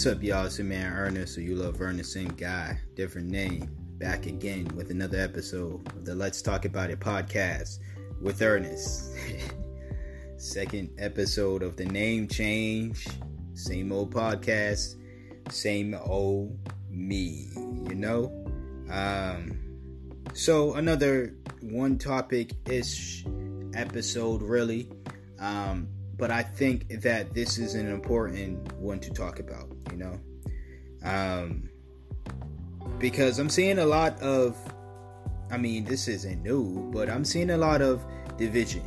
What's up, y'all? It's your man Ernest, or you love Ernest and Guy. Different name. Back again with another episode of the Let's Talk About It podcast with Ernest. Second episode of the name change. Same old podcast, same old me, you know? Um, so, another one topic ish episode, really. Um, but I think that this is an important one to talk about, you know? Um, because I'm seeing a lot of, I mean, this isn't new, but I'm seeing a lot of division.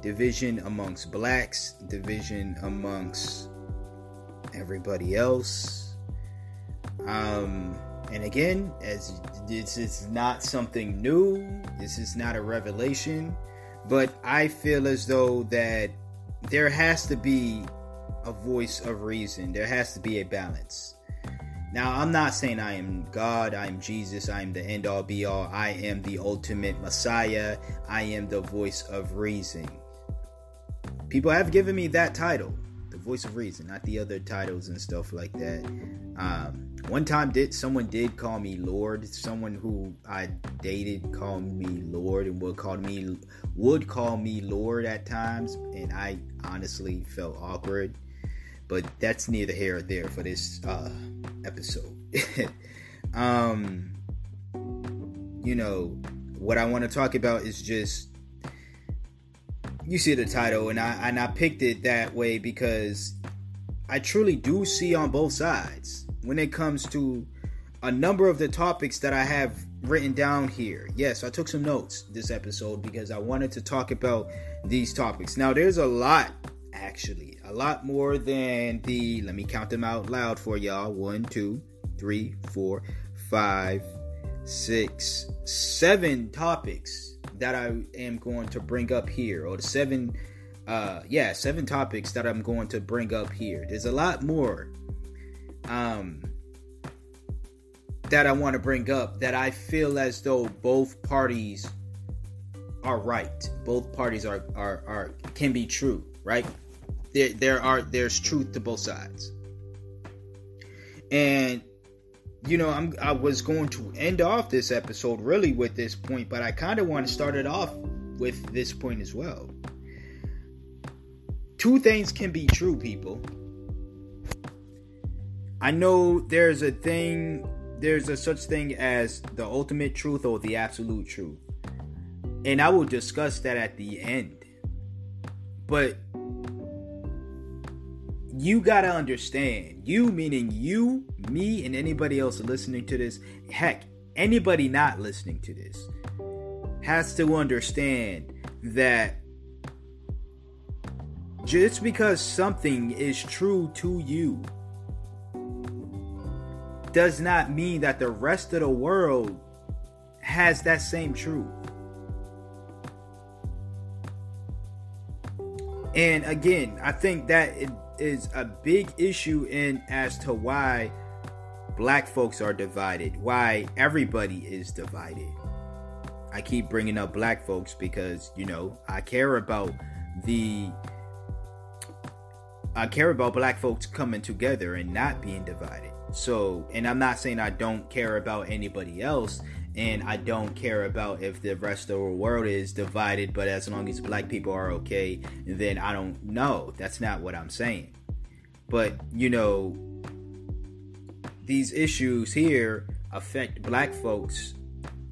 Division amongst blacks, division amongst everybody else. Um, and again, as this is not something new, this is not a revelation, but I feel as though that there has to be a voice of reason. There has to be a balance. Now, I'm not saying I am God, I am Jesus, I am the end all be all, I am the ultimate Messiah, I am the voice of reason. People have given me that title, the voice of reason, not the other titles and stuff like that. Um, one time, did someone did call me Lord? Someone who I dated called me Lord and would call me would call me Lord at times, and I honestly felt awkward. But that's neither here or there for this uh, episode. um, you know, what I want to talk about is just you see the title, and I and I picked it that way because I truly do see on both sides when it comes to a number of the topics that I have written down here. Yes, I took some notes this episode because I wanted to talk about these topics. Now, there's a lot, actually, a lot more than the, let me count them out loud for y'all one, two, three, four, five, six, seven topics that I am going to bring up here, or the seven, uh, yeah, seven topics that I'm going to bring up here. There's a lot more um, that I want to bring up that I feel as though both parties are right. Both parties are are, are can be true, right? There there are there's truth to both sides. And you know, I'm I was going to end off this episode really with this point, but I kind of want to start it off with this point as well. Two things can be true, people. I know there's a thing, there's a such thing as the ultimate truth or the absolute truth. And I will discuss that at the end. But you gotta understand, you meaning you, me, and anybody else listening to this, heck, anybody not listening to this, has to understand that just because something is true to you does not mean that the rest of the world has that same truth. And again, I think that it is a big issue in as to why black folks are divided, why everybody is divided. I keep bringing up black folks because, you know, I care about the I care about black folks coming together and not being divided. So, and I'm not saying I don't care about anybody else, and I don't care about if the rest of the world is divided, but as long as black people are okay, then I don't know. That's not what I'm saying. But, you know, these issues here affect black folks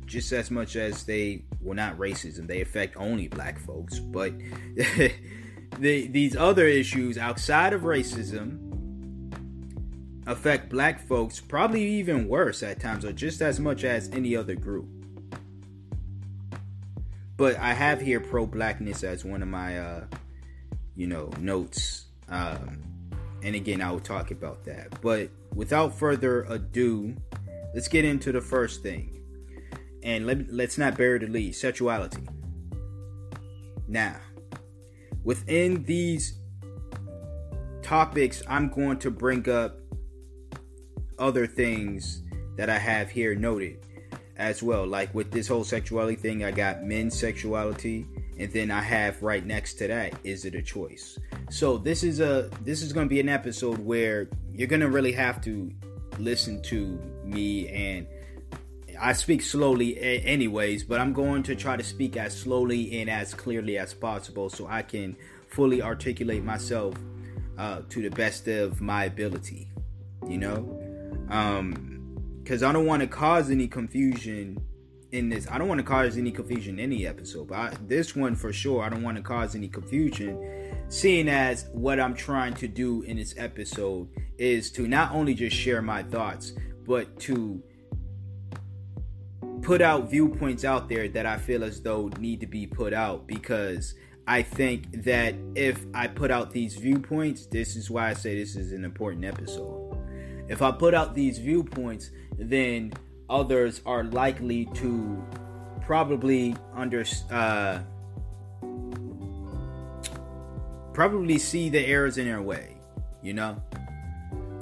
just as much as they, well, not racism, they affect only black folks, but the, these other issues outside of racism affect black folks probably even worse at times or just as much as any other group. But i have here pro-blackness as one of my uh you know notes um and again i will talk about that. But without further ado let's get into the first thing. And let, let's not bury the lead sexuality. Now within these topics i'm going to bring up other things that I have here noted as well. Like with this whole sexuality thing, I got men's sexuality, and then I have right next to that, is it a choice? So this is a this is going to be an episode where you're gonna really have to listen to me and I speak slowly anyways, but I'm going to try to speak as slowly and as clearly as possible so I can fully articulate myself uh, to the best of my ability. You know, because um, I don't want to cause any confusion in this. I don't want to cause any confusion in any episode, but I, this one for sure, I don't want to cause any confusion. Seeing as what I'm trying to do in this episode is to not only just share my thoughts, but to put out viewpoints out there that I feel as though need to be put out because I think that if I put out these viewpoints, this is why I say this is an important episode. If I put out these viewpoints, then others are likely to probably under uh, probably see the errors in their way, you know,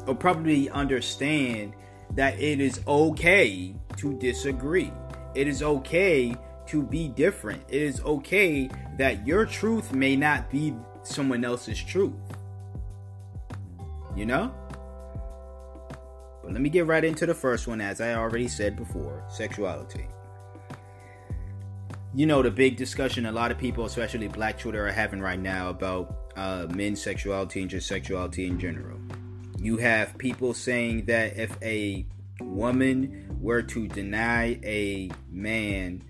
or probably understand that it is okay to disagree. It is okay to be different. It is okay that your truth may not be someone else's truth. You know? But let me get right into the first one, as I already said before sexuality. You know, the big discussion a lot of people, especially black Twitter, are having right now about uh, men's sexuality and just sexuality in general. You have people saying that if a woman were to deny a man,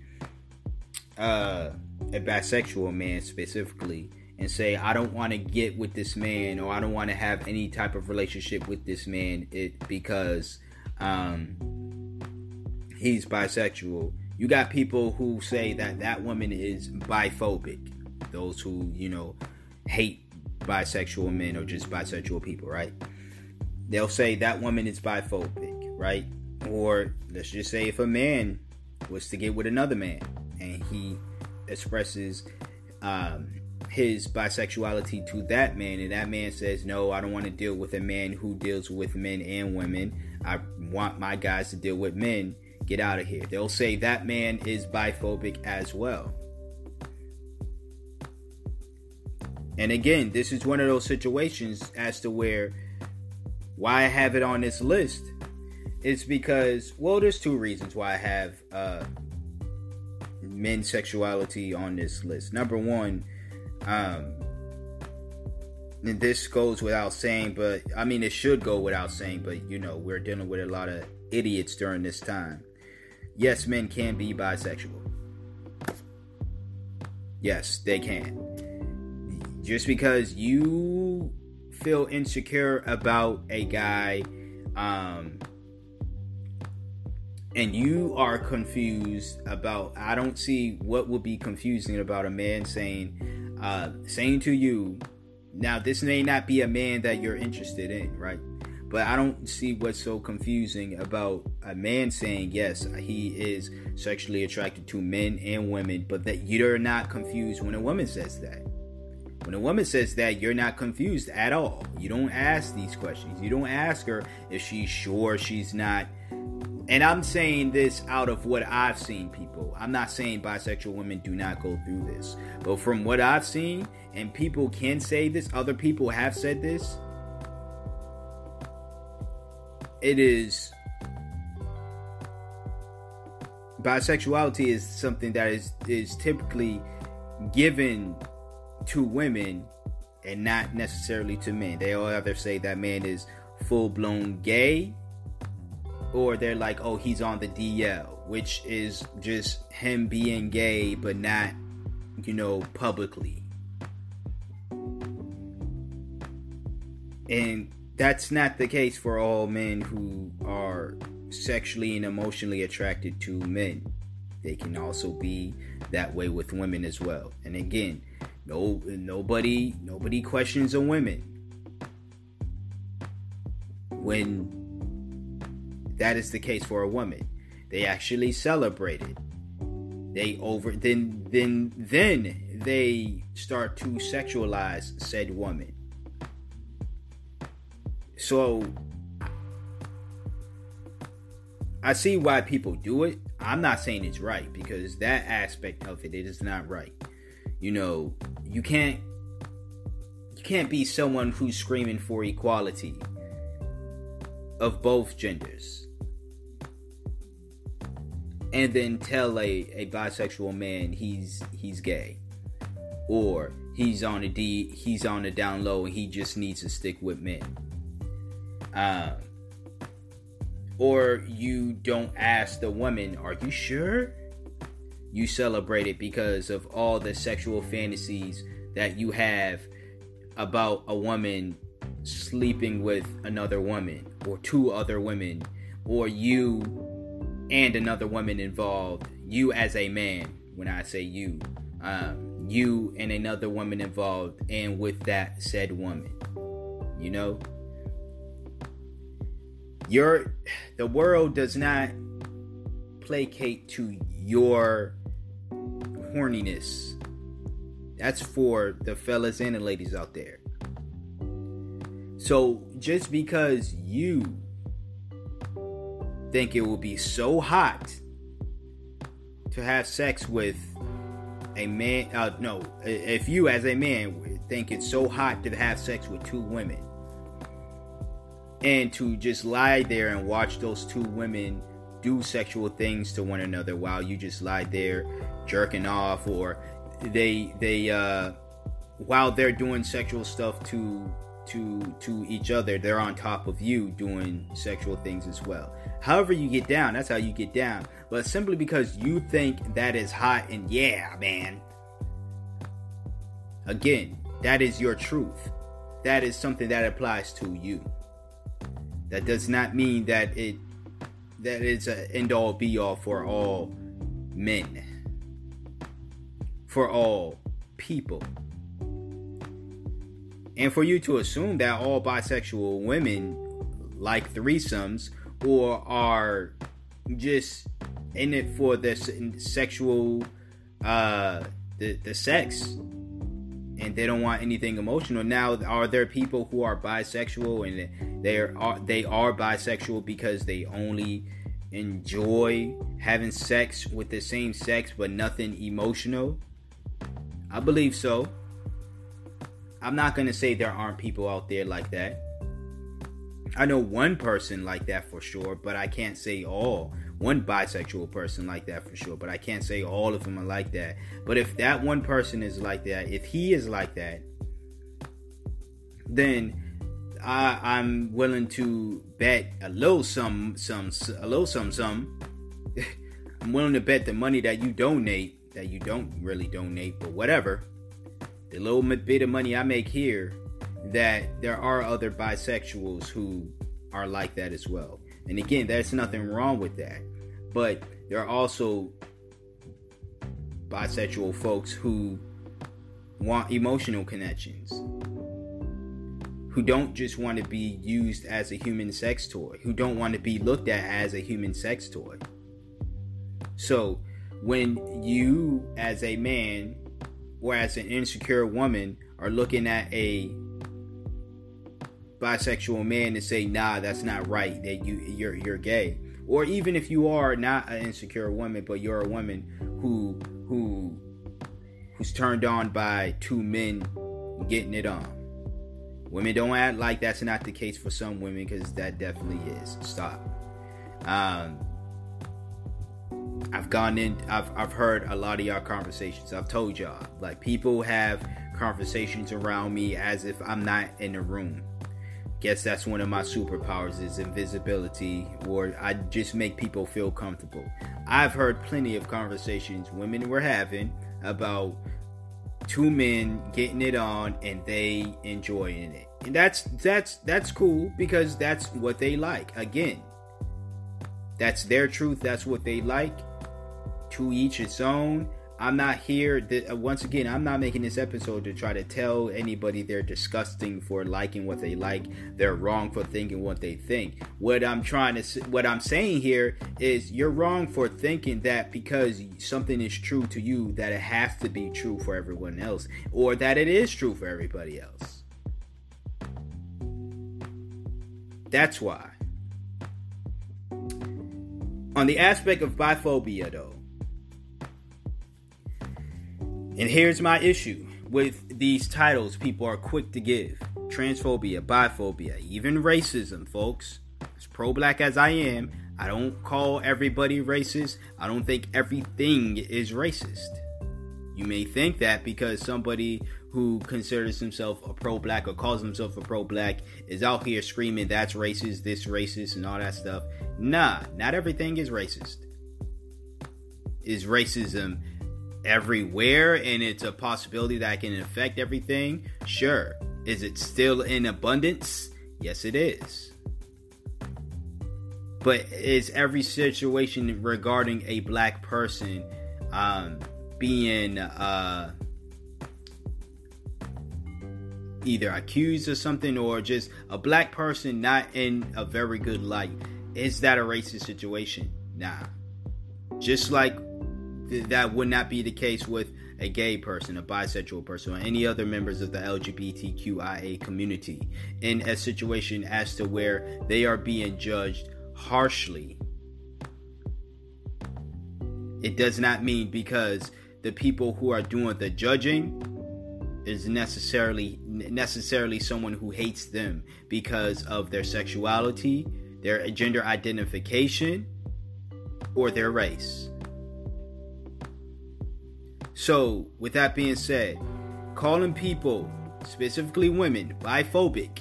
uh, a bisexual man specifically, and say, I don't want to get with this man or I don't want to have any type of relationship with this man it, because um, he's bisexual. You got people who say that that woman is biphobic. Those who, you know, hate bisexual men or just bisexual people, right? They'll say that woman is biphobic, right? Or let's just say if a man was to get with another man and he expresses um, his bisexuality to that man, and that man says, No, I don't want to deal with a man who deals with men and women. I want my guys to deal with men. Get out of here. They'll say that man is biphobic as well. And again, this is one of those situations as to where why I have it on this list it's because well, there's two reasons why I have uh, men's sexuality on this list. Number one, um, and this goes without saying, but I mean it should go without saying, but you know we're dealing with a lot of idiots during this time. Yes, men can be bisexual. Yes, they can. Just because you feel insecure about a guy um, and you are confused about i don't see what would be confusing about a man saying uh saying to you now this may not be a man that you're interested in right but i don't see what's so confusing about a man saying yes he is sexually attracted to men and women but that you're not confused when a woman says that when a woman says that, you're not confused at all. You don't ask these questions. You don't ask her if she's sure she's not and I'm saying this out of what I've seen people. I'm not saying bisexual women do not go through this. But from what I've seen, and people can say this, other people have said this, it is bisexuality is something that is is typically given to women and not necessarily to men. They all either say that man is full blown gay or they're like, oh, he's on the DL, which is just him being gay, but not, you know, publicly. And that's not the case for all men who are sexually and emotionally attracted to men. They can also be that way with women as well. And again, no nobody nobody questions a woman when that is the case for a woman. They actually celebrate it. They over then then then they start to sexualize said woman. So I see why people do it. I'm not saying it's right because that aspect of it, it is not right. You know, you can't you can't be someone who's screaming for equality of both genders and then tell a, a bisexual man he's he's gay or he's on a D he's on the down low and he just needs to stick with men. Um or you don't ask the woman, Are you sure? You celebrate it because of all the sexual fantasies that you have about a woman sleeping with another woman or two other women or you and another woman involved you as a man when i say you um, you and another woman involved and with that said woman you know? Your the world does not placate to your horniness. That's for the fellas and the ladies out there. So just because you think it will be so hot to have sex with a man, uh, no, if you as a man think it's so hot to have sex with two women and to just lie there and watch those two women do sexual things to one another while you just lie there jerking off or they they uh while they're doing sexual stuff to to to each other they're on top of you doing sexual things as well however you get down that's how you get down. But simply because you think that is hot and yeah man. Again that is your truth. That is something that applies to you. That does not mean that it that is an end all be all for all men. For all people. And for you to assume that all bisexual women like threesomes or are just in it for the sexual uh the, the sex. And they don't want anything emotional. Now are there people who are bisexual and they are they are bisexual because they only enjoy having sex with the same sex but nothing emotional? I believe so. I'm not going to say there aren't people out there like that. I know one person like that for sure, but I can't say all. One bisexual person like that for sure, but I can't say all of them are like that. But if that one person is like that, if he is like that, then I, I'm willing to bet a little some some a little some some. I'm willing to bet the money that you donate that you don't really donate, but whatever the little bit of money I make here, that there are other bisexuals who are like that as well. And again, there's nothing wrong with that. But there are also bisexual folks who want emotional connections, who don't just want to be used as a human sex toy, who don't want to be looked at as a human sex toy. So, when you, as a man, or as an insecure woman are looking at a bisexual man and say, "Nah, that's not right. That you you're you're gay." Or even if you are not an insecure woman, but you're a woman who who who's turned on by two men getting it on. Women don't act like that's not the case for some women because that definitely is. Stop. Um, I've gone in, I've, I've heard a lot of y'all conversations. I've told y'all, like, people have conversations around me as if I'm not in the room. Guess that's one of my superpowers is invisibility, or I just make people feel comfortable. I've heard plenty of conversations women were having about two men getting it on and they enjoying it. And that's that's that's cool because that's what they like. Again, that's their truth, that's what they like to each its own. I'm not here. Uh, once again, I'm not making this episode to try to tell anybody they're disgusting for liking what they like. They're wrong for thinking what they think. What I'm trying to, what I'm saying here is, you're wrong for thinking that because something is true to you, that it has to be true for everyone else, or that it is true for everybody else. That's why. On the aspect of biphobia, though and here's my issue with these titles people are quick to give transphobia, biphobia, even racism, folks. as pro black as I am, I don't call everybody racist. I don't think everything is racist. You may think that because somebody who considers himself a pro black or calls himself a pro black is out here screaming that's racist, this racist, and all that stuff. Nah, not everything is racist. Is racism everywhere and it's a possibility that can affect everything? Sure. Is it still in abundance? Yes, it is. But is every situation regarding a black person um, being uh, either accused of something or just a black person not in a very good light? Is that a racist situation? Nah. Just like th- that would not be the case with a gay person, a bisexual person, or any other members of the LGBTQIA community in a situation as to where they are being judged harshly. It does not mean because the people who are doing the judging is necessarily necessarily someone who hates them because of their sexuality, their gender identification, or their race. So, with that being said, calling people, specifically women, biphobic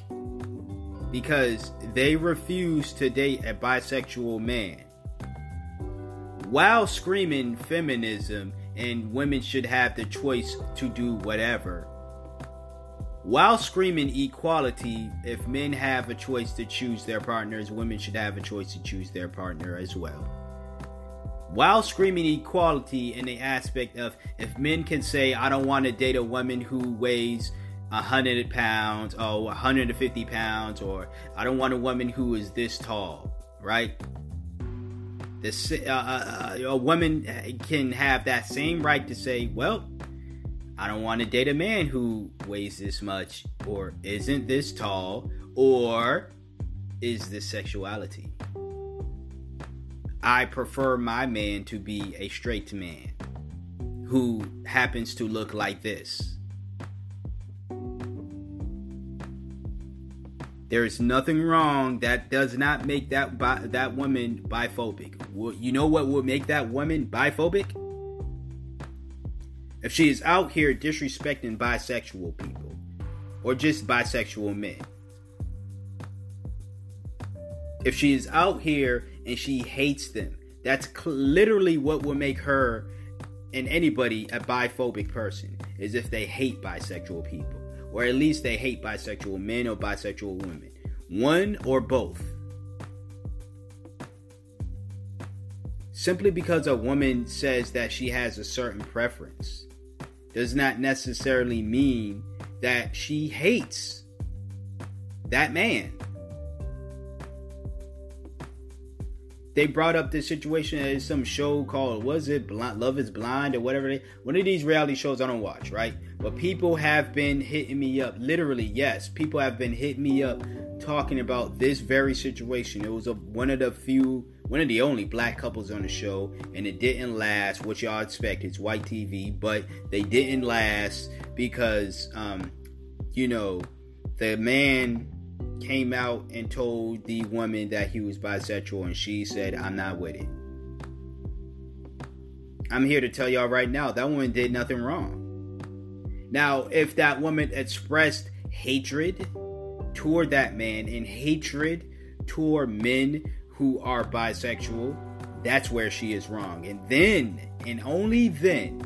because they refuse to date a bisexual man while screaming feminism and women should have the choice to do whatever. While screaming equality, if men have a choice to choose their partners, women should have a choice to choose their partner as well while screaming equality in the aspect of if men can say, I don't want to date a woman who weighs 100 pounds or 150 pounds, or I don't want a woman who is this tall, right? This, uh, uh, uh a woman can have that same right to say, well, I don't want to date a man who weighs this much, or isn't this tall, or is this sexuality? I prefer my man to be a straight man who happens to look like this. There is nothing wrong. That does not make that bi- that woman biphobic. You know what would make that woman biphobic? If she is out here disrespecting bisexual people or just bisexual men. If she is out here and she hates them. That's cl- literally what will make her and anybody a biphobic person is if they hate bisexual people or at least they hate bisexual men or bisexual women. One or both. Simply because a woman says that she has a certain preference does not necessarily mean that she hates that man. They brought up this situation at some show called was it Blind, Love Is Blind or whatever. They, one of these reality shows I don't watch, right? But people have been hitting me up. Literally, yes, people have been hitting me up talking about this very situation. It was a, one of the few, one of the only black couples on the show, and it didn't last. What y'all expect? It's white TV, but they didn't last because, um, you know, the man came out and told the woman that he was bisexual, and she said, I'm not with it. I'm here to tell y'all right now that woman did nothing wrong. Now, if that woman expressed hatred toward that man and hatred toward men who are bisexual, that's where she is wrong. And then, and only then,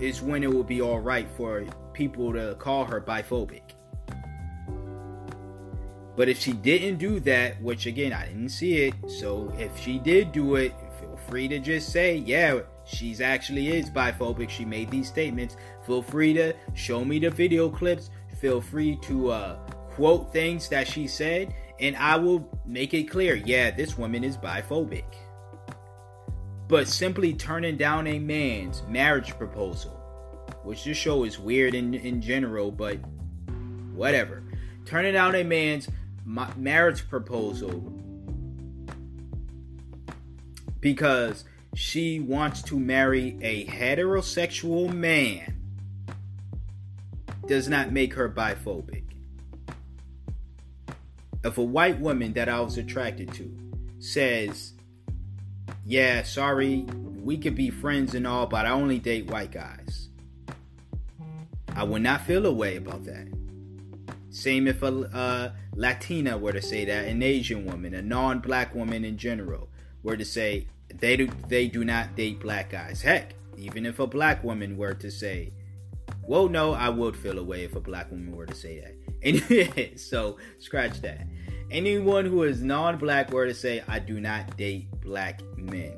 is when it will be all right for people to call her biphobic. But if she didn't do that, which again, I didn't see it, so if she did do it, feel free to just say, yeah, she's actually is biphobic. She made these statements. Feel free to show me the video clips. Feel free to uh, quote things that she said, and I will make it clear yeah, this woman is biphobic. But simply turning down a man's marriage proposal, which this show is weird in, in general, but whatever. Turning down a man's marriage proposal because she wants to marry a heterosexual man does not make her biphobic. if a white woman that I was attracted to says, Yeah, sorry, we could be friends and all, but I only date white guys. I would not feel a way about that. Same if a uh, Latina were to say that, an Asian woman, a non-black woman in general, were to say they do they do not date black guys. Heck, even if a black woman were to say, well, no, I would feel a way if a black woman were to say that. And so scratch that. Anyone who is non-black were to say, I do not date black men.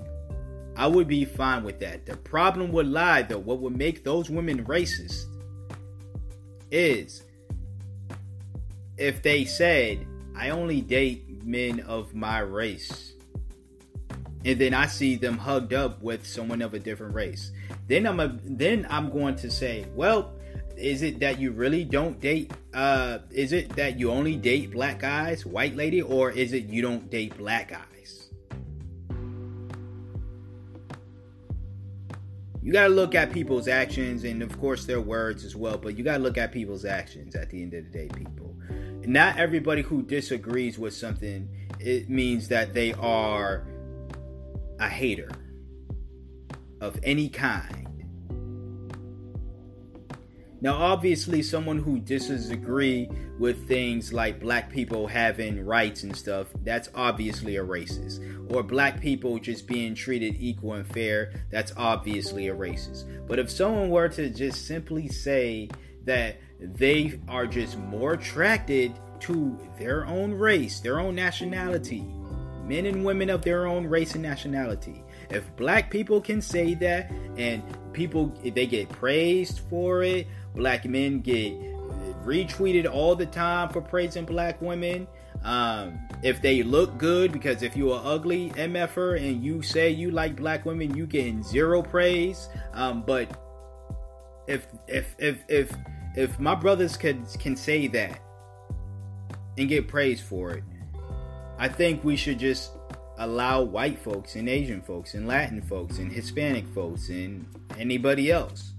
I would be fine with that. The problem would lie though, what would make those women racist is if they said, I only date men of my race. And then I see them hugged up with someone of a different race. Then I'm a, then I'm going to say, well, is it that you really don't date uh is it that you only date black guys, white lady, or is it you don't date black guys? You got to look at people's actions and of course their words as well, but you got to look at people's actions at the end of the day, people not everybody who disagrees with something it means that they are a hater of any kind. Now, obviously, someone who disagree with things like black people having rights and stuff, that's obviously a racist. Or black people just being treated equal and fair, that's obviously a racist. But if someone were to just simply say that they are just more attracted to their own race, their own nationality, men and women of their own race and nationality. If black people can say that and people they get praised for it, black men get retweeted all the time for praising black women. Um, if they look good, because if you're ugly MFer and you say you like black women, you getting zero praise. Um, but if if if if if my brothers can can say that and get praised for it, I think we should just allow white folks and Asian folks and Latin folks and Hispanic folks and anybody else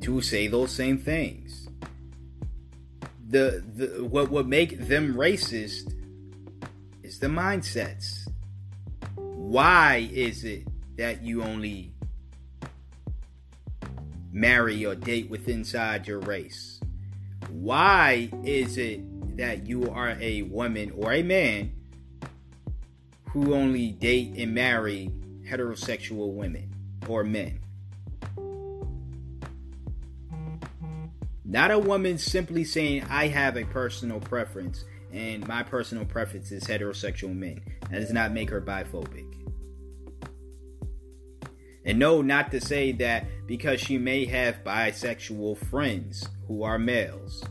to say those same things. The, the what would make them racist is the mindsets. Why is it that you only marry or date with inside your race? Why is it that you are a woman or a man who only date and marry heterosexual women or men? Not a woman simply saying, I have a personal preference and my personal preference is heterosexual men. That does not make her biphobic. And no, not to say that because she may have bisexual friends who are males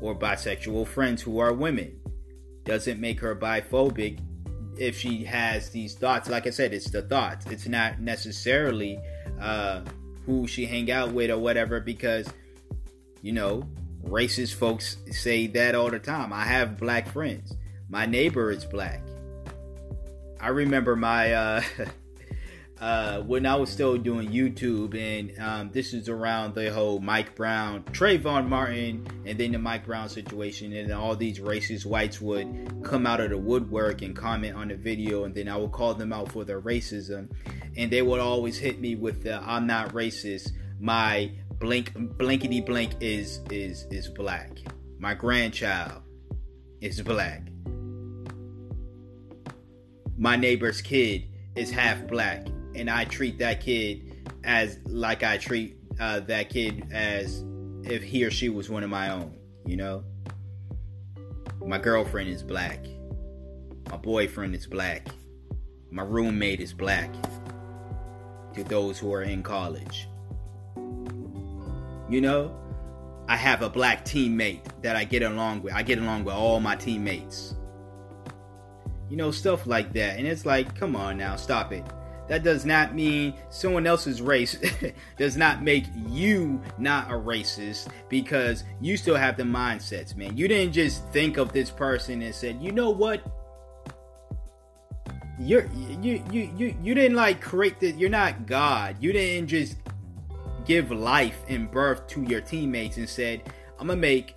or bisexual friends who are women doesn't make her biphobic if she has these thoughts. Like I said, it's the thoughts. It's not necessarily uh, who she hang out with or whatever because, you know, racist folks say that all the time. I have black friends. My neighbor is black. I remember my uh, uh, when I was still doing YouTube, and um, this is around the whole Mike Brown, Trayvon Martin, and then the Mike Brown situation, and all these racist whites would come out of the woodwork and comment on the video, and then I would call them out for their racism, and they would always hit me with the "I'm not racist." My blink blankety blank is is is black. My grandchild is black. My neighbor's kid is half black and I treat that kid as like I treat uh, that kid as if he or she was one of my own. You know, my girlfriend is black, my boyfriend is black, my roommate is black. To those who are in college, you know, I have a black teammate that I get along with. I get along with all my teammates. You know, stuff like that. And it's like, come on now, stop it that does not mean someone else's race does not make you not a racist because you still have the mindsets, man. You didn't just think of this person and said, you know what? You're you you you you didn't like create this. You're not God. You didn't just give life and birth to your teammates and said, I'm gonna make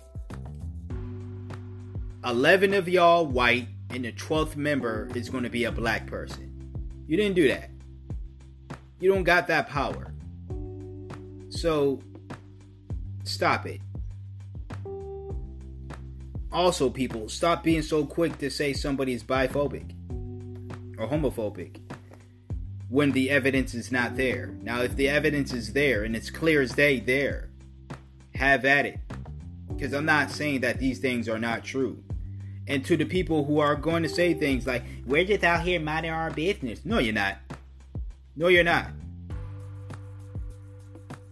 11 of y'all white, and the 12th member is going to be a black person. You didn't do that. You don't got that power. So, stop it. Also, people, stop being so quick to say somebody's biphobic or homophobic when the evidence is not there. Now, if the evidence is there and it's clear as day there, have at it. Because I'm not saying that these things are not true. And to the people who are going to say things like, we're just out here minding our business. No, you're not. No, you're not.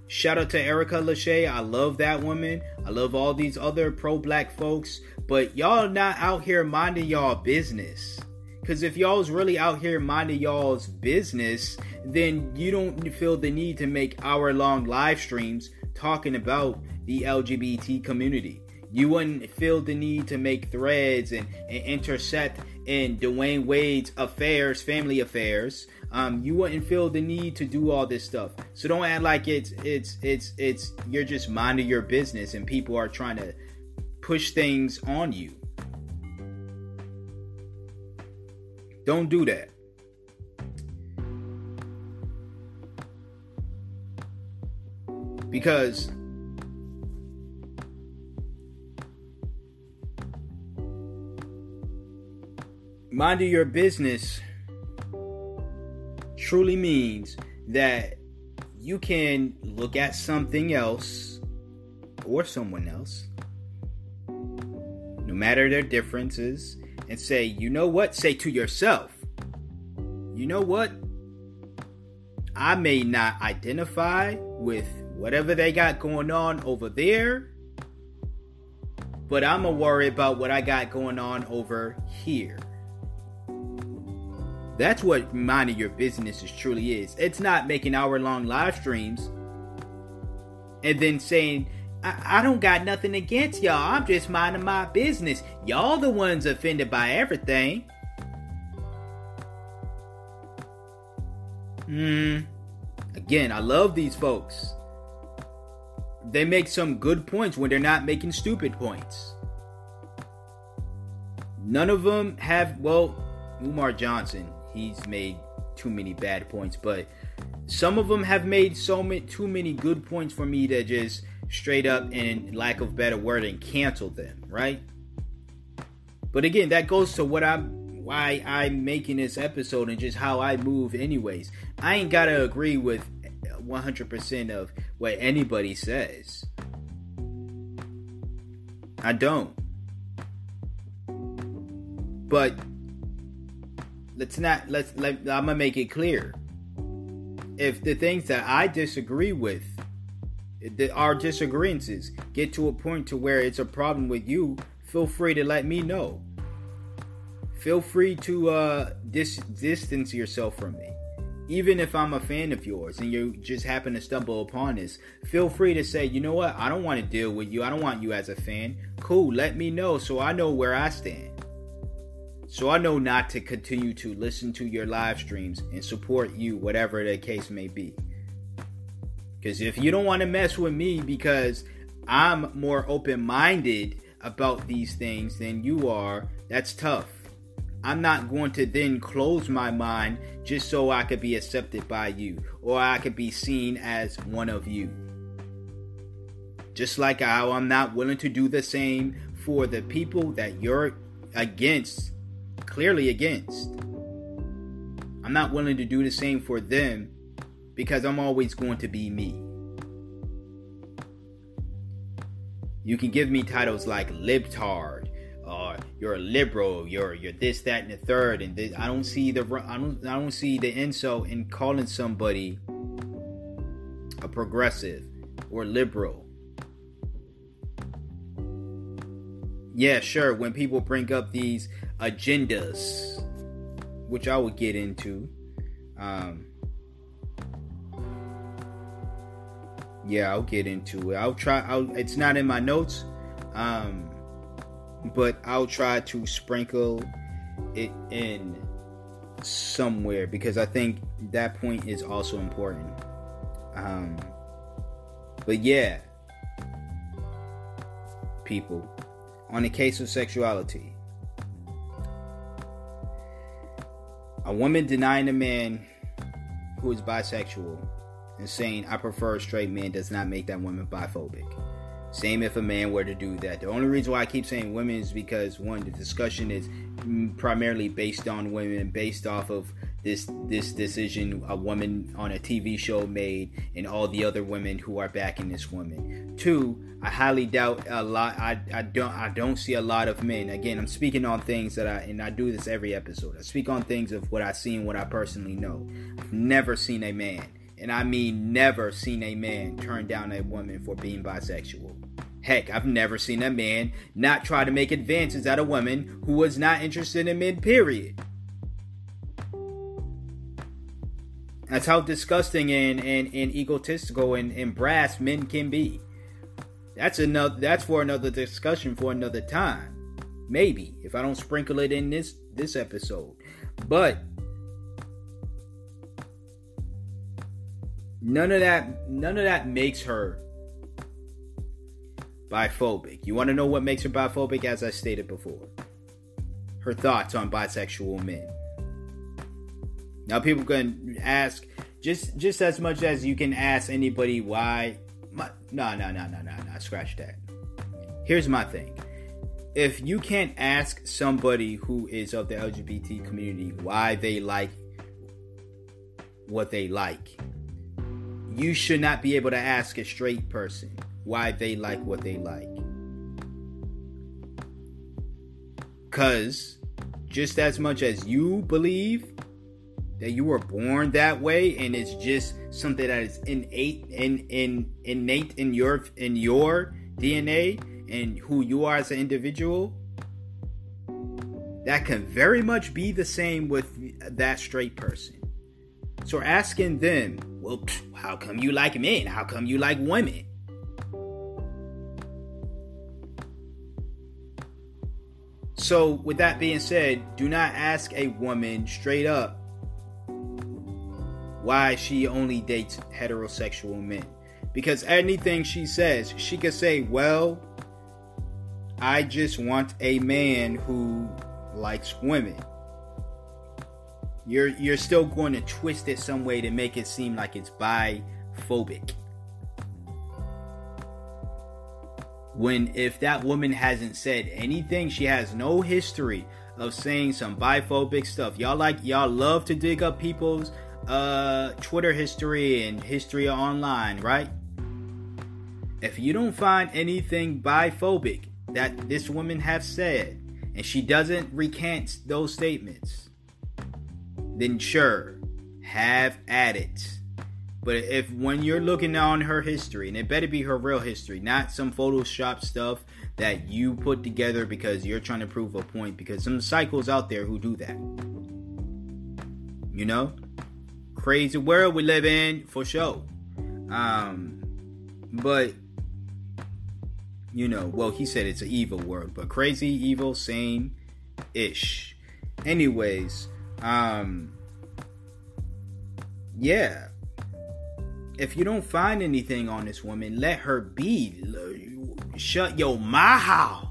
Shout out to Erica Lachey. I love that woman. I love all these other pro black folks. But y'all not out here minding y'all business. Because if y'all's really out here minding y'all's business, then you don't feel the need to make hour long live streams talking about the LGBT community. You wouldn't feel the need to make threads and, and intercept in Dwyane Wade's affairs, family affairs. Um, you wouldn't feel the need to do all this stuff. So don't act like it's it's it's it's you're just minding your business and people are trying to push things on you. Don't do that. Because minding your business truly means that you can look at something else or someone else, no matter their differences, and say, you know what? Say to yourself, you know what? I may not identify with whatever they got going on over there, but I'm gonna worry about what I got going on over here. That's what minding your business is truly is. It's not making hour long live streams and then saying, I, I don't got nothing against y'all. I'm just minding my business. Y'all the ones offended by everything. Hmm. Again, I love these folks. They make some good points when they're not making stupid points. None of them have, well, Umar Johnson, he's made too many bad points, but some of them have made so many too many good points for me to just straight up and lack of better word and cancel them, right? But again, that goes to what I'm why I'm making this episode and just how I move anyways. I ain't got to agree with 100% of what anybody says. I don't. But let's not let's let I'm gonna make it clear. If the things that I disagree with, the, our disagreements get to a point to where it's a problem with you, feel free to let me know. Feel free to uh, dis- distance yourself from me. Even if I'm a fan of yours and you just happen to stumble upon this, feel free to say, you know what, I don't want to deal with you. I don't want you as a fan. Cool, let me know so I know where I stand. So I know not to continue to listen to your live streams and support you, whatever the case may be. Because if you don't want to mess with me because I'm more open minded about these things than you are, that's tough. I'm not going to then close my mind just so I could be accepted by you or I could be seen as one of you. Just like how I'm not willing to do the same for the people that you're against clearly against. I'm not willing to do the same for them because I'm always going to be me. You can give me titles like libtard, or you're a liberal, you're you're this, that, and the third, and this, I don't see the I don't I don't see the insult in calling somebody a progressive or liberal. Yeah, sure. When people bring up these agendas, which I will get into. Um, yeah, I'll get into it. I'll try. I'll, it's not in my notes, um, but I'll try to sprinkle it in somewhere because I think that point is also important. Um, but yeah, people, on the case of sexuality. A woman denying a man who is bisexual and saying, I prefer a straight man does not make that woman biphobic. Same if a man were to do that. The only reason why I keep saying women is because one, the discussion is primarily based on women, based off of this this decision a woman on a TV show made, and all the other women who are backing this woman. Two, I highly doubt a lot. I, I don't I don't see a lot of men. Again, I'm speaking on things that I and I do this every episode. I speak on things of what I see and what I personally know. I've never seen a man and I mean never seen a man turn down a woman for being bisexual. Heck, I've never seen a man not try to make advances at a woman who was not interested in men, period. That's how disgusting and, and, and egotistical and, and brass men can be. That's another that's for another discussion for another time. Maybe if I don't sprinkle it in this this episode. But None of that none of that makes her biphobic. You want to know what makes her biphobic as I stated before? Her thoughts on bisexual men. Now people can ask just just as much as you can ask anybody why no no no no no no scratch that. Here's my thing. If you can't ask somebody who is of the LGBT community why they like what they like, you should not be able to ask a straight person why they like what they like. Because just as much as you believe that you were born that way and it's just something that is innate in in innate in your in your DNA and who you are as an individual that can very much be the same with that straight person so asking them, well, how come you like men? How come you like women? So, with that being said, do not ask a woman straight up why she only dates heterosexual men. Because anything she says, she could say, well, I just want a man who likes women you're you're still going to twist it some way to make it seem like it's biphobic. When if that woman hasn't said anything, she has no history of saying some biphobic stuff. Y'all like y'all love to dig up people's uh Twitter history and history online, right? If you don't find anything biphobic that this woman has said and she doesn't recant those statements, then sure, have at it. But if when you're looking on her history, and it better be her real history, not some Photoshop stuff that you put together because you're trying to prove a point, because some cycles out there who do that. You know? Crazy world we live in for sure. Um but you know, well he said it's an evil world, but crazy, evil, same ish. Anyways, um, yeah. If you don't find anything on this woman, let her be. Shut your mouth.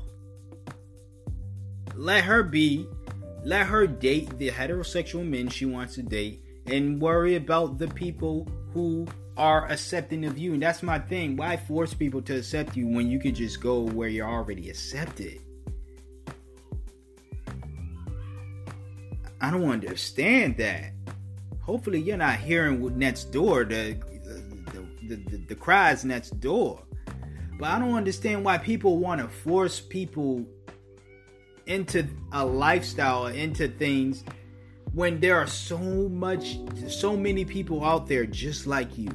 Let her be. Let her date the heterosexual men she wants to date and worry about the people who are accepting of you. And that's my thing. Why force people to accept you when you could just go where you're already accepted? I don't understand that. Hopefully, you're not hearing next door the the, the, the, the cries next door. But I don't understand why people want to force people into a lifestyle, into things when there are so much, so many people out there just like you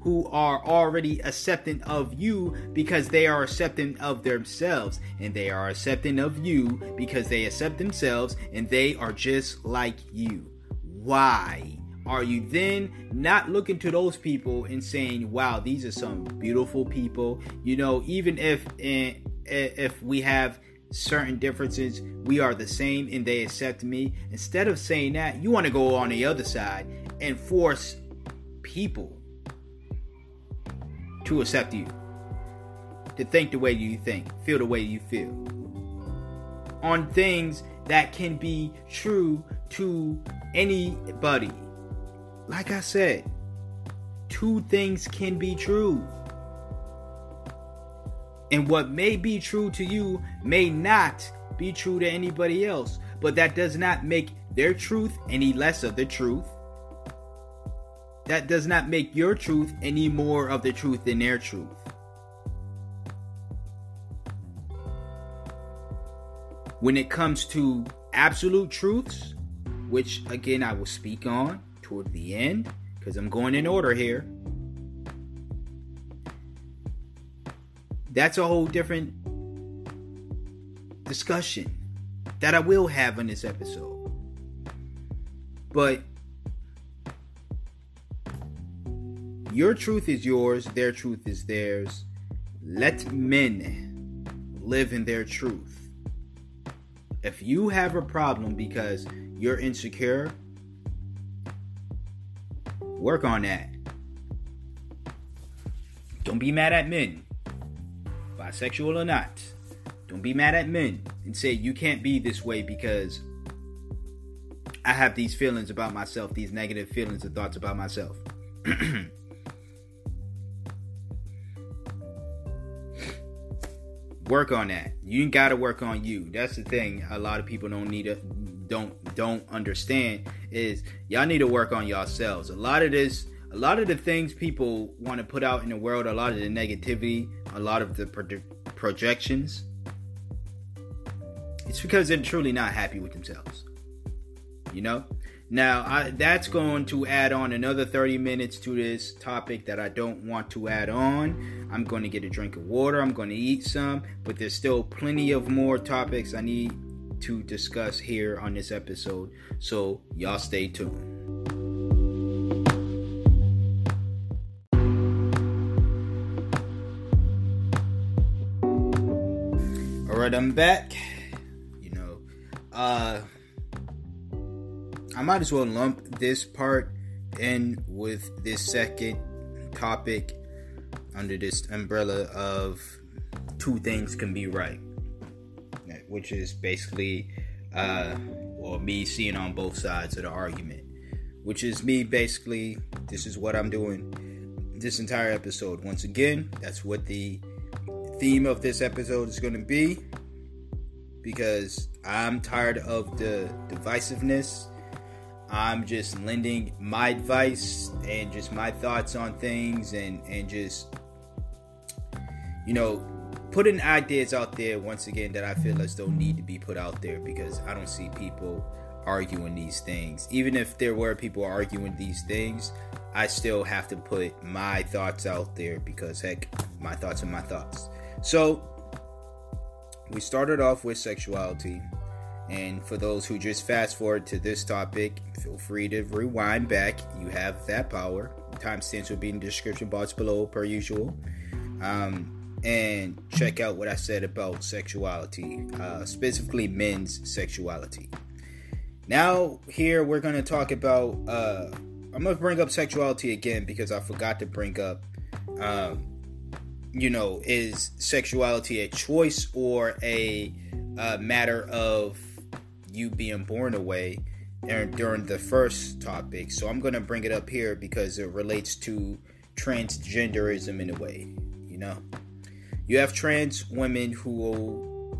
who are already accepting of you because they are accepting of themselves and they are accepting of you because they accept themselves and they are just like you. Why? Are you then not looking to those people and saying, "Wow, these are some beautiful people"? You know, even if eh, eh, if we have certain differences, we are the same and they accept me. Instead of saying that, you want to go on the other side and force people to accept you, to think the way you think, feel the way you feel. on things that can be true to anybody. Like I said, two things can be true. And what may be true to you may not be true to anybody else. But that does not make their truth any less of the truth. That does not make your truth any more of the truth than their truth. When it comes to absolute truths, which again I will speak on toward the end, because I'm going in order here. That's a whole different discussion that I will have on this episode. But your truth is yours, their truth is theirs. Let men live in their truth. If you have a problem because you're insecure, work on that. Don't be mad at men, bisexual or not. Don't be mad at men and say you can't be this way because I have these feelings about myself, these negative feelings and thoughts about myself. work on that. You got to work on you. That's the thing. A lot of people don't need to don't don't understand is y'all need to work on yourselves. A lot of this, a lot of the things people want to put out in the world, a lot of the negativity, a lot of the pro- projections it's because they're truly not happy with themselves. You know? Now, I, that's going to add on another 30 minutes to this topic that I don't want to add on. I'm going to get a drink of water, I'm going to eat some, but there's still plenty of more topics I need to discuss here on this episode. So, y'all stay tuned. All right, I'm back You know, uh I might as well lump this part in with this second topic under this umbrella of two things can be right, which is basically, uh, or me seeing on both sides of the argument, which is me basically, this is what I'm doing this entire episode. Once again, that's what the theme of this episode is going to be because I'm tired of the divisiveness. I'm just lending my advice and just my thoughts on things and and just you know putting ideas out there once again that I feel as though need to be put out there because I don't see people arguing these things. Even if there were people arguing these things, I still have to put my thoughts out there because heck, my thoughts are my thoughts. So we started off with sexuality. And for those who just fast forward to this topic, feel free to rewind back. You have that power. Timestamps will be in the description box below, per usual. Um, and check out what I said about sexuality, uh, specifically men's sexuality. Now, here we're going to talk about. Uh, I'm going to bring up sexuality again because I forgot to bring up um, you know, is sexuality a choice or a, a matter of you being born away And during the first topic. So I'm to bring it up here because it relates to transgenderism in a way, you know. You have trans women who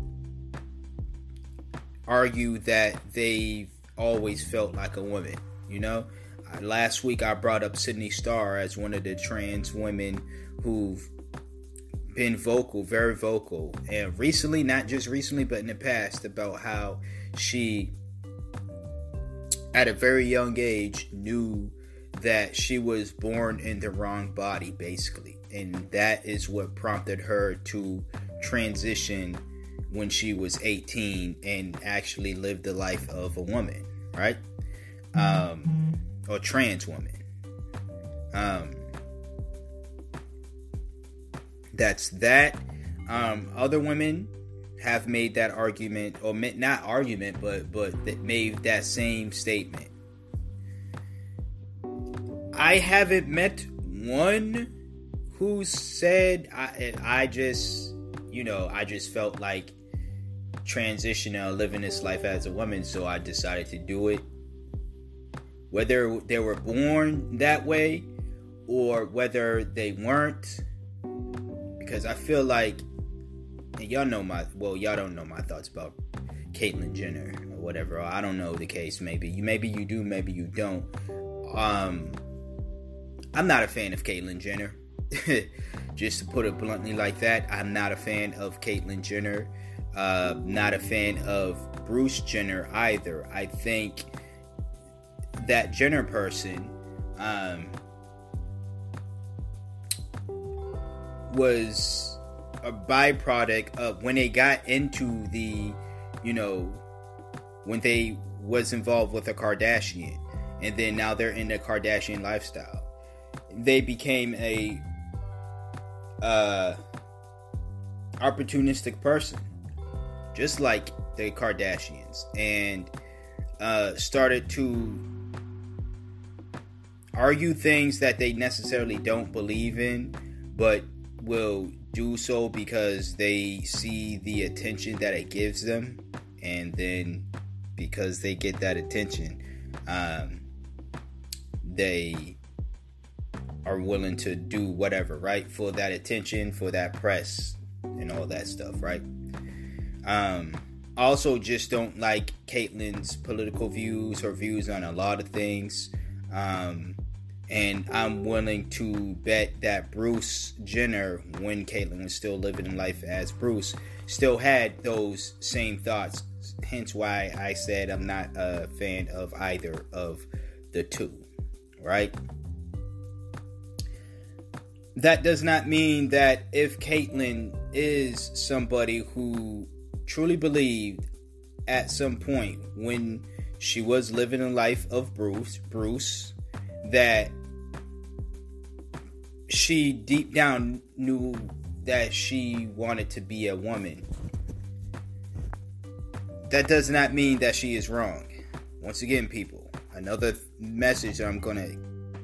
argue that they've always felt like a woman, you know. Uh, last week I brought up Sidney Starr as one of the trans women who've been vocal, very vocal, and recently, not just recently, but in the past, about how she, at a very young age, knew that she was born in the wrong body, basically. And that is what prompted her to transition when she was 18 and actually live the life of a woman, right? Um, or trans woman. Um, that's that. Um, other women have made that argument, or not argument, but but made that same statement. I haven't met one who said I I just you know I just felt like transition or living this life as a woman, so I decided to do it. Whether they were born that way or whether they weren't, because I feel like, y'all know my, well, y'all don't know my thoughts about Caitlyn Jenner or whatever. I don't know the case. Maybe you, maybe you do, maybe you don't. Um, I'm not a fan of Caitlyn Jenner. Just to put it bluntly like that, I'm not a fan of Caitlyn Jenner. Uh, not a fan of Bruce Jenner either. I think that Jenner person um, was a byproduct of when they got into the, you know, when they was involved with a Kardashian, and then now they're in the Kardashian lifestyle. They became a uh, opportunistic person just like the Kardashians, and uh, started to argue things that they necessarily don't believe in, but will do so because they see the attention that it gives them, and then because they get that attention, um, they are willing to do whatever, right? For that attention, for that press, and all that stuff, right? Um, also, just don't like Caitlyn's political views, her views on a lot of things. Um, and I'm willing to bet that Bruce Jenner, when Caitlyn was still living in life as Bruce, still had those same thoughts. Hence why I said I'm not a fan of either of the two, right? That does not mean that if Caitlyn is somebody who truly believed at some point when she was living a life of Bruce, Bruce, that she deep down knew that she wanted to be a woman. That does not mean that she is wrong. Once again, people, another message that I'm going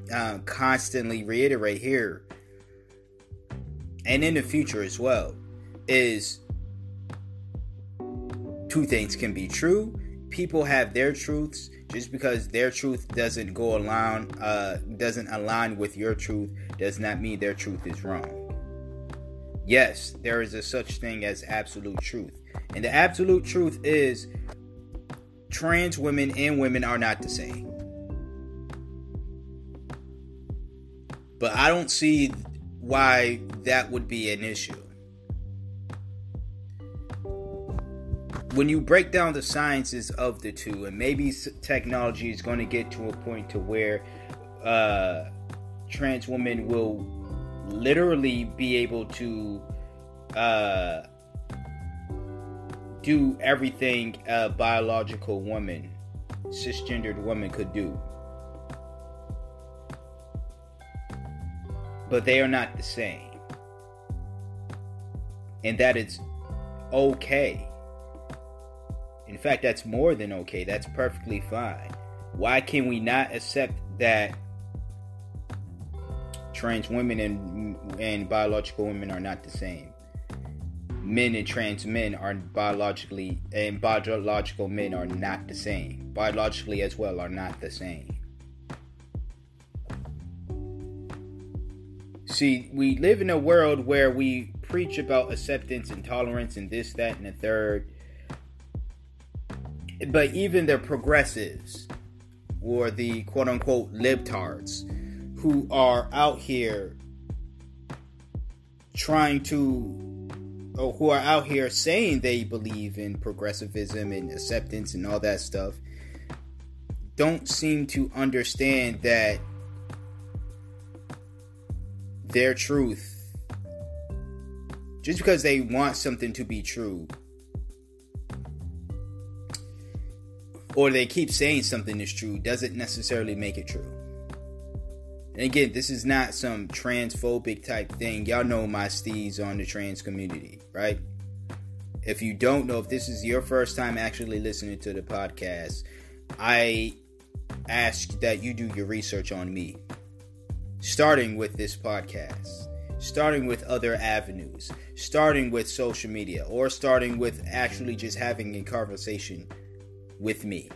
to uh, constantly reiterate here and in the future as well is two things can be true. People have their truths. Just because their truth doesn't go along, uh, doesn't align with your truth, does not mean their truth is wrong. Yes, there is a such thing as absolute truth, and the absolute truth is trans women and women are not the same. But I don't see why that would be an issue. when you break down the sciences of the two, and maybe technology is going to get to a point to where uh, trans women will literally be able to uh, do everything a biological woman, cisgendered woman could do. But they are not the same. And that is okay in fact, that's more than okay. That's perfectly fine. Why can we not accept that trans women and and biological women are not the same? Men and trans men are biologically and biological men are not the same. Biologically as well are not the same. See, we live in a world where we preach about acceptance and tolerance and this, that, and the third but even the progressives or the quote unquote libtards who are out here trying to or who are out here saying they believe in progressivism and acceptance and all that stuff don't seem to understand that their truth just because they want something to be true or they keep saying something is true doesn't necessarily make it true. And again, this is not some transphobic type thing. Y'all know my steez on the trans community, right? If you don't know, if this is your first time actually listening to the podcast, I ask that you do your research on me, starting with this podcast. starting with other avenues, starting with social media, or starting with actually just having a conversation with me,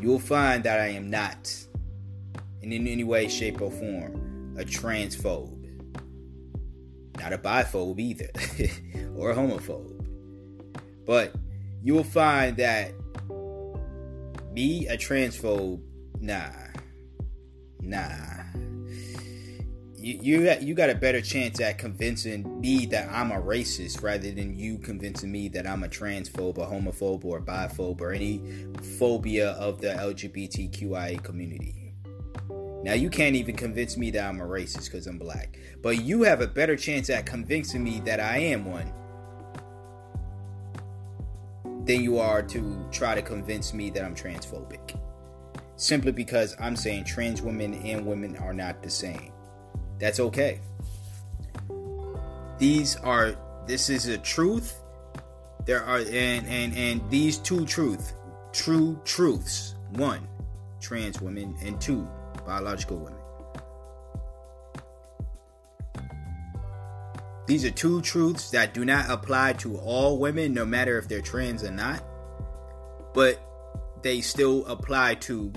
you'll find that I am not, in any way, shape, or form, a transphobe. Not a biphobe either, or a homophobe. But you will find that me, a transphobe, nah. Nah you you, you got a better chance at convincing me that I'm a racist rather than you convincing me that I'm a transphobe, a homophobe, or a biphobe, or any phobia of the LGBTQIA community. Now you can't even convince me that I'm a racist because I'm black, but you have a better chance at convincing me that I am one than you are to try to convince me that I'm transphobic. Simply because I'm saying trans women and women are not the same. That's okay. These are this is a truth. There are and and and these two truth, true truths. One, trans women, and two, biological women. These are two truths that do not apply to all women, no matter if they're trans or not, but they still apply to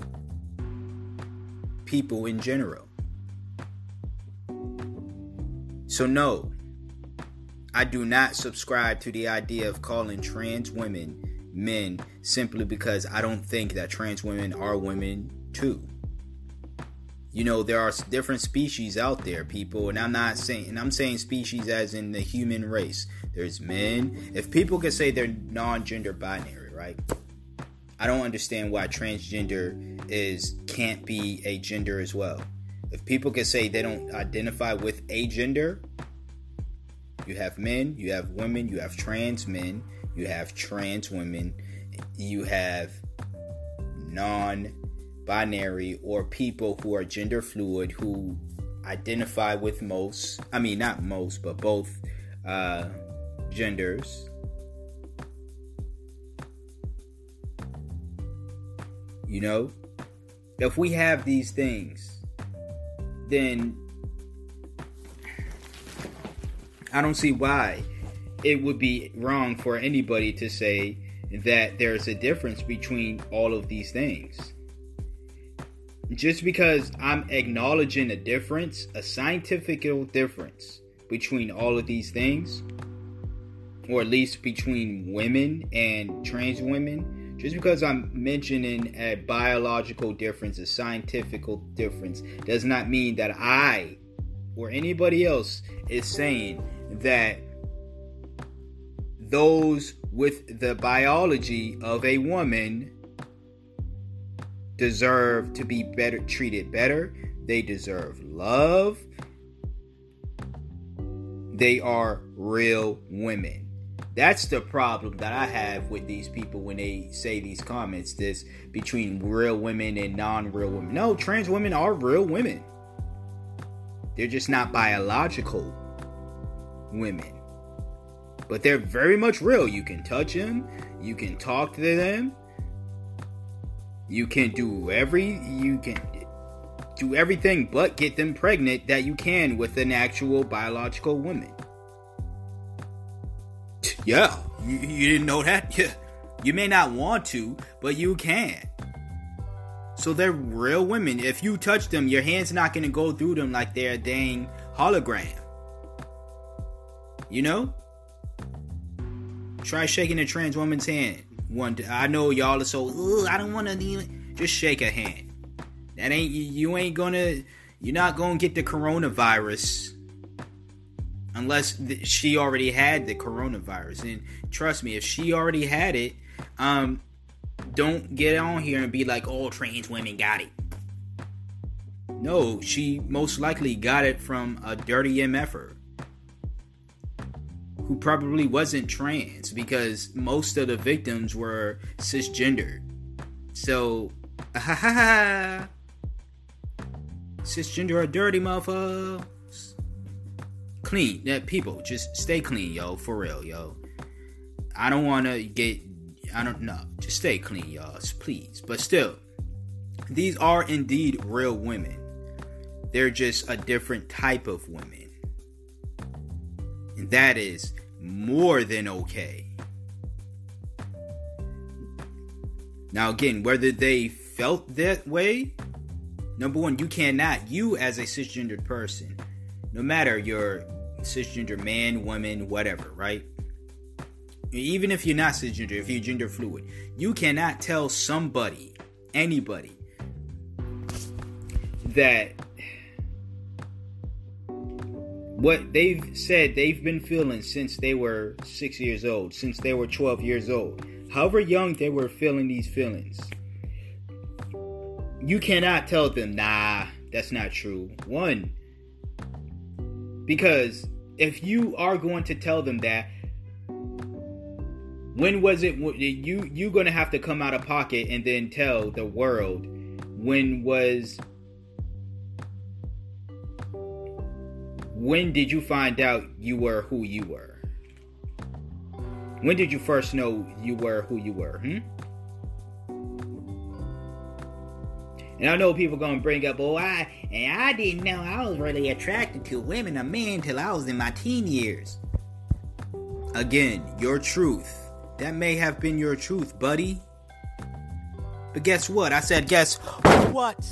people in general. So, no, I do not subscribe to the idea of calling trans women men simply because I don't think that trans women are women too. You know, there are different species out there, people, and I'm not saying, and I'm saying species as in the human race. There's men. If people can say they're non gender binary, right? I don't understand why transgender is can't be a gender as well. If people can say they don't identify with a gender, you have men, you have women, you have trans men, you have trans women, you have non binary or people who are gender fluid who identify with most, I mean, not most, but both uh, genders. You know, if we have these things, then I don't see why it would be wrong for anybody to say that there's a difference between all of these things. Just because I'm acknowledging a difference, a scientific difference between all of these things, or at least between women and trans women, just because I'm mentioning a biological difference, a scientific difference, does not mean that I or anybody else is saying that those with the biology of a woman deserve to be better treated better. They deserve love. They are real women. That's the problem that I have with these people when they say these comments. This between real women and non-real women. No, trans women are real women. They're just not biological women. But they're very much real. You can touch them, you can talk to them, you can do every you can do everything but get them pregnant that you can with an actual biological woman. Yeah, you, you didn't know that? Yeah. You may not want to, but you can. So they're real women. If you touch them, your hand's not gonna go through them like they're a dang hologram. You know? Try shaking a trans woman's hand. One, I know y'all are so. I don't want to even. Just shake a hand. That ain't you. Ain't gonna. You're not gonna get the coronavirus unless th- she already had the coronavirus. And trust me, if she already had it, um, don't get on here and be like, "Oh, trans women got it." No, she most likely got it from a dirty MFer who probably wasn't trans because most of the victims were cisgendered. So, ha ha cisgender are dirty, motherfucker clean. Yeah, people, just stay clean, yo. For real, yo. I don't want to get. I don't know. Just stay clean, y'all. Please. But still, these are indeed real women. They're just a different type of women. And that is more than okay. Now, again, whether they felt that way, number one, you cannot, you as a cisgendered person, no matter your cisgender man, woman, whatever, right? Even if you're not cisgender, if you're gender fluid, you cannot tell somebody, anybody, that what they've said they've been feeling since they were six years old, since they were 12 years old, however young they were feeling these feelings, you cannot tell them, nah, that's not true. One, because if you are going to tell them that, when was it you you going to have to come out of pocket and then tell the world when was when did you find out you were who you were? When did you first know you were who you were? Hmm? And I know people gonna bring up, oh, I and I didn't know I was really attracted to women or men till I was in my teen years. Again, your truth. That may have been your truth, buddy. But guess what? I said, guess what?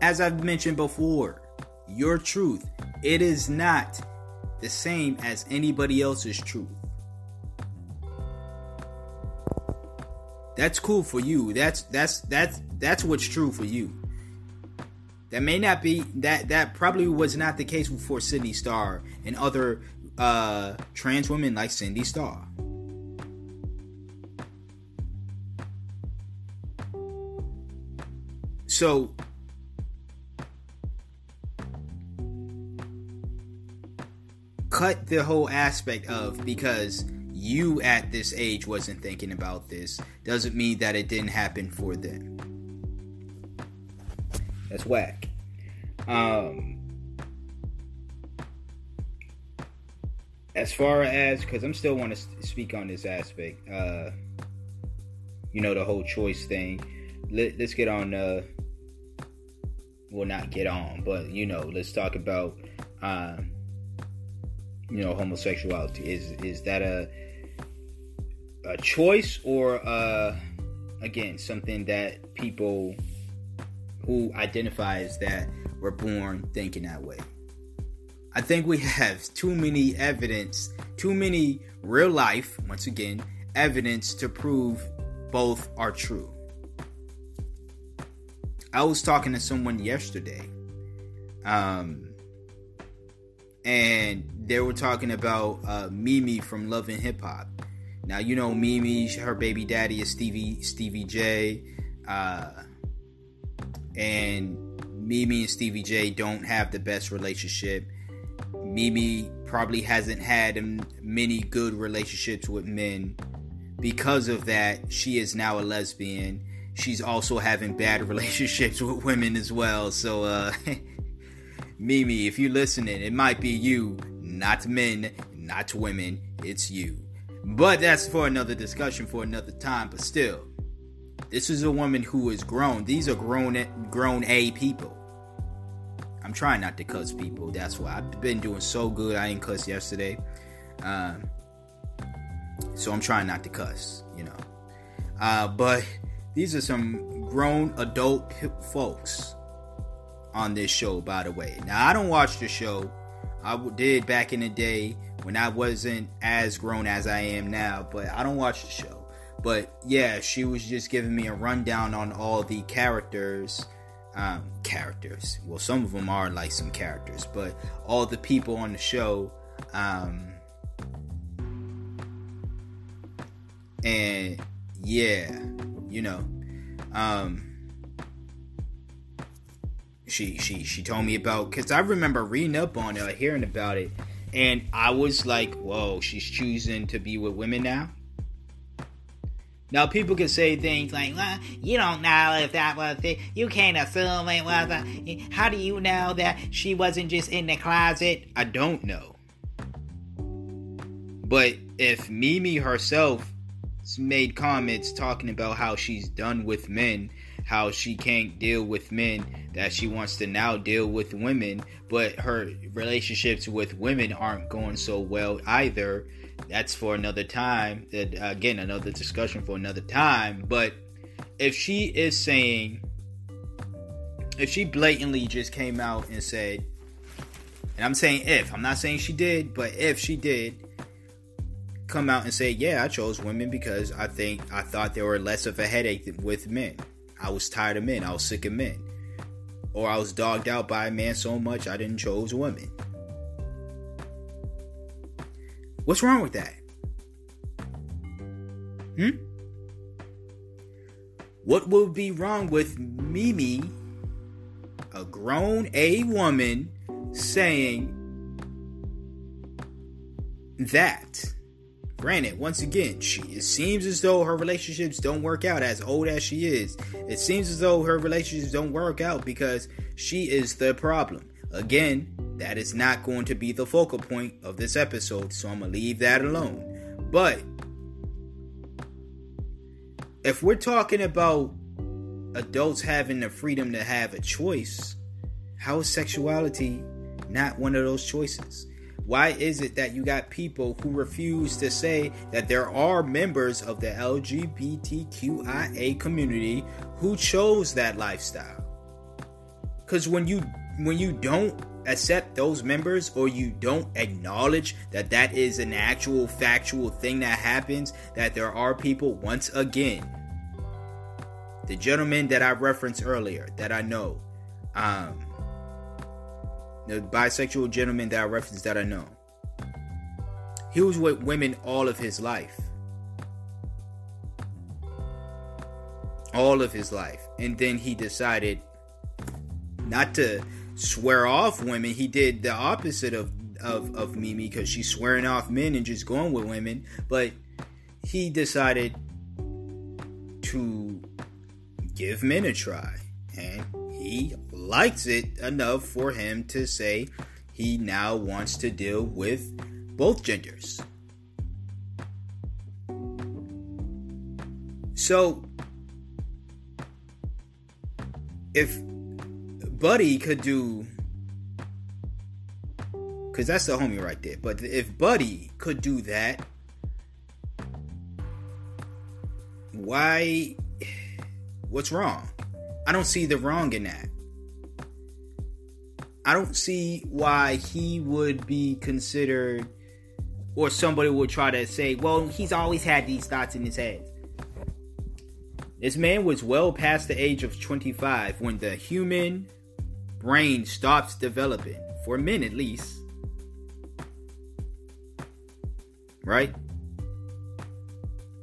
As I've mentioned before, your truth, it is not the same as anybody else's truth. That's cool for you. That's that's that's that's what's true for you. That may not be that that probably was not the case for Cindy Starr and other uh, trans women like Cindy Starr. So cut the whole aspect of because you at this age wasn't thinking about this doesn't mean that it didn't happen for them. That's whack. Um, as far as because I'm still want to speak on this aspect. Uh, you know the whole choice thing. Let, us get on. Uh, well, not get on, but you know, let's talk about. Um, you know, homosexuality is is that a a choice or uh, again something that people who identify as that were born thinking that way. I think we have too many evidence, too many real life, once again, evidence to prove both are true. I was talking to someone yesterday, um, and they were talking about uh, Mimi from Love and Hip Hop now you know Mimi, her baby daddy is Stevie Stevie J, uh, and Mimi and Stevie J don't have the best relationship. Mimi probably hasn't had many good relationships with men. Because of that, she is now a lesbian. She's also having bad relationships with women as well. So, uh, Mimi, if you're listening, it might be you, not men, not women. It's you. But that's for another discussion for another time. But still, this is a woman who is grown. These are grown grown A people. I'm trying not to cuss people. That's why I've been doing so good. I didn't cuss yesterday, um, so I'm trying not to cuss. You know, uh, but these are some grown adult folks on this show. By the way, now I don't watch the show. I did back in the day when I wasn't as grown as I am now, but I don't watch the show. But yeah, she was just giving me a rundown on all the characters. Um, characters. Well, some of them are like some characters, but all the people on the show. Um, and yeah, you know, um, she she she told me about because I remember reading up on it, hearing about it, and I was like, whoa, she's choosing to be with women now. Now, people can say things like, well, you don't know if that was it. You can't assume it was a. How do you know that she wasn't just in the closet? I don't know. But if Mimi herself made comments talking about how she's done with men, how she can't deal with men that she wants to now deal with women but her relationships with women aren't going so well either. That's for another time. That again another discussion for another time. But if she is saying if she blatantly just came out and said and i'm saying if i'm not saying she did but if she did come out and say, "Yeah, I chose women because I think I thought they were less of a headache with men. I was tired of men. I was sick of men, or I was dogged out by a man so much I didn't chose women." What's wrong with that? Hmm? What would be wrong with Mimi, a grown A woman, saying that? Granted, once again, she it seems as though her relationships don't work out as old as she is. It seems as though her relationships don't work out because she is the problem. Again, that is not going to be the focal point of this episode, so I'm gonna leave that alone. But if we're talking about adults having the freedom to have a choice, how is sexuality not one of those choices? Why is it that you got people who refuse to say that there are members of the LGBTQIA community who chose that lifestyle? Cuz when you when you don't accept those members or you don't acknowledge that that is an actual factual thing that happens that there are people once again the gentleman that I referenced earlier that I know um the bisexual gentleman that I referenced that I know. He was with women all of his life. All of his life. And then he decided not to swear off women. He did the opposite of, of, of Mimi because she's swearing off men and just going with women. But he decided to give men a try. And he likes it enough for him to say he now wants to deal with both genders. So, if Buddy could do, because that's the homie right there, but if Buddy could do that, why? What's wrong? I don't see the wrong in that. I don't see why he would be considered, or somebody would try to say, well, he's always had these thoughts in his head. This man was well past the age of 25 when the human brain stops developing, for men at least. Right?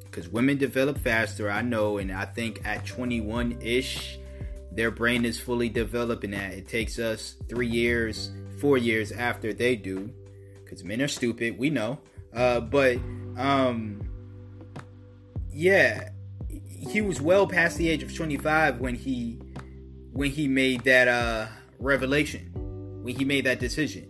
Because women develop faster, I know, and I think at 21 ish, their brain is fully developing that. It takes us three years, four years after they do, because men are stupid. We know, uh, but um, yeah, he was well past the age of 25 when he when he made that uh, revelation, when he made that decision.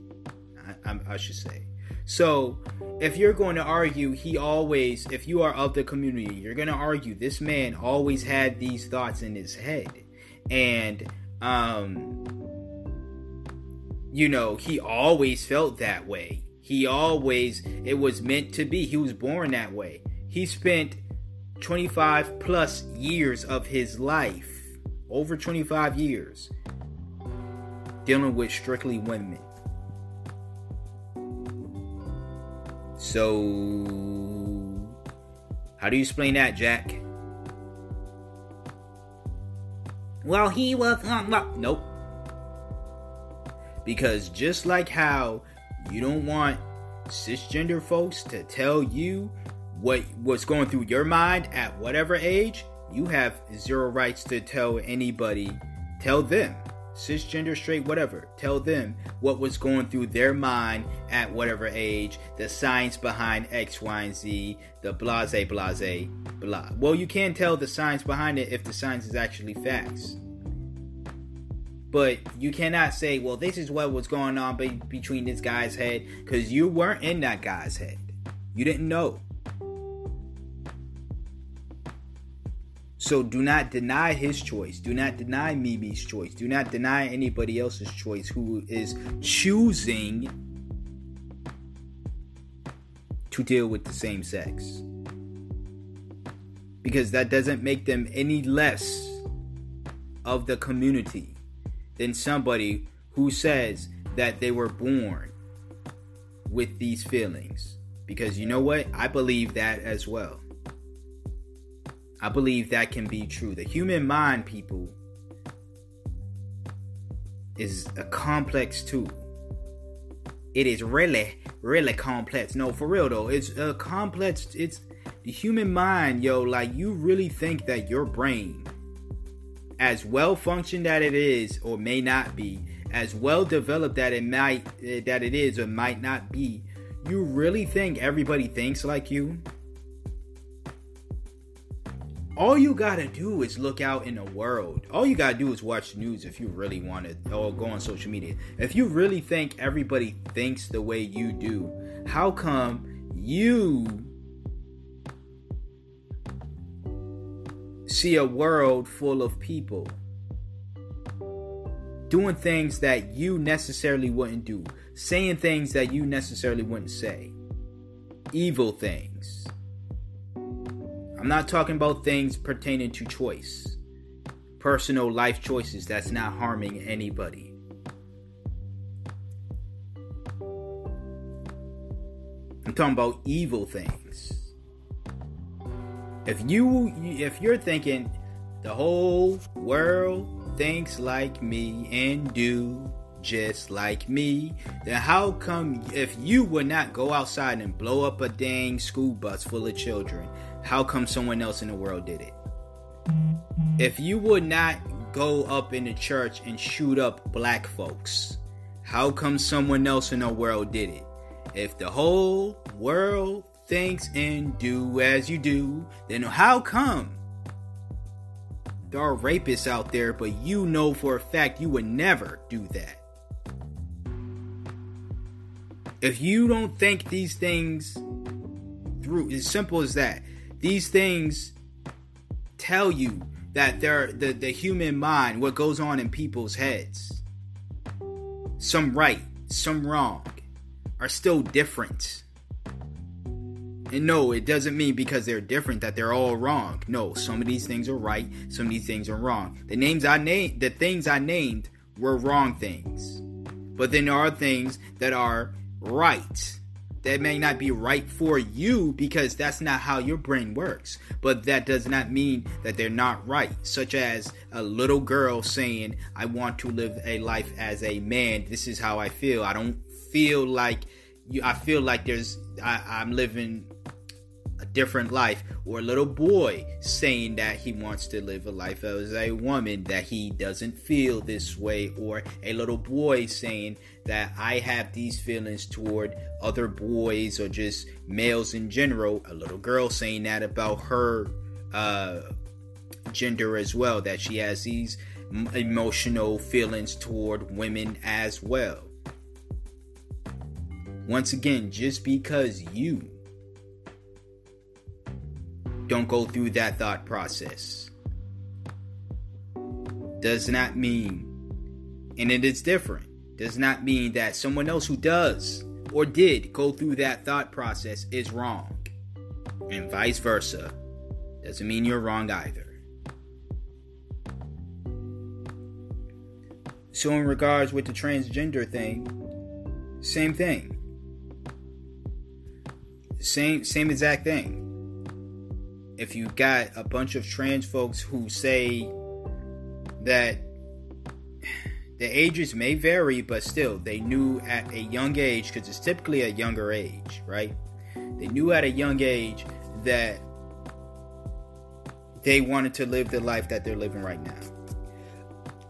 I, I, I should say. So, if you're going to argue, he always, if you are of the community, you're going to argue this man always had these thoughts in his head and um you know he always felt that way. He always it was meant to be. He was born that way. He spent 25 plus years of his life over 25 years dealing with strictly women. So how do you explain that jack Well, he was. No. Nope. Because just like how you don't want cisgender folks to tell you what what's going through your mind at whatever age, you have zero rights to tell anybody. Tell them cisgender, straight, whatever. Tell them what was going through their mind at whatever age, the science behind X, Y, and Z, the blase, blase, blah. Well, you can tell the science behind it if the science is actually facts. But you cannot say, well, this is what was going on be- between this guy's head, because you weren't in that guy's head. You didn't know. So do not deny his choice. Do not deny Mimi's choice. Do not deny anybody else's choice who is choosing to deal with the same sex. Because that doesn't make them any less of the community than somebody who says that they were born with these feelings. Because you know what? I believe that as well. I believe that can be true. The human mind, people, is a complex tool. It is really, really complex. No, for real though, it's a complex. It's the human mind, yo. Like you really think that your brain, as well functioned that it is, or may not be, as well developed that it might eh, that it is or might not be, you really think everybody thinks like you? All you gotta do is look out in the world. All you gotta do is watch news if you really want to, or go on social media. If you really think everybody thinks the way you do, how come you see a world full of people doing things that you necessarily wouldn't do, saying things that you necessarily wouldn't say, evil things. I'm not talking about things pertaining to choice, personal life choices that's not harming anybody. I'm talking about evil things. If you if you're thinking the whole world thinks like me and do just like me, then how come if you would not go outside and blow up a dang school bus full of children, how come someone else in the world did it? If you would not go up in the church and shoot up black folks, how come someone else in the world did it? If the whole world thinks and do as you do, then how come there are rapists out there, but you know for a fact you would never do that. If you don't think these things through, as simple as that, these things tell you that they're the, the human mind, what goes on in people's heads, some right, some wrong, are still different and no, it doesn't mean because they're different that they're all wrong. No, some of these things are right, some of these things are wrong. The names I named, the things I named were wrong things. But then there are things that are right. That may not be right for you because that's not how your brain works. But that does not mean that they're not right. Such as a little girl saying, I want to live a life as a man. This is how I feel. I don't feel like you I feel like there's I, I'm living a different life, or a little boy saying that he wants to live a life as a woman, that he doesn't feel this way, or a little boy saying that I have these feelings toward other boys or just males in general, a little girl saying that about her uh, gender as well, that she has these emotional feelings toward women as well. Once again, just because you don't go through that thought process does not mean, and it is different, does not mean that someone else who does or did go through that thought process is wrong. And vice versa. Doesn't mean you're wrong either. So, in regards with the transgender thing, same thing. Same same exact thing if you got a bunch of trans folks who say that the ages may vary, but still they knew at a young age, because it's typically a younger age, right? They knew at a young age that they wanted to live the life that they're living right now.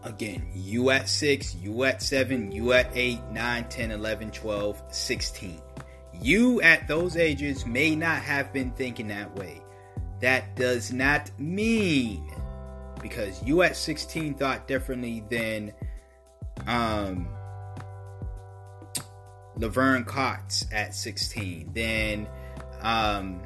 Again, you at 6, you at 7, you at 8, 9, 10, 11, 12, 16. You at those ages may not have been thinking that way that does not mean because you at 16 thought differently than um Laverne Cox at 16, then um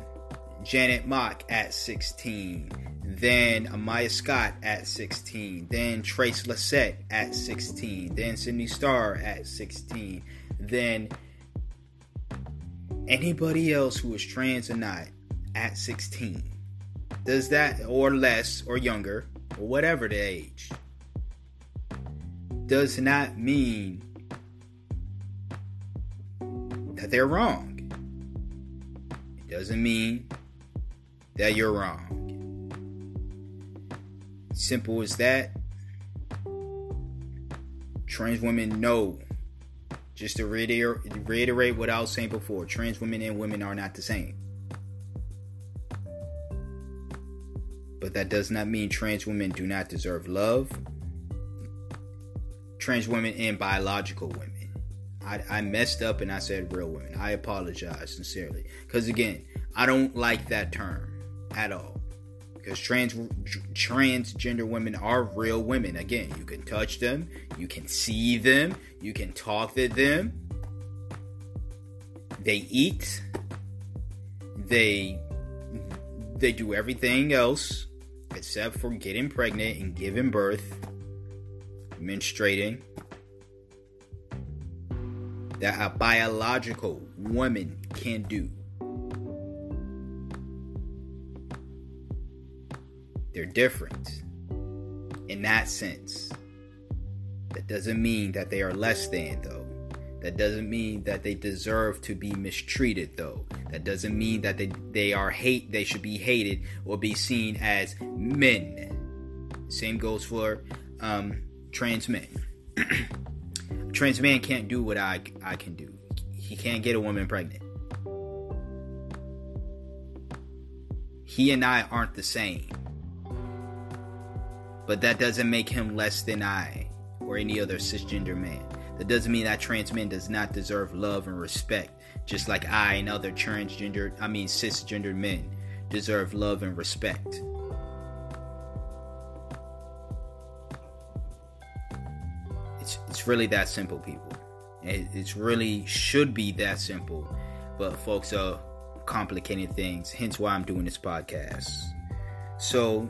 Janet Mock at 16, then Amiyah Scott at 16, then Trace Lysette at 16, then Sidney Starr at 16, then anybody else who is trans or not at 16. Does that, or less, or younger, or whatever the age, does not mean that they're wrong. It doesn't mean that you're wrong. Simple as that. Trans women know. Just to reiterate, what I was saying before trans women and women are not the same. But that does not mean trans women do not deserve love. Trans women and biological women. I, I messed up and I said real women. I apologize sincerely. Because again, I don't like that term at all because trans transgender women are real women. Again, you can touch them, you can see them, you can talk to them. They eat. They they do everything else except for getting pregnant and giving birth, menstruating. That a biological woman can do. They're different in that sense. That doesn't mean that they are less than, though. That doesn't mean that they deserve to be mistreated, though. That doesn't mean that they, they are hate they should be hated or be seen as men. Same goes for um, trans men. trans man can't do what I I can do. He can't get a woman pregnant. He and I aren't the same but that doesn't make him less than I or any other cisgender man. That doesn't mean that trans men does not deserve love and respect, just like I and other transgender, I mean cisgender men deserve love and respect. It's it's really that simple, people. It, it's really should be that simple, but folks are complicating things. Hence why I'm doing this podcast. So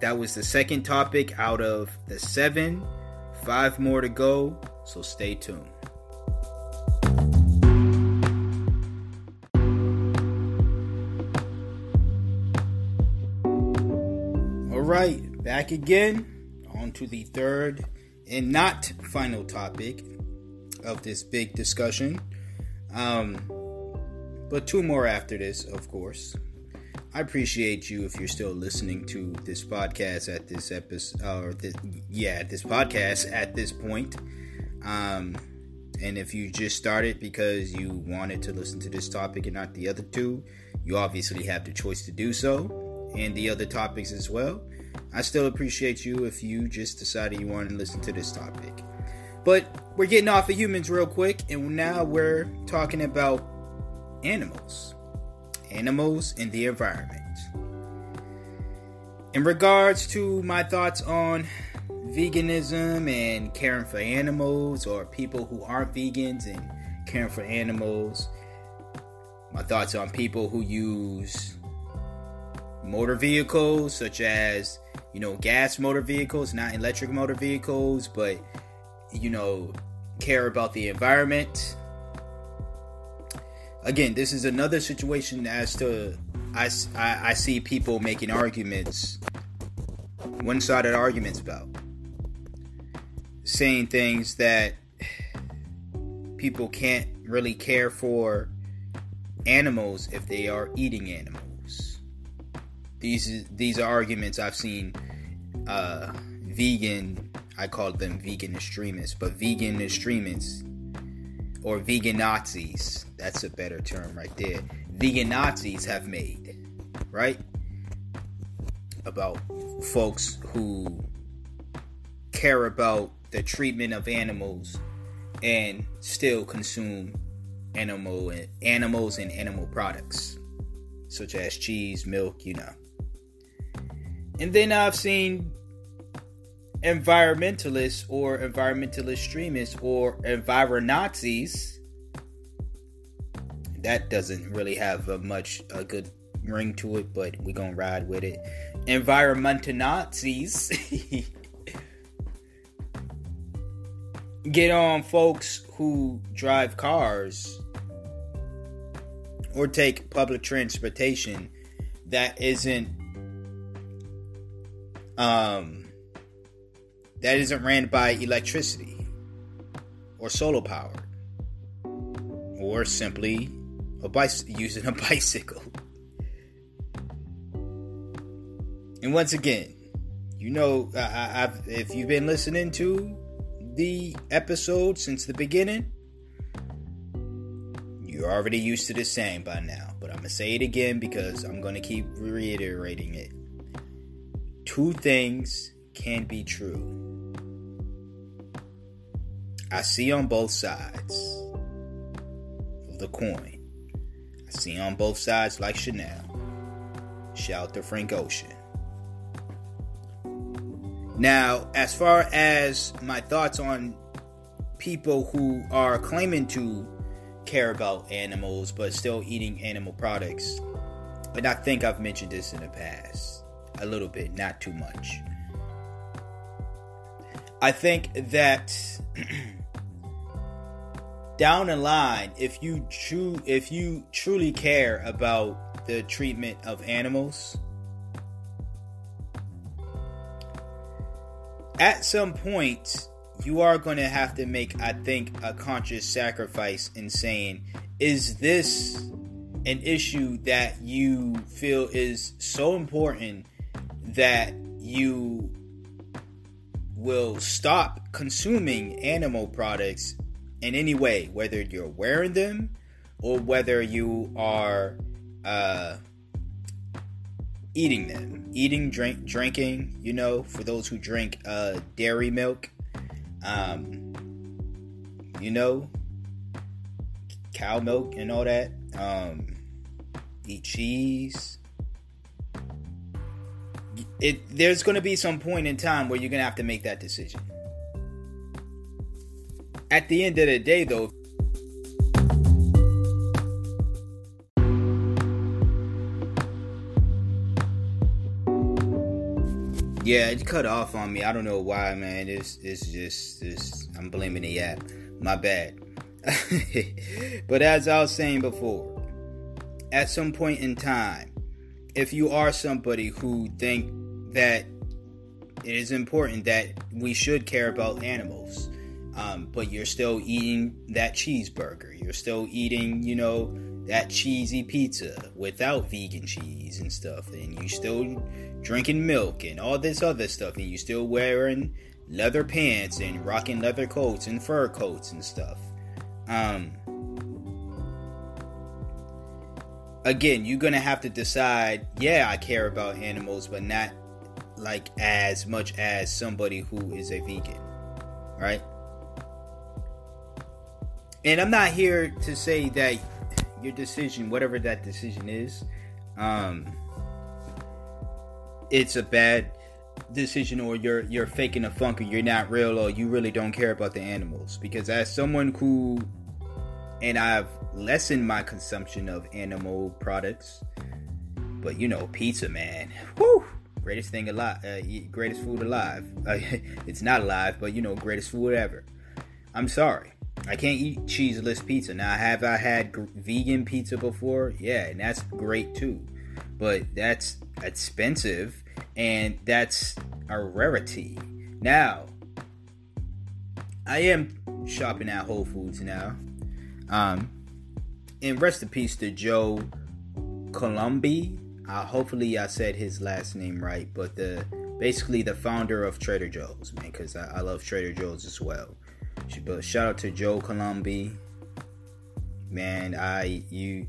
that was the second topic out of the seven. Five more to go, so stay tuned. All right, back again. On to the third and not final topic of this big discussion. Um, but two more after this, of course. I appreciate you if you're still listening to this podcast at this episode, or this, yeah, this podcast at this point. Um, and if you just started because you wanted to listen to this topic and not the other two, you obviously have the choice to do so, and the other topics as well. I still appreciate you if you just decided you want to listen to this topic. But we're getting off of humans real quick, and now we're talking about animals animals, and the environment. In regards to my thoughts on veganism and caring for animals, or people who aren't vegans and caring for animals, my thoughts on people who use motor vehicles, such as, you know, gas motor vehicles, not electric motor vehicles, but, you know, care about the environment. Again, this is another situation as to I, I, I see people making arguments, one sided arguments about saying things that people can't really care for animals if they are eating animals. These these are arguments I've seen uh, vegan. I call them vegan extremists, but vegan extremists or vegan Nazis. That's a better term right there. Vegan Nazis have made, right? About folks who care about the treatment of animals and still consume animal and animals and animal products such as cheese, milk, you know. And then I've seen environmentalists or environmentalist extremists or environazis that doesn't really have a much a good ring to it, but we're gonna ride with it. Environmental Nazis. Get on folks who drive cars or take public transportation that isn't um that isn't ran by electricity or solar power or simply a bicy- using a bicycle. And once again, you know, I, I've, if you've been listening to the episode since the beginning, you're already used to the same by now. But I'm gonna say it again because I'm gonna keep reiterating it. Two things can be true. I see on both sides of the coin. I see on both sides like Chanel. Shout to Frank Ocean. Now, as far as my thoughts on people who are claiming to care about animals but still eating animal products, and I think I've mentioned this in the past a little bit, not too much. I think that down the line, if you true if you truly care about the treatment of animals, at some point you are going to have to make i think a conscious sacrifice in saying is this an issue that you feel is so important that you will stop consuming animal products in any way whether you're wearing them or whether you are uh, eating them, eating, drink, drinking. You know, for those who drink uh, dairy milk, um, you know, cow milk and all that. Um, eat cheese. It there's going to be some point in time where you're going to have to make that decision. At the end of the day, though, Yeah, it cut off on me. I don't know why, man. It's it's just this. I'm blaming the app. My bad. but as I was saying before, at some point in time, if you are somebody who think that it is important that we should care about animals, um, but you're still eating that cheeseburger, you're still eating, you know, that cheesy pizza without vegan cheese and stuff, and you're still drinking milk and all this other stuff, and you're still wearing leather pants and rocking leather coats and fur coats and stuff. Um, again, you're gonna have to decide. Yeah, I care about animals, but not like as much as somebody who is a vegan, right? And I'm not here to say that your decision, whatever that decision is, um, it's a bad decision or you're you're faking a funk or you're not real or you really don't care about the animals. Because as someone who and I've lessened my consumption of animal products but you know pizza man whoo greatest thing alive uh, greatest food alive. Uh, it's not alive but you know greatest food ever. I'm sorry I can't eat cheeseless pizza now have I had g- vegan pizza before yeah and that's great too but that's expensive and that's a rarity. Now, I am shopping at Whole Foods now. Um, and rest in peace to Joe Coulombe. Uh, hopefully, I said his last name right, but the basically the founder of Trader Joe's, man, because I, I, love Trader Joe's as well. But shout out to Joe Coulombe, man. I you,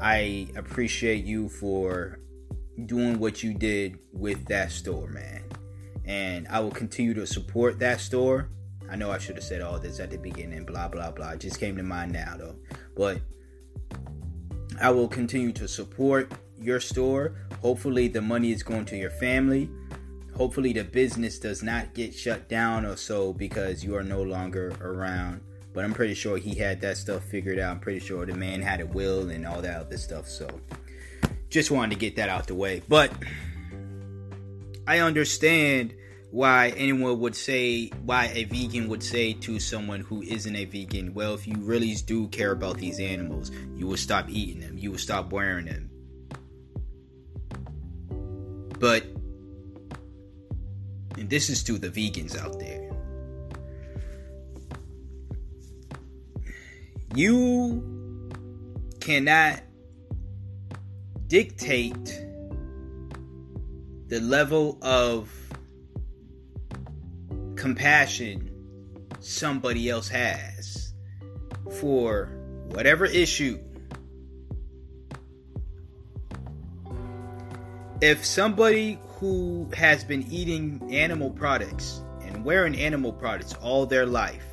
I appreciate you for doing what you did with that store, man. And I will continue to support that store. I know I should have said all this at the beginning, blah, blah, blah. It just came to mind now, though. But I will continue to support your store. Hopefully, the money is going to your family. Hopefully, the business does not get shut down or so because you are no longer around. But I'm pretty sure he had that stuff figured out. I'm pretty sure the man had a will and all that other stuff. So just wanted to get that out the way. But I understand why anyone would say why a vegan would say to someone who isn't a vegan, well, if you really do care about these animals, you will stop eating them, you will stop wearing them. But and this is to the vegans out there. You cannot dictate the level of compassion somebody else has for whatever issue. If somebody who has been eating animal products and wearing animal products all their life,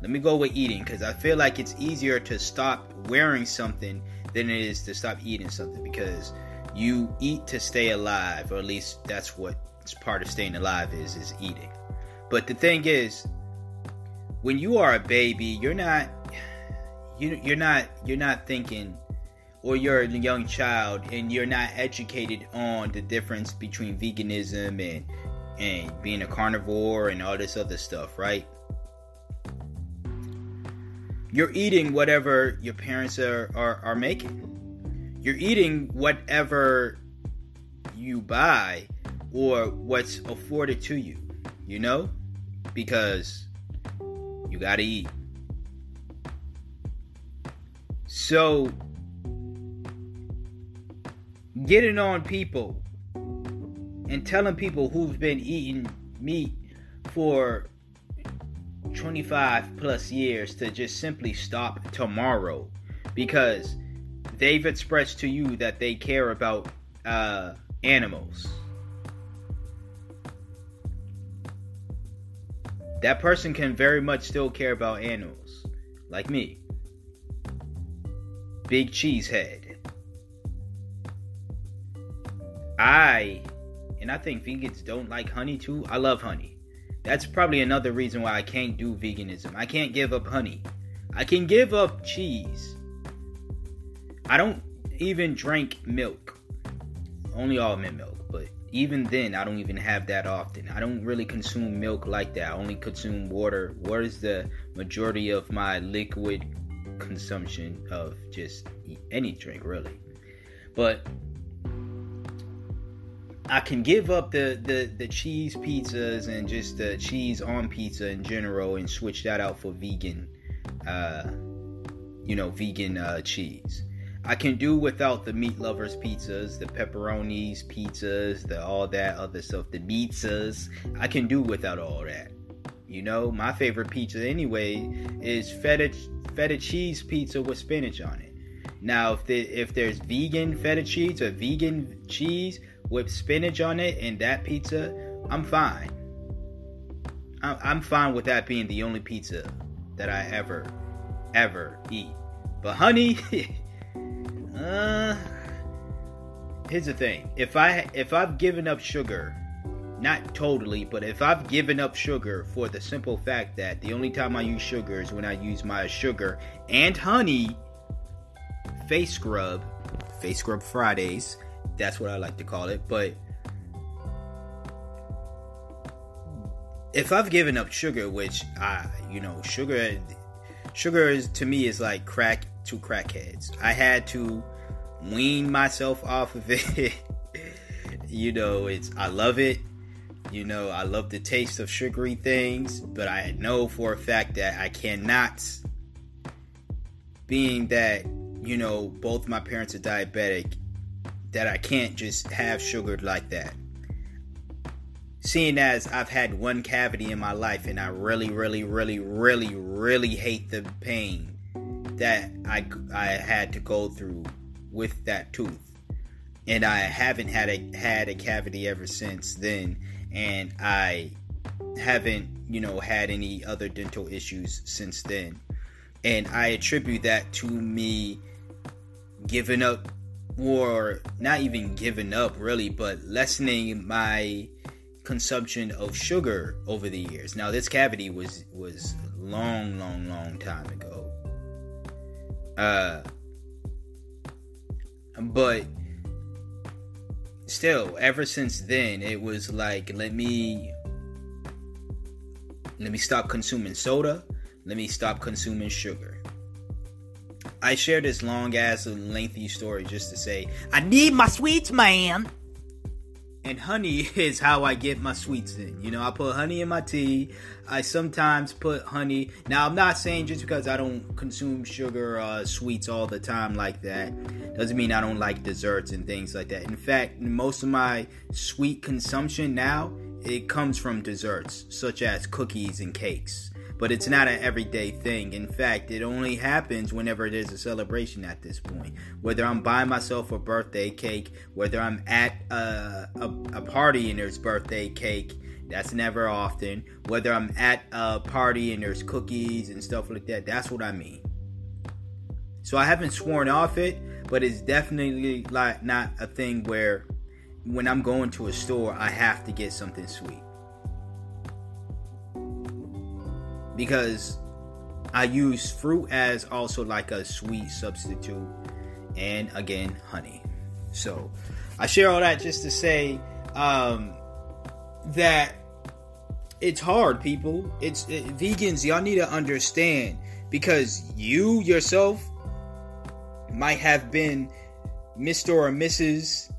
let me go with eating because I feel like it's easier to stop wearing something than it is to stop eating something because you eat to stay alive, or at least that's what part of staying alive is is eating. But the thing is, when you are a baby, you're not you you're not you're not thinking or you're a young child and you're not educated on the difference between veganism and and being a carnivore and all this other stuff, right? You're eating whatever your parents are, are, are making. You're eating whatever you buy or what's afforded to you, you know? Because you gotta eat. So, getting on people and telling people who've been eating meat for 25 plus years to just simply stop tomorrow because they've expressed to you that they care about uh, animals. That person can very much still care about animals, like me. Big cheese I, and I think vegans don't like honey too. I love honey. That's probably another reason why I can't do veganism. I can't give up honey. I can give up cheese. I don't even drink milk. Only almond milk, but even then I don't even have that often. I don't really consume milk like that. I only consume water. Water is the majority of my liquid consumption of just any drink really. But I can give up the, the, the cheese pizzas and just the cheese on pizza in general and switch that out for vegan, uh, you know, vegan uh, cheese. I can do without the meat lovers pizzas, the pepperonis pizzas, the all that other stuff, the pizzas. I can do without all that. You know, my favorite pizza anyway is feta feta cheese pizza with spinach on it. Now, if the, if there's vegan feta cheese or vegan cheese with spinach on it and that pizza, I'm fine. I'm fine with that being the only pizza that I ever, ever eat. But honey, uh, here's the thing: if I if I've given up sugar, not totally, but if I've given up sugar for the simple fact that the only time I use sugar is when I use my sugar and honey face scrub, face scrub Fridays that's what I like to call it. But if I've given up sugar, which I, you know, sugar, sugar is to me is like crack to crackheads. I had to wean myself off of it. you know, it's I love it. You know, I love the taste of sugary things, but I know for a fact that I cannot. Being that you know both my parents are diabetic that I can't just have sugared like that. Seeing as I've had one cavity in my life and I really, really, really, really, really hate the pain that I, I had to go through with that tooth. And I haven't had a had a cavity ever since then and I haven't, you know, had any other dental issues since then. And I attribute that to me giving up or not even giving up really, but lessening my consumption of sugar over the years. Now this cavity was was long, long, long time ago. Uh but still, ever since then, it was like, let me let me stop consuming soda. Let me stop consuming sugar. I share this long ass lengthy story just to say I need my sweets, man. And honey is how I get my sweets in. You know, I put honey in my tea. I sometimes put honey. Now, I'm not saying just because I don't consume sugar uh, sweets all the time like that doesn't mean I don't like desserts and things like that. In fact, most of my sweet consumption now it comes from desserts such as cookies and cakes but it's not an everyday thing. In fact, it only happens whenever there's a celebration at this point. Whether I'm buying myself a birthday cake, whether I'm at a, a, a party and there's birthday cake, that's never often. Whether I'm at a party and there's cookies and stuff like that, that's what I mean. So I haven't sworn off it, but it's definitely like not a thing where when I'm going to a store, I have to get something sweet. Because I use fruit as also like a sweet substitute, and again, honey. So I share all that just to say um, that it's hard, people. It's it, vegans. Y'all need to understand because you yourself might have been Mr. or Mrs.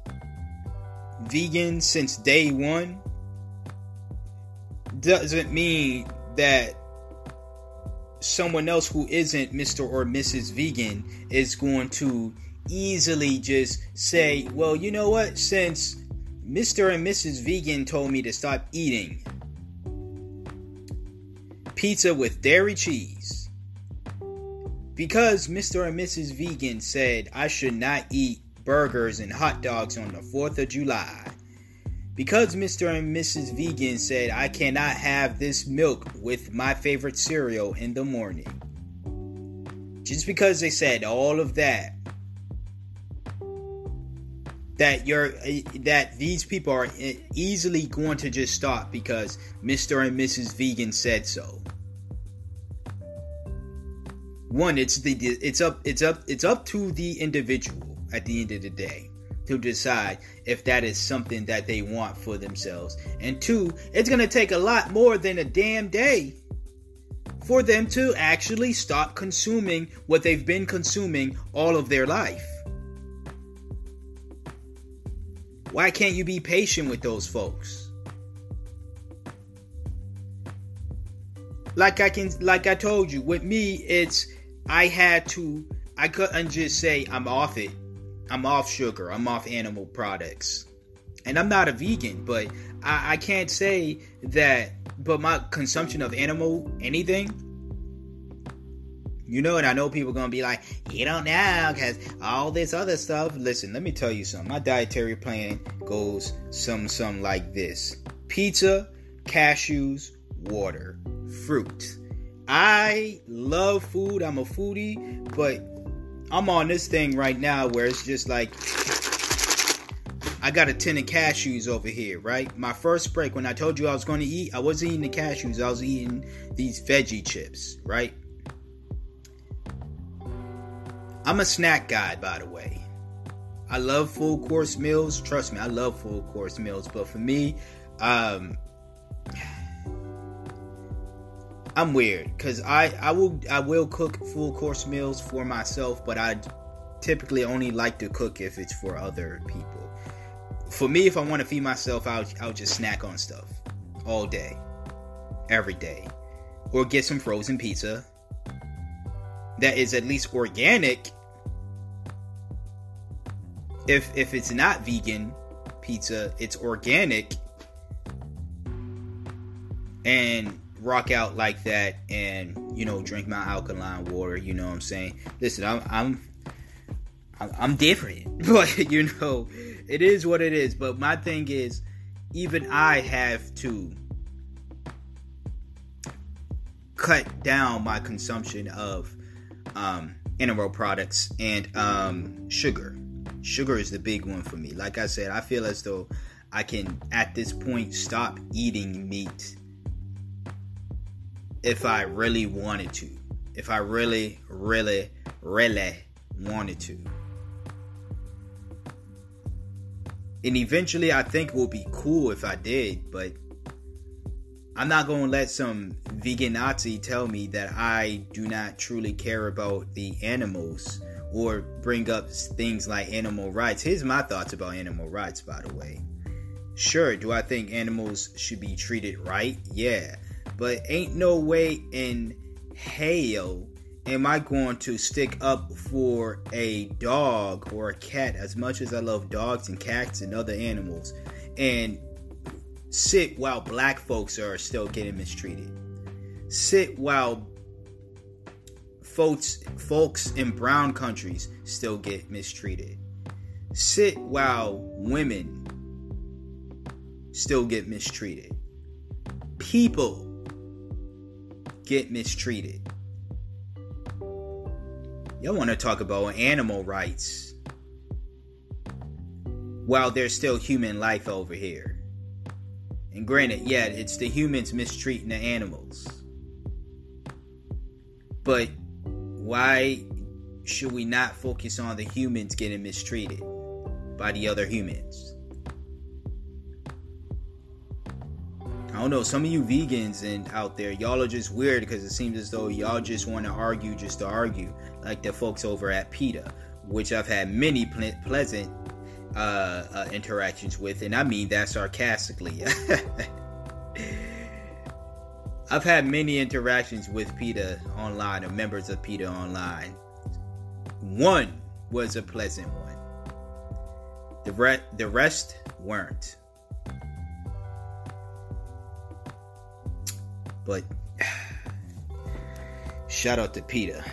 Vegan since day one. Doesn't mean that someone else who isn't Mr. or Mrs. Vegan is going to easily just say, well, you know what? Since Mr. and Mrs. Vegan told me to stop eating pizza with dairy cheese, because Mr. and Mrs. Vegan said I should not eat burgers and hot dogs on the 4th of July, because Mr. and Mrs. Vegan said I cannot have this milk with my favorite cereal in the morning. Just because they said all of that, that you're that these people are easily going to just stop because Mr. and Mrs. Vegan said so. One, it's the it's up it's up it's up to the individual at the end of the day to decide if that is something that they want for themselves. And two, it's going to take a lot more than a damn day for them to actually stop consuming what they've been consuming all of their life. Why can't you be patient with those folks? Like I can like I told you, with me it's I had to I couldn't just say I'm off it I'm off sugar. I'm off animal products. And I'm not a vegan, but I, I can't say that. But my consumption of animal anything, you know, and I know people gonna be like, you don't know, because all this other stuff. Listen, let me tell you something. My dietary plan goes some some like this: pizza, cashews, water, fruit. I love food. I'm a foodie, but I'm on this thing right now where it's just like I got a tin of cashews over here, right? My first break when I told you I was going to eat, I wasn't eating the cashews, I was eating these veggie chips, right? I'm a snack guy, by the way. I love full course meals. Trust me, I love full course meals. But for me, um, I'm weird because I I will I will cook full course meals for myself, but I typically only like to cook if it's for other people. For me, if I want to feed myself, I'll I'll just snack on stuff all day, every day, or get some frozen pizza that is at least organic. If if it's not vegan pizza, it's organic and rock out like that and you know drink my alkaline water you know what i'm saying? Listen i'm i'm i'm different but you know it is what it is. But my thing is even i have to cut down my consumption of um animal products and um sugar. Sugar is the big one for me. Like i said i feel as though i can at this point stop eating meat if I really wanted to. If I really, really, really wanted to. And eventually, I think it would be cool if I did, but I'm not going to let some vegan Nazi tell me that I do not truly care about the animals or bring up things like animal rights. Here's my thoughts about animal rights, by the way. Sure, do I think animals should be treated right? Yeah. But ain't no way in hell am I going to stick up for a dog or a cat as much as I love dogs and cats and other animals and sit while black folks are still getting mistreated? Sit while folks folks in brown countries still get mistreated. Sit while women still get mistreated. People get mistreated. Y'all want to talk about animal rights while there's still human life over here. And granted, yeah, it's the humans mistreating the animals. But why should we not focus on the humans getting mistreated by the other humans? I don't know, some of you vegans and out there, y'all are just weird because it seems as though y'all just want to argue just to argue, like the folks over at PETA, which I've had many ple- pleasant uh, uh, interactions with, and I mean that sarcastically. I've had many interactions with PETA online or members of PETA online. One was a pleasant one. The re- the rest weren't. But shout out to PETA.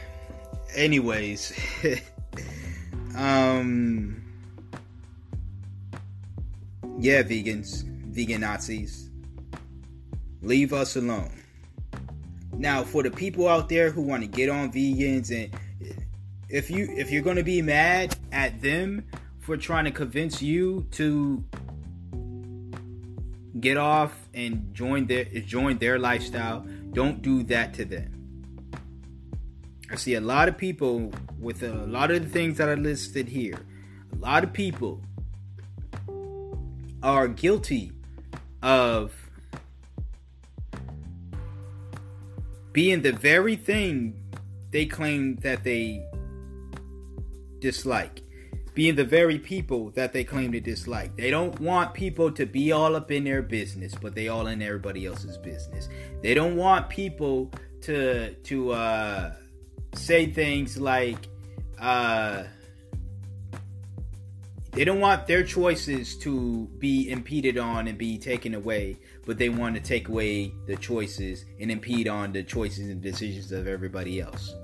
Anyways, um, yeah, vegans, vegan Nazis, leave us alone. Now, for the people out there who want to get on vegans, and if you if you're going to be mad at them for trying to convince you to get off and join their join their lifestyle. Don't do that to them. I see a lot of people with a lot of the things that are listed here. A lot of people are guilty of being the very thing they claim that they dislike being the very people that they claim to dislike. They don't want people to be all up in their business, but they all in everybody else's business. They don't want people to to uh, say things like uh, they don't want their choices to be impeded on and be taken away, but they want to take away the choices and impede on the choices and decisions of everybody else.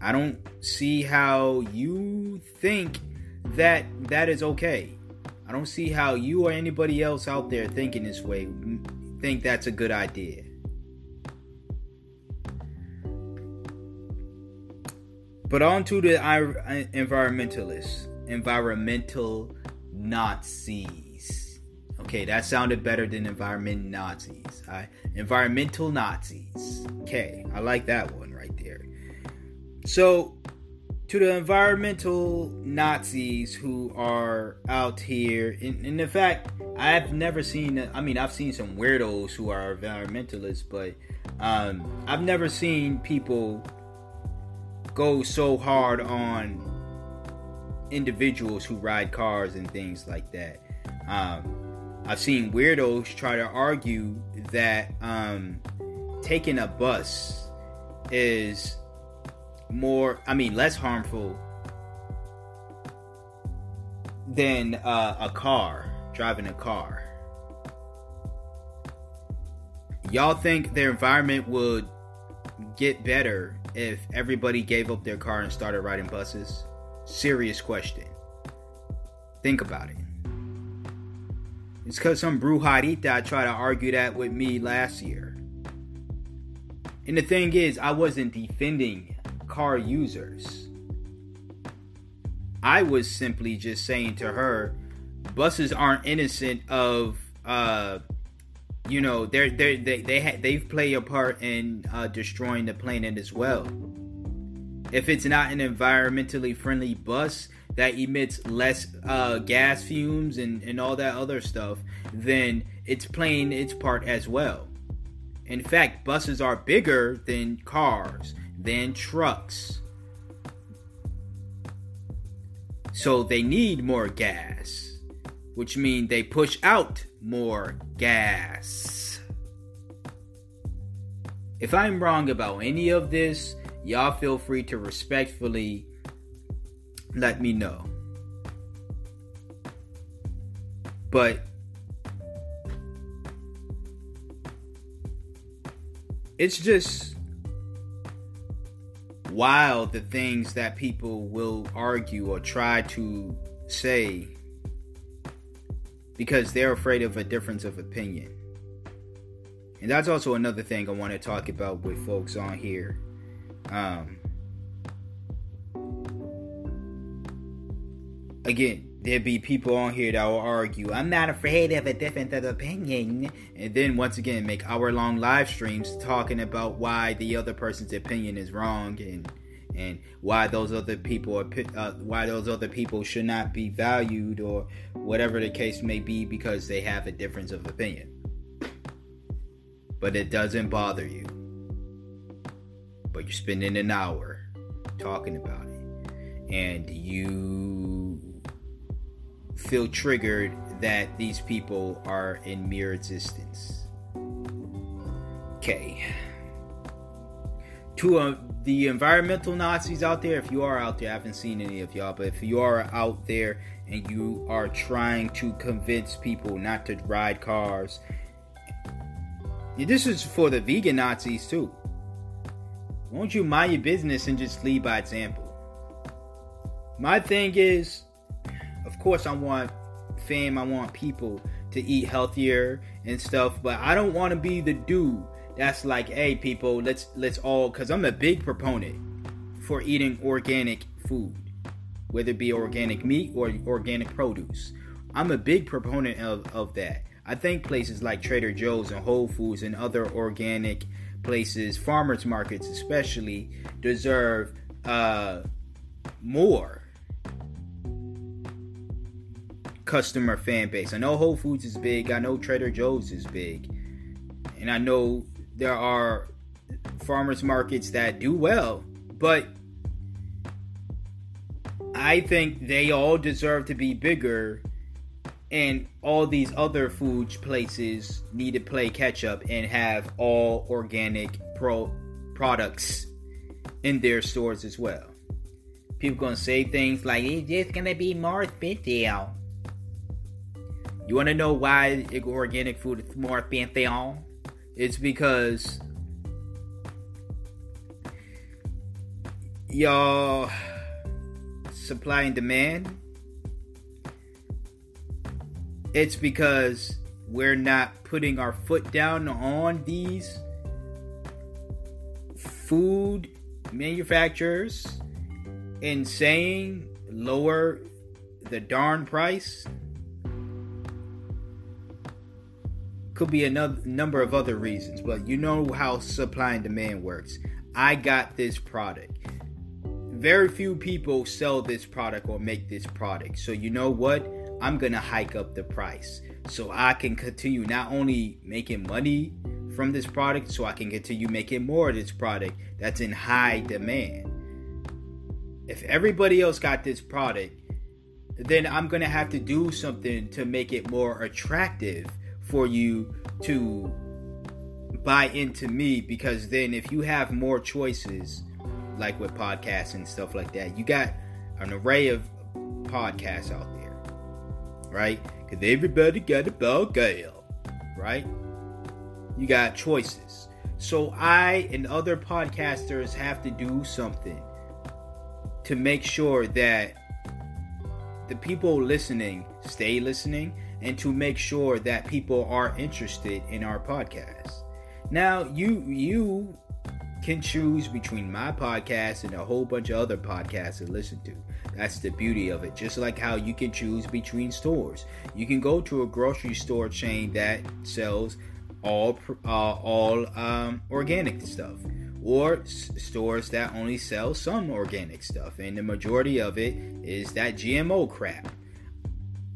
I don't see how you think that that is okay. I don't see how you or anybody else out there thinking this way think that's a good idea. But on to the environmentalists, environmental Nazis. Okay, that sounded better than environment Nazis. Environmental Nazis. Okay, I like that one right there. So, to the environmental Nazis who are out here, in, in fact, I've never seen, I mean, I've seen some weirdos who are environmentalists, but um, I've never seen people go so hard on individuals who ride cars and things like that. Um, I've seen weirdos try to argue that um, taking a bus is more, I mean, less harmful than uh, a car, driving a car. Y'all think their environment would get better if everybody gave up their car and started riding buses? Serious question. Think about it. It's because some brujarita tried to argue that with me last year. And the thing is, I wasn't defending car users. I was simply just saying to her, buses aren't innocent of, uh, you know, they're, they're, they they ha- they've played a part in uh, destroying the planet as well. if it's not an environmentally friendly bus that emits less uh, gas fumes and, and all that other stuff, then it's playing its part as well. In fact, buses are bigger than cars, than trucks. So they need more gas, which means they push out more gas. If I'm wrong about any of this, y'all feel free to respectfully let me know. But it's just wild the things that people will argue or try to say because they're afraid of a difference of opinion. And that's also another thing I want to talk about with folks on here. Um, again, there be people on here that will argue, I'm not afraid of a difference of opinion. And then once again, make hour long live streams talking about why the other person's opinion is wrong and and why those other people are uh, why those other people should not be valued or whatever the case may be because they have a difference of opinion. But it doesn't bother you. But you're spending an hour talking about it. And you feel triggered that these people are in mere existence okay to uh, the environmental Nazis out there, if you are out there, I haven't seen any of y'all, but if you are out there and you are trying to convince people not to ride cars, this is for the vegan Nazis too. Won't you mind your business and just lead by example? My thing is, of course, I want fame, I want people to eat healthier and stuff, but I don't want to be the dude that's like, hey, people, let's let's all, because I'm a big proponent for eating organic food, whether it be organic meat or organic produce. I'm a big proponent of, of that. I think places like Trader Joe's and Whole Foods and other organic places, farmers markets especially, deserve uh, more customer fan base. I know Whole Foods is big. I know Trader Joe's is big. And I know there are farmers markets that do well, but I think they all deserve to be bigger and all these other food places need to play catch up and have all organic pro products in their stores as well. People gonna say things like it's just gonna be more expensive. You wanna know why organic food is more expensive? It's because y'all supply and demand. It's because we're not putting our foot down on these food manufacturers and saying lower the darn price Could be another number of other reasons, but you know how supply and demand works. I got this product. Very few people sell this product or make this product. So you know what? I'm going to hike up the price so I can continue not only making money from this product so I can continue making more of this product that's in high demand. If everybody else got this product, then I'm going to have to do something to make it more attractive for you to buy into me because then if you have more choices like with podcasts and stuff like that you got an array of podcasts out there right? Because everybody got a ball gale right? You got choices. So i and other podcasters have to do something to make sure that the people listening stay listening and to make sure that people are interested in our podcast. Now, you you can choose between my podcast and a whole bunch of other podcasts to listen to. That's the beauty of it. Just like how you can choose between stores. You can go to a grocery store chain that sells all uh, all um, organic stuff, or s- stores that only sell some organic stuff, and the majority of it is that GMO crap.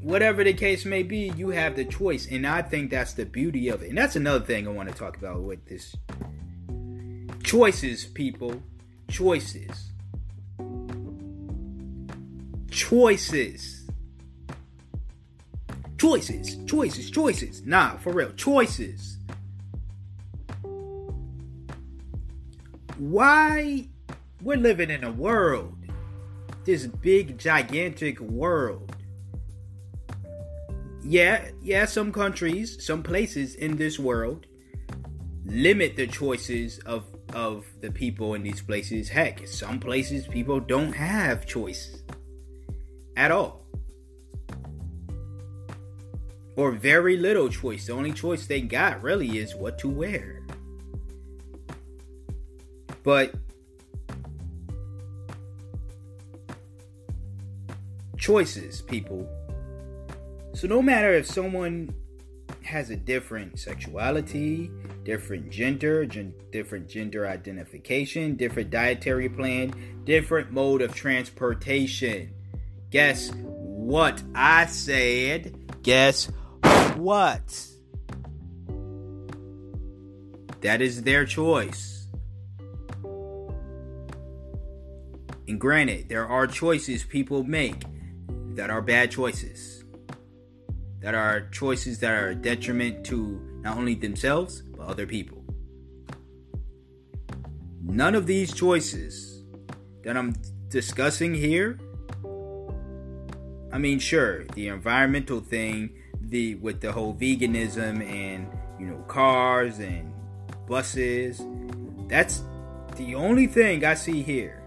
Whatever the case may be, you have the choice, and I think that's the beauty of it. And that's another thing I want to talk about with this choices, people. Choices. Choices. Choices. Choices. Choices. Nah, for real. Choices. Why we're living in a world, this big, gigantic world. Yeah, yeah, some countries, some places in this world limit the choices of of the people in these places. Heck, some places people don't have choice at all. Or very little choice. The only choice they got really is what to wear. But choices, people. So no matter if someone has a different sexuality, different gender, gen- different gender identification, different dietary plan, different mode of transportation. Guess what I said? Guess what? That is their choice. And granted, there are choices people make that are bad choices. That are choices that are a detriment to not only themselves, but other people. None of these choices that I'm discussing here, I mean, sure, the environmental thing, the with the whole veganism and you know cars and buses, that's the only thing I see here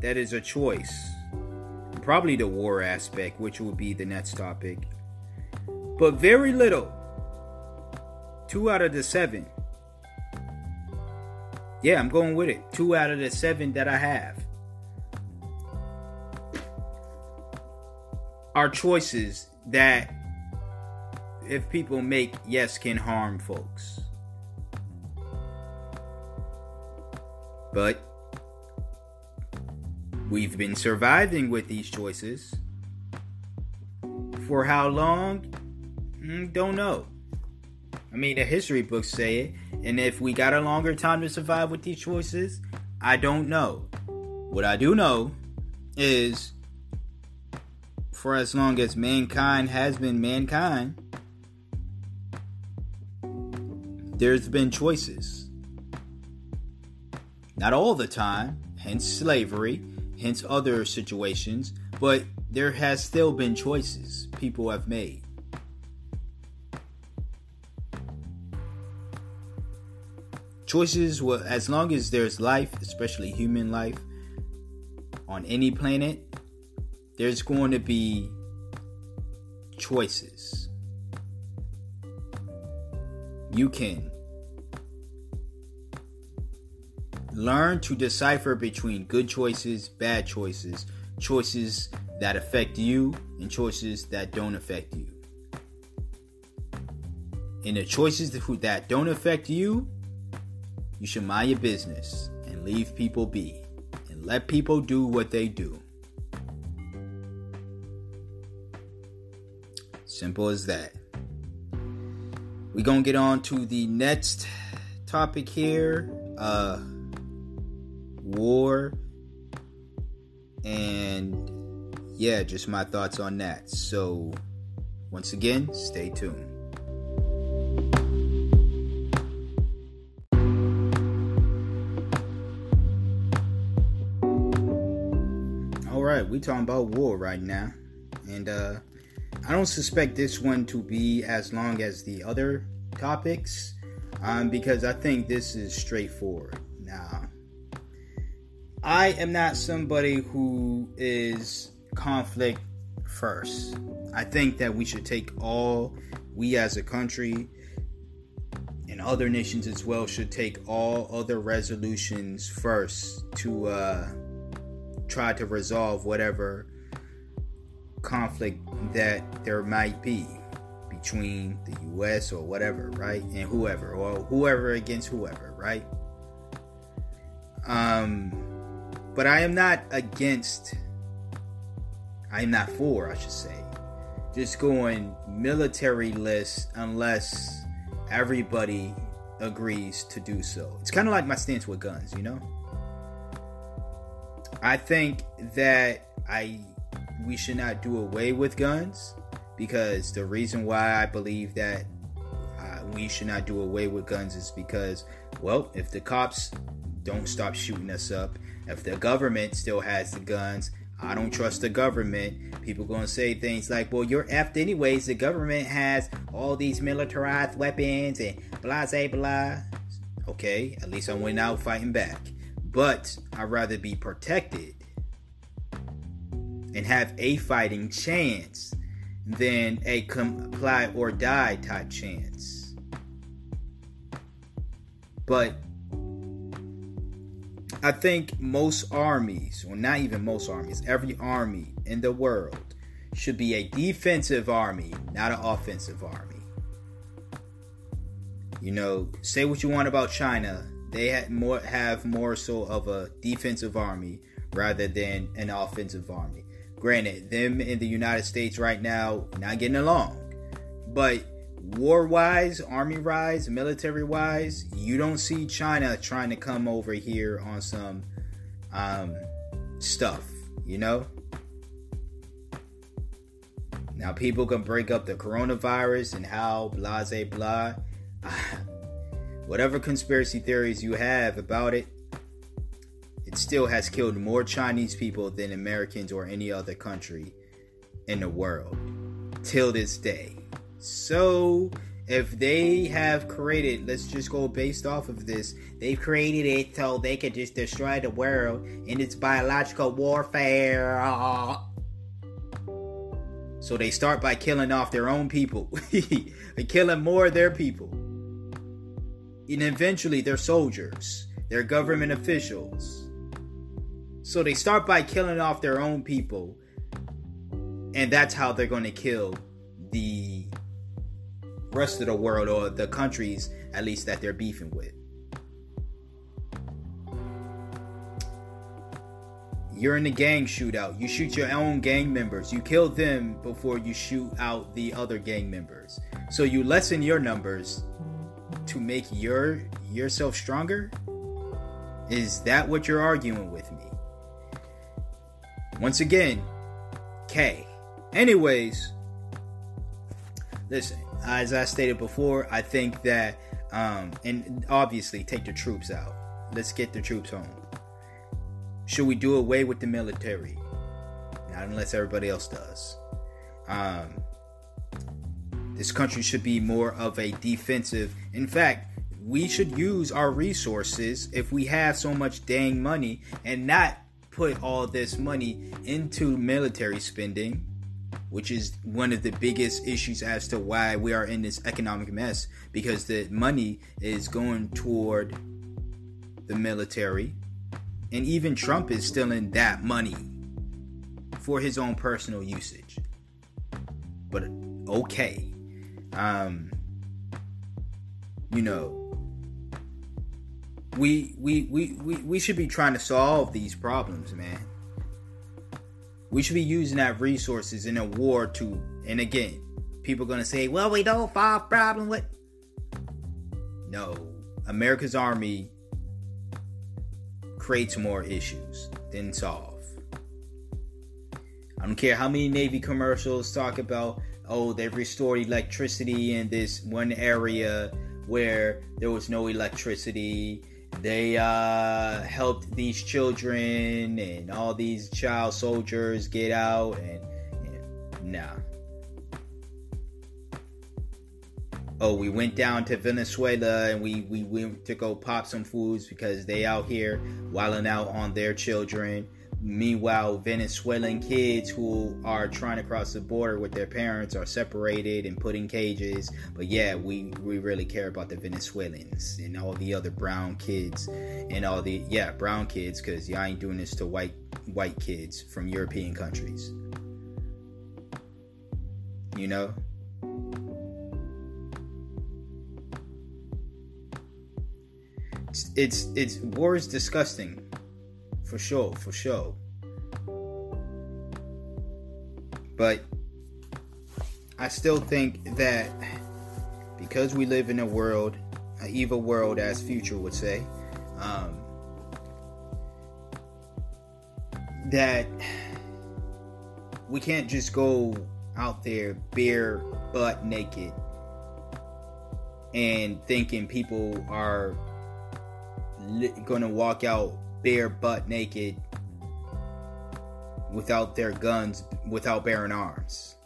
that is a choice. Probably the war aspect, which will be the next topic. But very little. Two out of the seven. Yeah, I'm going with it. Two out of the seven that I have are choices that, if people make, yes, can harm folks. But we've been surviving with these choices. For how long? Mm, don't know. I mean, the history books say it, and if we got a longer time to survive with these choices, I don't know. What I do know is for as long as mankind has been mankind, there's been choices. Not all the time, hence slavery, hence other situations, but there has still been choices people have made. Choices, well, as long as there's life, especially human life, on any planet, there's going to be choices. You can learn to decipher between good choices, bad choices, choices that affect you, and choices that don't affect you. And the choices that don't affect you, you should mind your business and leave people be and let people do what they do. Simple as that. We're going to get on to the next topic here uh, war. And yeah, just my thoughts on that. So, once again, stay tuned. Right, we talking about war right now, and uh, I don't suspect this one to be as long as the other topics, um, because I think this is straightforward. Now, I am not somebody who is conflict first. I think that we should take all, we as a country and other nations as well, should take all other resolutions first to uh, try to resolve whatever conflict that there might be between the US or whatever, right? And whoever, or whoever against whoever, right? Um, but I am not against. I am not for, I should say, just going military list unless everybody agrees to do so. It's kind of like my stance with guns, you know. I think that I we should not do away with guns because the reason why I believe that uh, we should not do away with guns is because, well, if the cops don't stop shooting us up, if the government still has the guns, I don't trust the government. People gonna say things like, "Well, you're effed anyways. The government has all these militarized weapons and blah blah blah." Okay, at least I went out fighting back. But I'd rather be protected and have a fighting chance than a comply or die type chance. But I think most armies, or not even most armies, every army in the world should be a defensive army, not an offensive army. You know, say what you want about China, they have more have more so of a defensive army rather than an offensive army. Granted, them in the United States right now not getting along, but war wise, army wise, military wise, you don't see China trying to come over here on some um, stuff, you know? Now, people can break up the coronavirus and how blase blah. Whatever conspiracy theories you have about it, it still has killed more Chinese people than Americans or any other country in the world till this day. So, if they have created, let's just go based off of this, they've created it so they could just destroy the world in its biological warfare. So they start by killing off their own people, killing more of their people. And eventually, their soldiers, their government officials. So they start by killing off their own people, and that's how they're going to kill the rest of the world or the countries at least that they're beefing with. You're in a gang shootout. You shoot your own gang members. You kill them before you shoot out the other gang members. So you lessen your numbers to make your yourself stronger? Is that what you're arguing with me? Once again, K. Anyways, listen, as I stated before, I think that, um, and obviously take the troops out. Let's get the troops home. Should we do away with the military? Not unless everybody else does. Um, this country should be more of a defensive. In fact, we should use our resources if we have so much dang money and not put all this money into military spending which is one of the biggest issues as to why we are in this economic mess because the money is going toward the military. And even Trump is stealing that money for his own personal usage. But okay um you know we we we we, we should be trying to solve these problems man we should be using our resources in a war to, and again, people are to say, well, we don't solve problem with. No, America's army creates more issues than solve. I don't care how many Navy commercials talk about, oh, they've restored electricity in this one area where there was no electricity. They uh, helped these children and all these child soldiers get out and, and nah. Oh we went down to venezuela and we, we went to go pop some foods because they out here wilding out on their children Meanwhile, Venezuelan kids who are trying to cross the border with their parents are separated and put in cages. But yeah, we, we really care about the Venezuelans and all the other brown kids and all the yeah brown kids because y'all ain't doing this to white white kids from European countries. You know. it's it's war is disgusting, for sure, for sure. But I still think that because we live in a world, an evil world, as Future would say, um, that we can't just go out there bare butt naked and thinking people are li- gonna walk out bare butt naked without their guns, without bearing arms.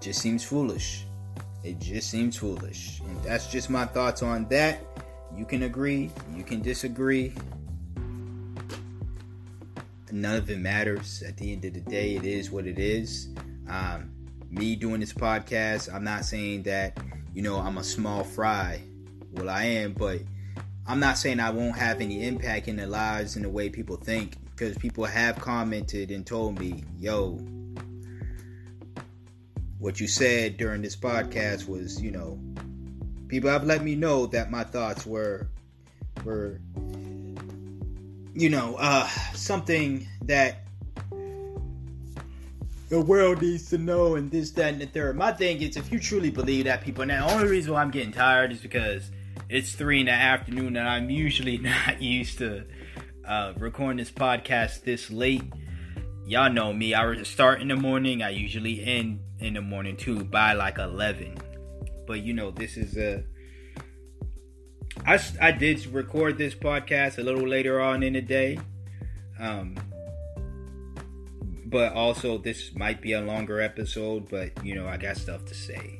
Just seems foolish. It just seems foolish. And that's just my thoughts on that. You can agree, you can disagree. None of it matters. At the end of the day, it is what it is. Um, me doing this podcast, I'm not saying that, you know, I'm a small fry. Well, I am, but I'm not saying I won't have any impact in their lives and the way people think because people have commented and told me, yo, what you said during this podcast was, you know, people have let me know that my thoughts were were you know, uh something that the world needs to know and this, that, and the third. My thing is if you truly believe that people now the only reason why I'm getting tired is because it's three in the afternoon and I'm usually not used to uh, recording this podcast this late. Y'all know me. I start in the morning. I usually end in the morning too by like 11. But you know, this is a. I, I did record this podcast a little later on in the day. Um, but also, this might be a longer episode, but you know, I got stuff to say.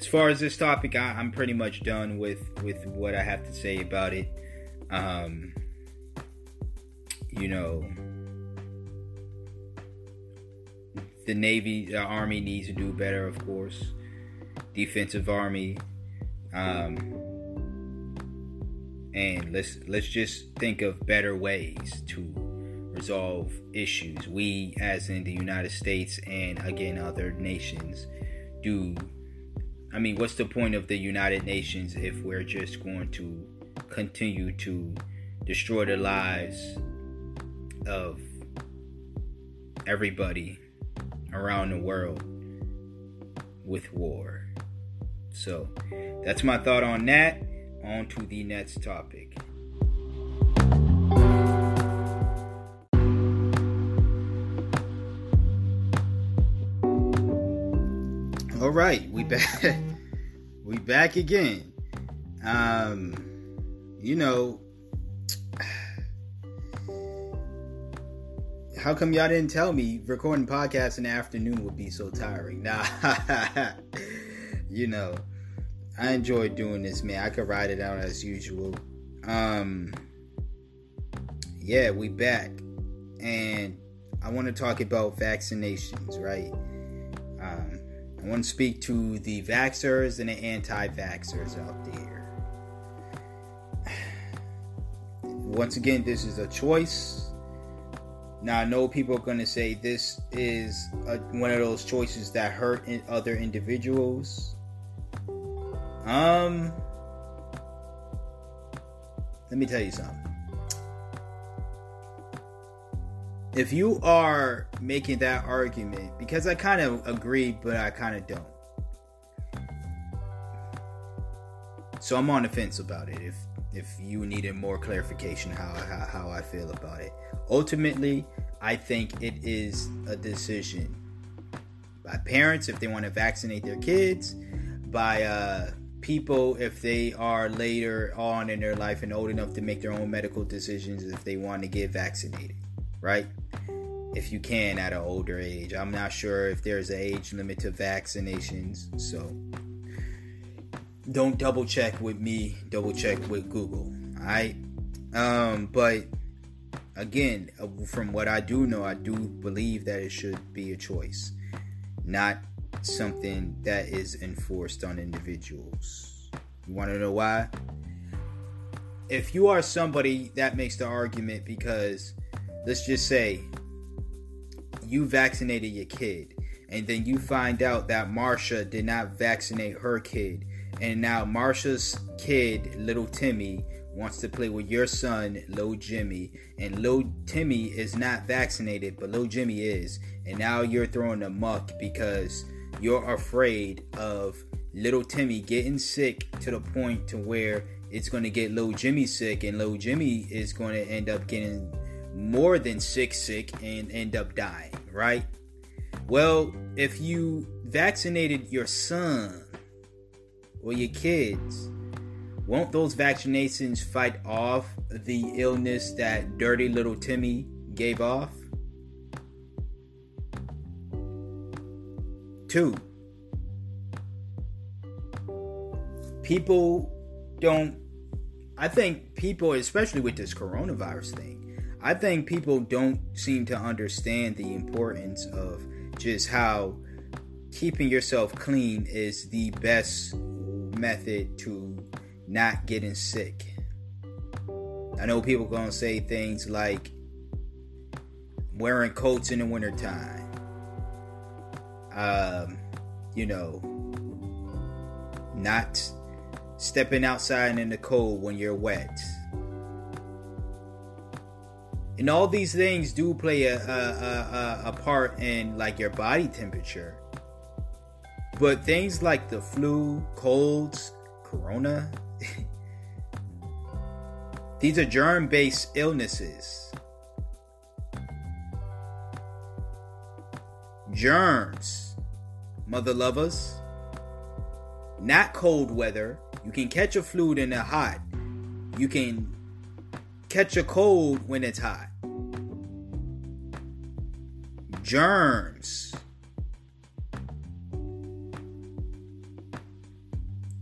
As far as this topic, I, am pretty much done with, with what I have to say about it. Um, you know, the Navy, the Army needs to do better, of course. Defensive Army, um, and let's let's just think of better ways to resolve issues. We, as in the United States and again other nations, do. I mean, what's the point of the United Nations if we're just going to continue to destroy the lives of everybody around the world with war. So that's my thought on that. On to the next topic. All right, we back. we back again. Um, you know, how come y'all didn't tell me recording podcasts in the afternoon would be so tiring? Nah, you know, I enjoy doing this, man. I could ride it out as usual. Um, yeah, we back, and I want to talk about vaccinations, right? Um, I want to speak to the vaxxers and the anti-vaxxers out there. Once again, this is a choice now I know people are gonna say this is a, one of those choices that hurt in other individuals. Um, let me tell you something. If you are making that argument, because I kind of agree, but I kind of don't. So I'm on the fence about it. If if you needed more clarification how, how, how I feel about it. Ultimately, I think it is a decision by parents if they want to vaccinate their kids, by uh, people if they are later on in their life and old enough to make their own medical decisions if they want to get vaccinated, right? If you can at an older age. I'm not sure if there's an age limit to vaccinations, so don't double check with me, double check with Google. Alright? Um, but again, uh, from what I do know, I do believe that it should be a choice, not something that is enforced on individuals. You want to know why? If you are somebody that makes the argument because, let's just say, you vaccinated your kid, and then you find out that Marsha did not vaccinate her kid, and now Marsha's kid, little Timmy, wants to play with your son, Lil Jimmy, and Lil Timmy is not vaccinated, but Lil Jimmy is, and now you're throwing a muck because you're afraid of little Timmy getting sick to the point to where it's going to get Lil Jimmy sick, and Lil Jimmy is going to end up getting more than sick, sick, and end up dying, right? Well, if you vaccinated your son or your kids, won't those vaccinations fight off the illness that dirty little Timmy gave off? Two, people don't, I think people, especially with this coronavirus thing, I think people don't seem to understand the importance of just how keeping yourself clean is the best method to not getting sick. I know people gonna say things like wearing coats in the wintertime. Um, you know, not stepping outside in the cold when you're wet. And all these things do play a, a, a, a part in like your body temperature. But things like the flu, colds, corona, these are germ based illnesses. Germs, mother lovers. Not cold weather. You can catch a flu in the hot. You can catch a cold when it's hot. Germs.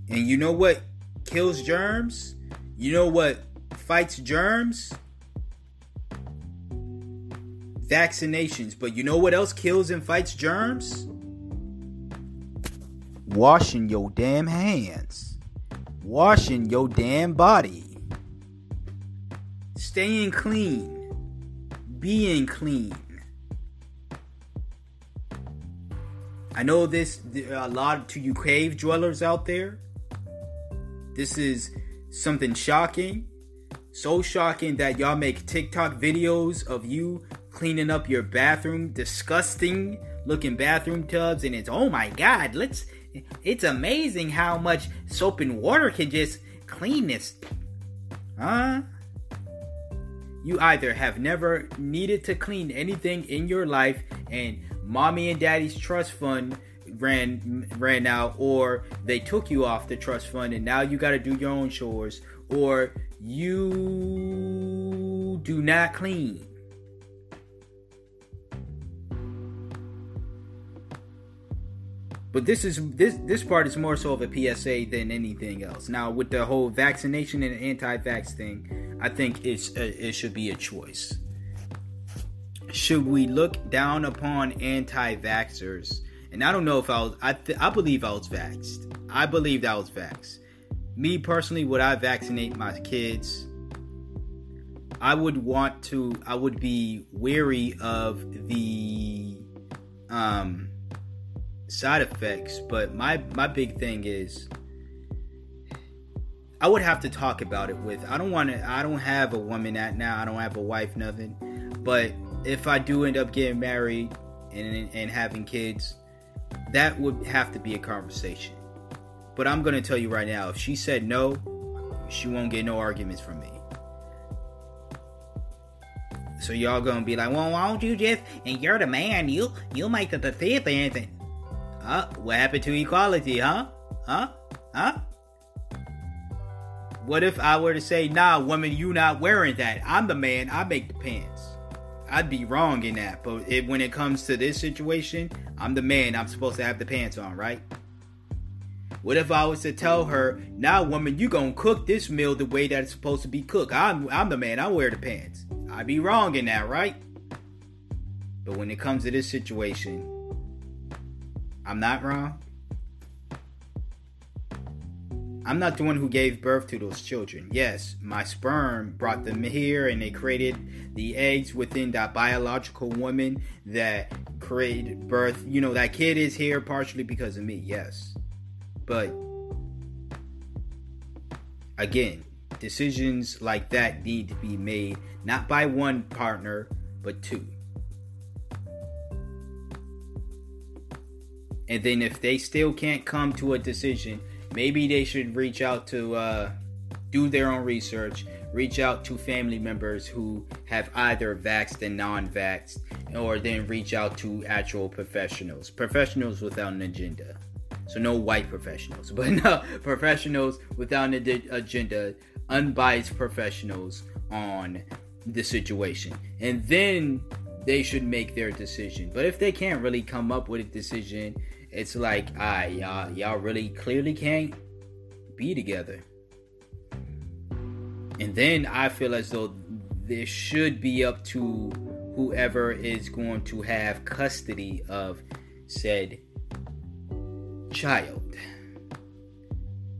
And you know what kills germs? You know what fights germs? Vaccinations. But you know what else kills and fights germs? Washing your damn hands. Washing your damn body. Staying clean. Being clean. I know this a lot to you cave dwellers out there. This is something shocking. So shocking that y'all make TikTok videos of you cleaning up your bathroom, disgusting looking bathroom tubs, and it's oh my god, let's it's amazing how much soap and water can just clean this. Huh? You either have never needed to clean anything in your life and mommy and daddy's trust fund ran ran out or they took you off the trust fund and now you got to do your own chores or you do not clean but this is this this part is more so of a PSA than anything else. Now with the whole vaccination and anti-vax thing, I think it's uh, it should be a choice. Should we look down upon anti-vaxxers and I don't know if I was. I th- I believe I was vaxxed. I believe I was vaxxed. Me personally, would I vaccinate my kids? I would want to. I would be wary of the um, side effects. But my my big thing is, I would have to talk about it with. I don't want to. I don't have a woman at now. I don't have a wife. Nothing. But if I do end up getting married and and having kids, that would have to be a conversation. But I'm to tell you right now if she said no, she won't get no arguments from me. So y'all gonna be like, well, why don't you just and you're the man, you you make the decision. Huh? What happened to equality, huh? Huh? Huh? What if I were to say, nah, woman, you not wearing that. I'm the man, I make the pants. I'd be wrong in that. But it, when it comes to this situation, I'm the man. I'm supposed to have the pants on, right? What if I was to tell her, "Now, woman, you gonna cook this meal the way that it's supposed to be cooked? I'm I'm the man. I wear the pants." I'd be wrong in that, right? But when it comes to this situation, I'm not wrong. I'm not the one who gave birth to those children. Yes, my sperm brought them here and they created the eggs within that biological woman that created birth. You know, that kid is here partially because of me, yes. But again, decisions like that need to be made not by one partner, but two. And then if they still can't come to a decision, maybe they should reach out to uh, do their own research, reach out to family members who have either vaxxed and non-vaxxed, or then reach out to actual professionals, professionals without an agenda. So no white professionals, but no professionals without an agenda, unbiased professionals on the situation, and then they should make their decision. But if they can't really come up with a decision, it's like, ah, y'all, y'all really clearly can't be together. And then I feel as though this should be up to whoever is going to have custody of said child.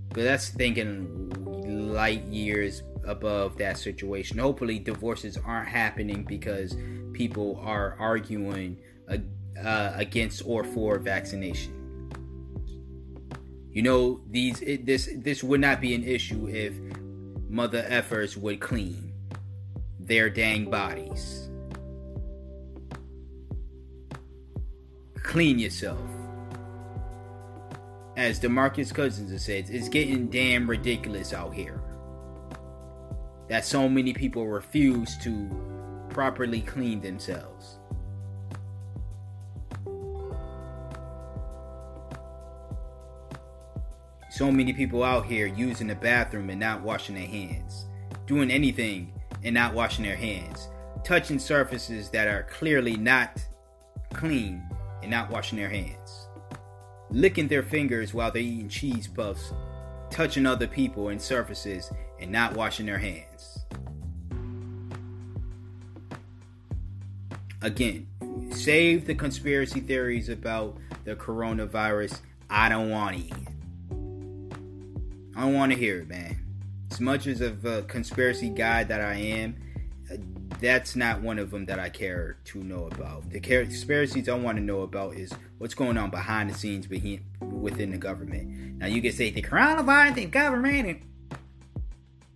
But that's thinking light years above that situation. Hopefully, divorces aren't happening because people are arguing uh, against or for vaccination. You know, these it, this this would not be an issue if mother effers would clean their dang bodies. Clean yourself. As DeMarcus Cousins said, it's getting damn ridiculous out here. That so many people refuse to properly clean themselves. So many people out here using the bathroom and not washing their hands, doing anything and not washing their hands, touching surfaces that are clearly not clean and not washing their hands, licking their fingers while they're eating cheese puffs, touching other people and surfaces and not washing their hands. Again, save the conspiracy theories about the coronavirus. I don't want it. I don't want to hear it, man. As much as of a conspiracy guy that I am, uh, that's not one of them that I care to know about. The conspiracies I want to know about is what's going on behind the scenes within the government. Now you can say the coronavirus, the government.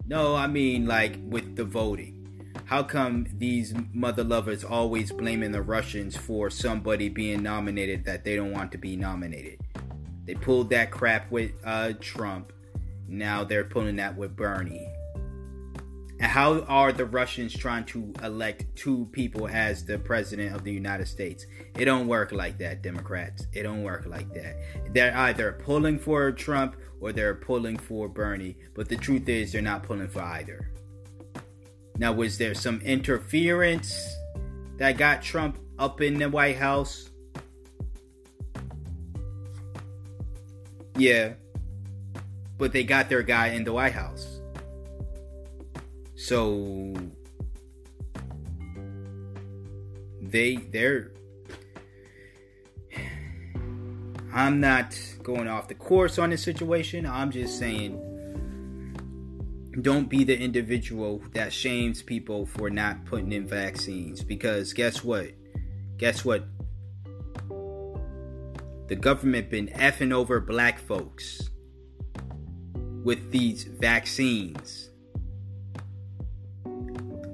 No, I mean like with the voting. How come these mother lovers always blaming the Russians for somebody being nominated that they don't want to be nominated? They pulled that crap with uh, Trump. Now they're pulling that with Bernie. And how are the Russians trying to elect two people as the president of the United States? It don't work like that, Democrats. It don't work like that. They're either pulling for Trump or they're pulling for Bernie, but the truth is they're not pulling for either. Now, was there some interference that got Trump up in the White House? Yeah, but they got their guy in the White House. So they they're I'm not going off the course on this situation. I'm just saying don't be the individual that shames people for not putting in vaccines because guess what? Guess what? The government been effing over black folks with these vaccines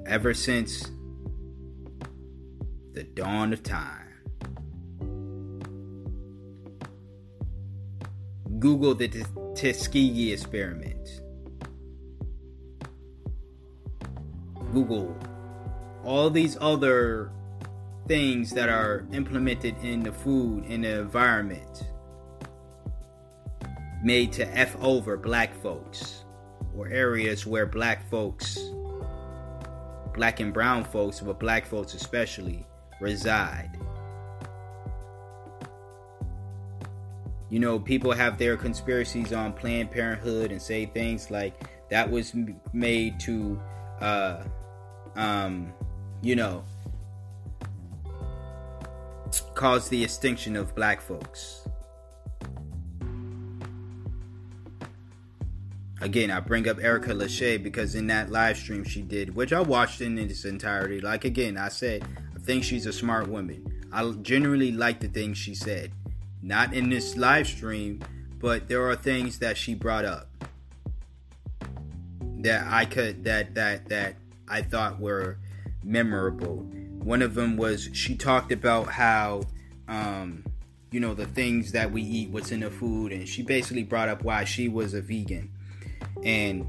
ever since the dawn of time. Google the Tuskegee experiment. Google all these other things that are implemented in the food in the environment made to F over black folks or areas where black folks, black and brown folks, but black folks especially, reside. You know, people have their conspiracies on Planned Parenthood and say things like that was made to, uh, um, you know, cause the extinction of black folks. Again, I bring up Erica Lachey because in that live stream she did, which I watched in its entirety, like again, I said, I think she's a smart woman. I generally like the things she said. Not in this live stream, but there are things that she brought up. that I could that that that I thought were memorable. One of them was she talked about how um, you know the things that we eat, what's in the food, and she basically brought up why she was a vegan, and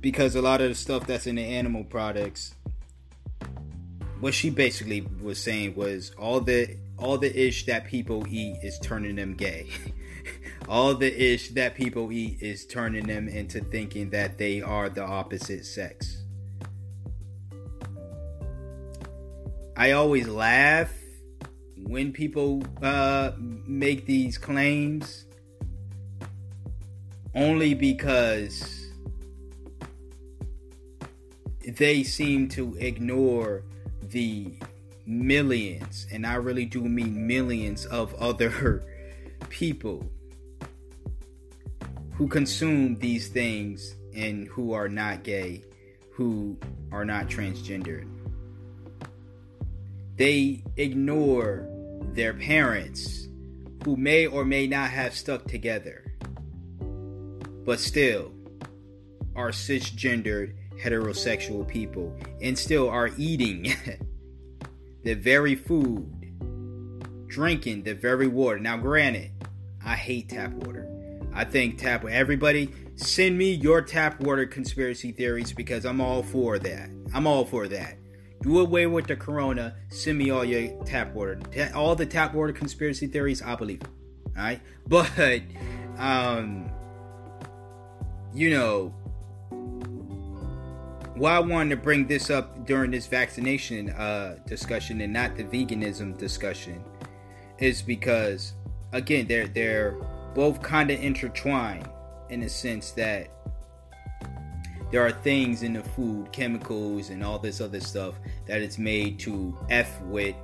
because a lot of the stuff that's in the animal products, what she basically was saying was all the all the ish that people eat is turning them gay. all the ish that people eat is turning them into thinking that they are the opposite sex. I always laugh when people uh, make these claims only because they seem to ignore the millions, and I really do mean millions of other people who consume these things and who are not gay, who are not transgendered. They ignore their parents who may or may not have stuck together, but still are cisgendered heterosexual people and still are eating the very food, drinking the very water. Now, granted, I hate tap water. I think tap water. everybody send me your tap water conspiracy theories because I'm all for that. I'm all for that. Do away with the corona. Send me all your tap water. All the tap water conspiracy theories, I believe. All right, but um, you know, why I wanted to bring this up during this vaccination uh, discussion and not the veganism discussion is because again they're they're both kind of intertwined in the sense that there are things in the food, chemicals, and all this other stuff that is made to f with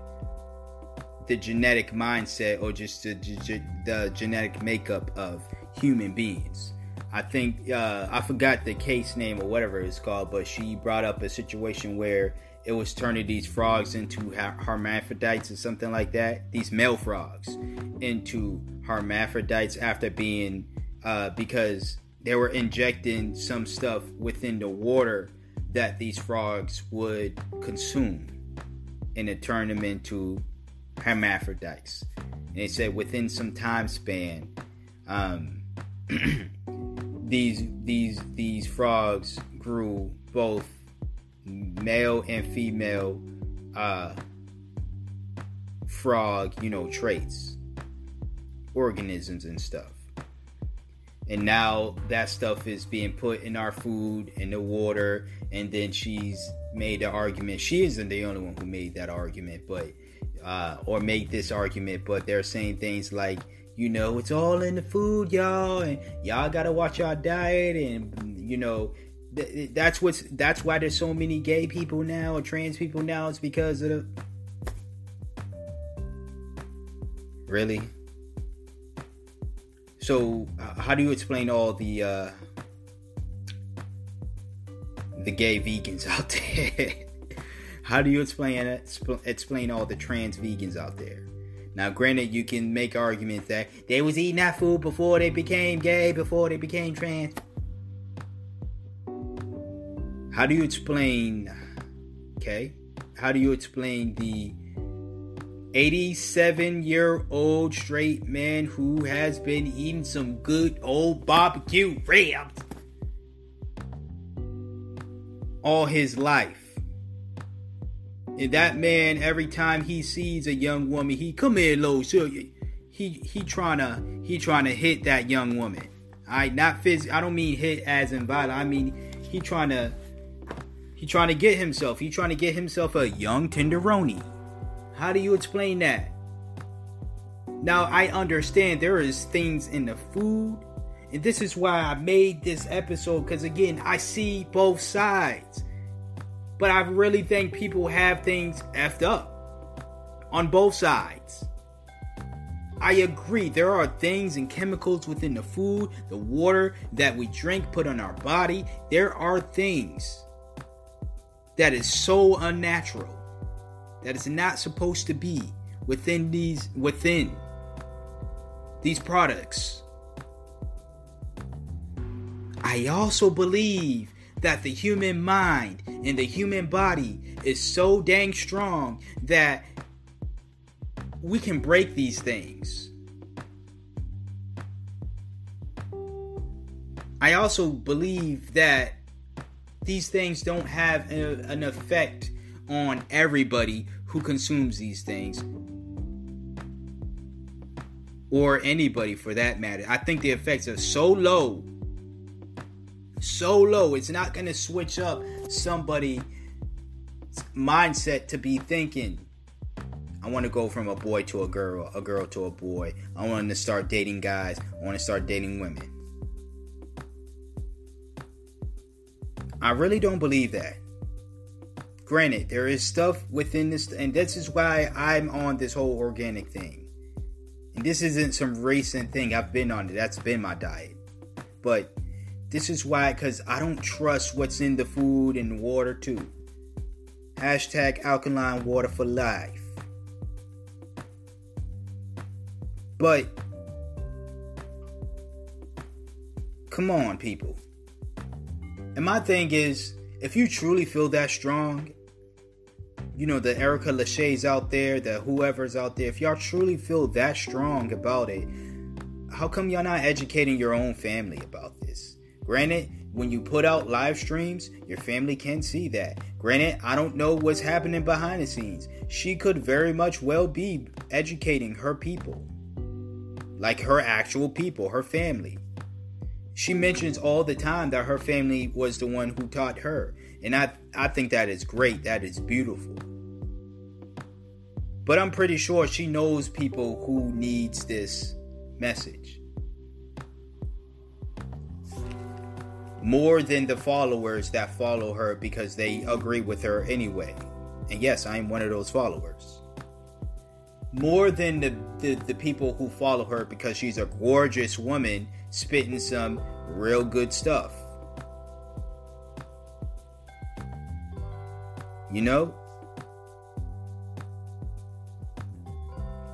the genetic mindset or just the, the genetic makeup of human beings. I think uh, I forgot the case name or whatever it's called, but she brought up a situation where it was turning these frogs into hermaphrodites or something like that. These male frogs into hermaphrodites after being uh, because they were injecting some stuff within the water that these frogs would consume, and it turned them into hermaphrodites. And they said within some time span, um, these these these frogs grew both male and female uh, frog, you know, traits, organisms and stuff. And now that stuff is being put in our food, in the water, and then she's made the argument. She isn't the only one who made that argument, but uh, or made this argument, but they're saying things like, you know, it's all in the food, y'all, and y'all gotta watch our diet, and you know, th- that's what's that's why there's so many gay people now or trans people now. It's because of the really. So, uh, how do you explain all the uh, the gay vegans out there? how do you explain it, explain all the trans vegans out there? Now, granted, you can make arguments that they was eating that food before they became gay, before they became trans. How do you explain? Okay, how do you explain the 87 year old straight man who has been eating some good old barbecue ribs all his life? And that man, every time he sees a young woman, he come here, low, so he he trying to he trying to hit that young woman. I not phys. I don't mean hit as in violent. I mean he trying to he trying to get himself. He trying to get himself a young tenderoni. How do you explain that? Now I understand there is things in the food, and this is why I made this episode because again I see both sides. But I really think people have things effed up on both sides. I agree, there are things and chemicals within the food, the water that we drink, put on our body. There are things that is so unnatural that is not supposed to be within these within these products. I also believe that the human mind and the human body is so dang strong that we can break these things. I also believe that these things don't have a, an effect on everybody who consumes these things or anybody for that matter. I think the effects are so low, so low, it's not going to switch up somebody's mindset to be thinking, I want to go from a boy to a girl, a girl to a boy. I want to start dating guys. I want to start dating women. I really don't believe that. Granted, there is stuff within this, and this is why I'm on this whole organic thing. And this isn't some recent thing. I've been on it. That's been my diet. But this is why, because I don't trust what's in the food and water too. Hashtag alkaline water for life. But come on, people. And my thing is, if you truly feel that strong, you know, the Erica Lachey's out there, the whoever's out there, if y'all truly feel that strong about it, how come y'all not educating your own family about this? Granted, when you put out live streams, your family can see that. Granted, I don't know what's happening behind the scenes. She could very much well be educating her people, like her actual people, her family. She mentions all the time that her family was the one who taught her. And I, I think that is great. That is beautiful. But I'm pretty sure she knows people who needs this message. More than the followers that follow her because they agree with her anyway. And yes, I am one of those followers. More than the, the, the people who follow her because she's a gorgeous woman spitting some real good stuff. You know?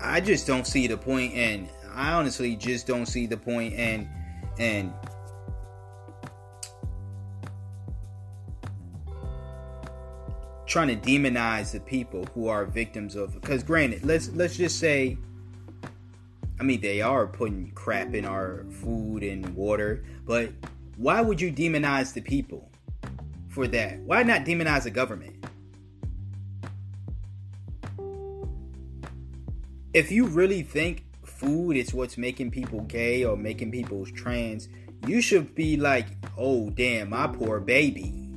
I just don't see the point and I honestly just don't see the point and and trying to demonize the people who are victims of because granted let's let's just say I mean, they are putting crap in our food and water, but why would you demonize the people for that? Why not demonize the government? If you really think food is what's making people gay or making people trans, you should be like, oh, damn, my poor baby.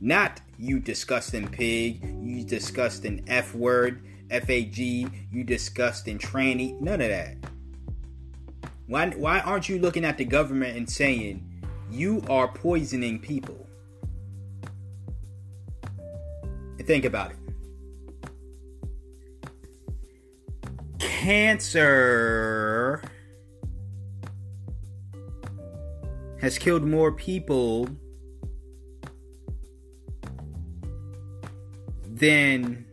Not you disgusting pig, you disgusting F word, FAG, you disgusting tranny, none of that. Why, why aren't you looking at the government and saying, you are poisoning people? Think about it. Cancer has killed more people than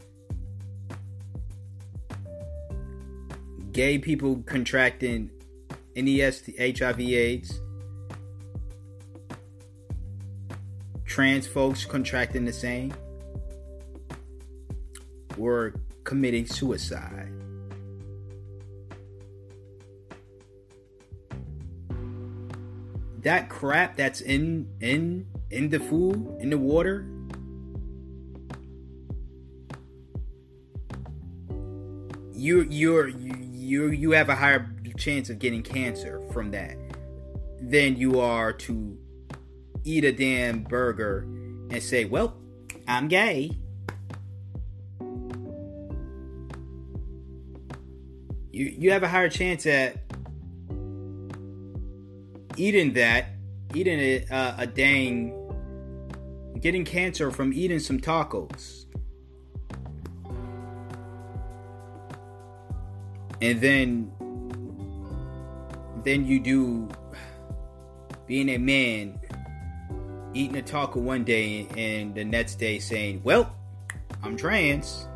gay people contracting NES, HIV, AIDS, trans folks contracting the same, were committing suicide. That crap that's in in in the food, in the water, you you're you, you have a higher chance of getting cancer from that than you are to eat a damn burger and say, "Well, I'm gay." You you have a higher chance at eating that, eating a, uh, a dang, getting cancer from eating some tacos. And then then you do being a man eating a taco one day and the next day saying well i'm trans.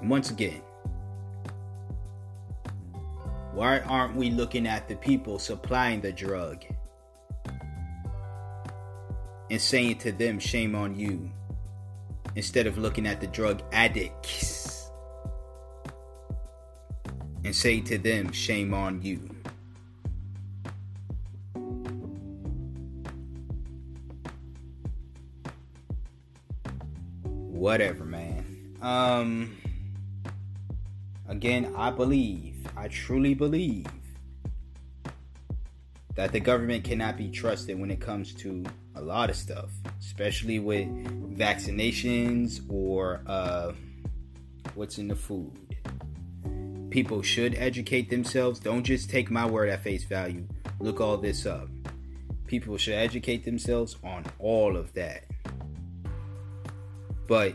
And once again Why aren't we looking at the people supplying the drug and saying to them, shame on you, instead of looking at the drug addicts and say to them, shame on you? Whatever, man. Um, again, I believe I truly believe that the government cannot be trusted when it comes to a lot of stuff, especially with vaccinations or uh, what's in the food. People should educate themselves. Don't just take my word at face value. Look all this up. People should educate themselves on all of that. But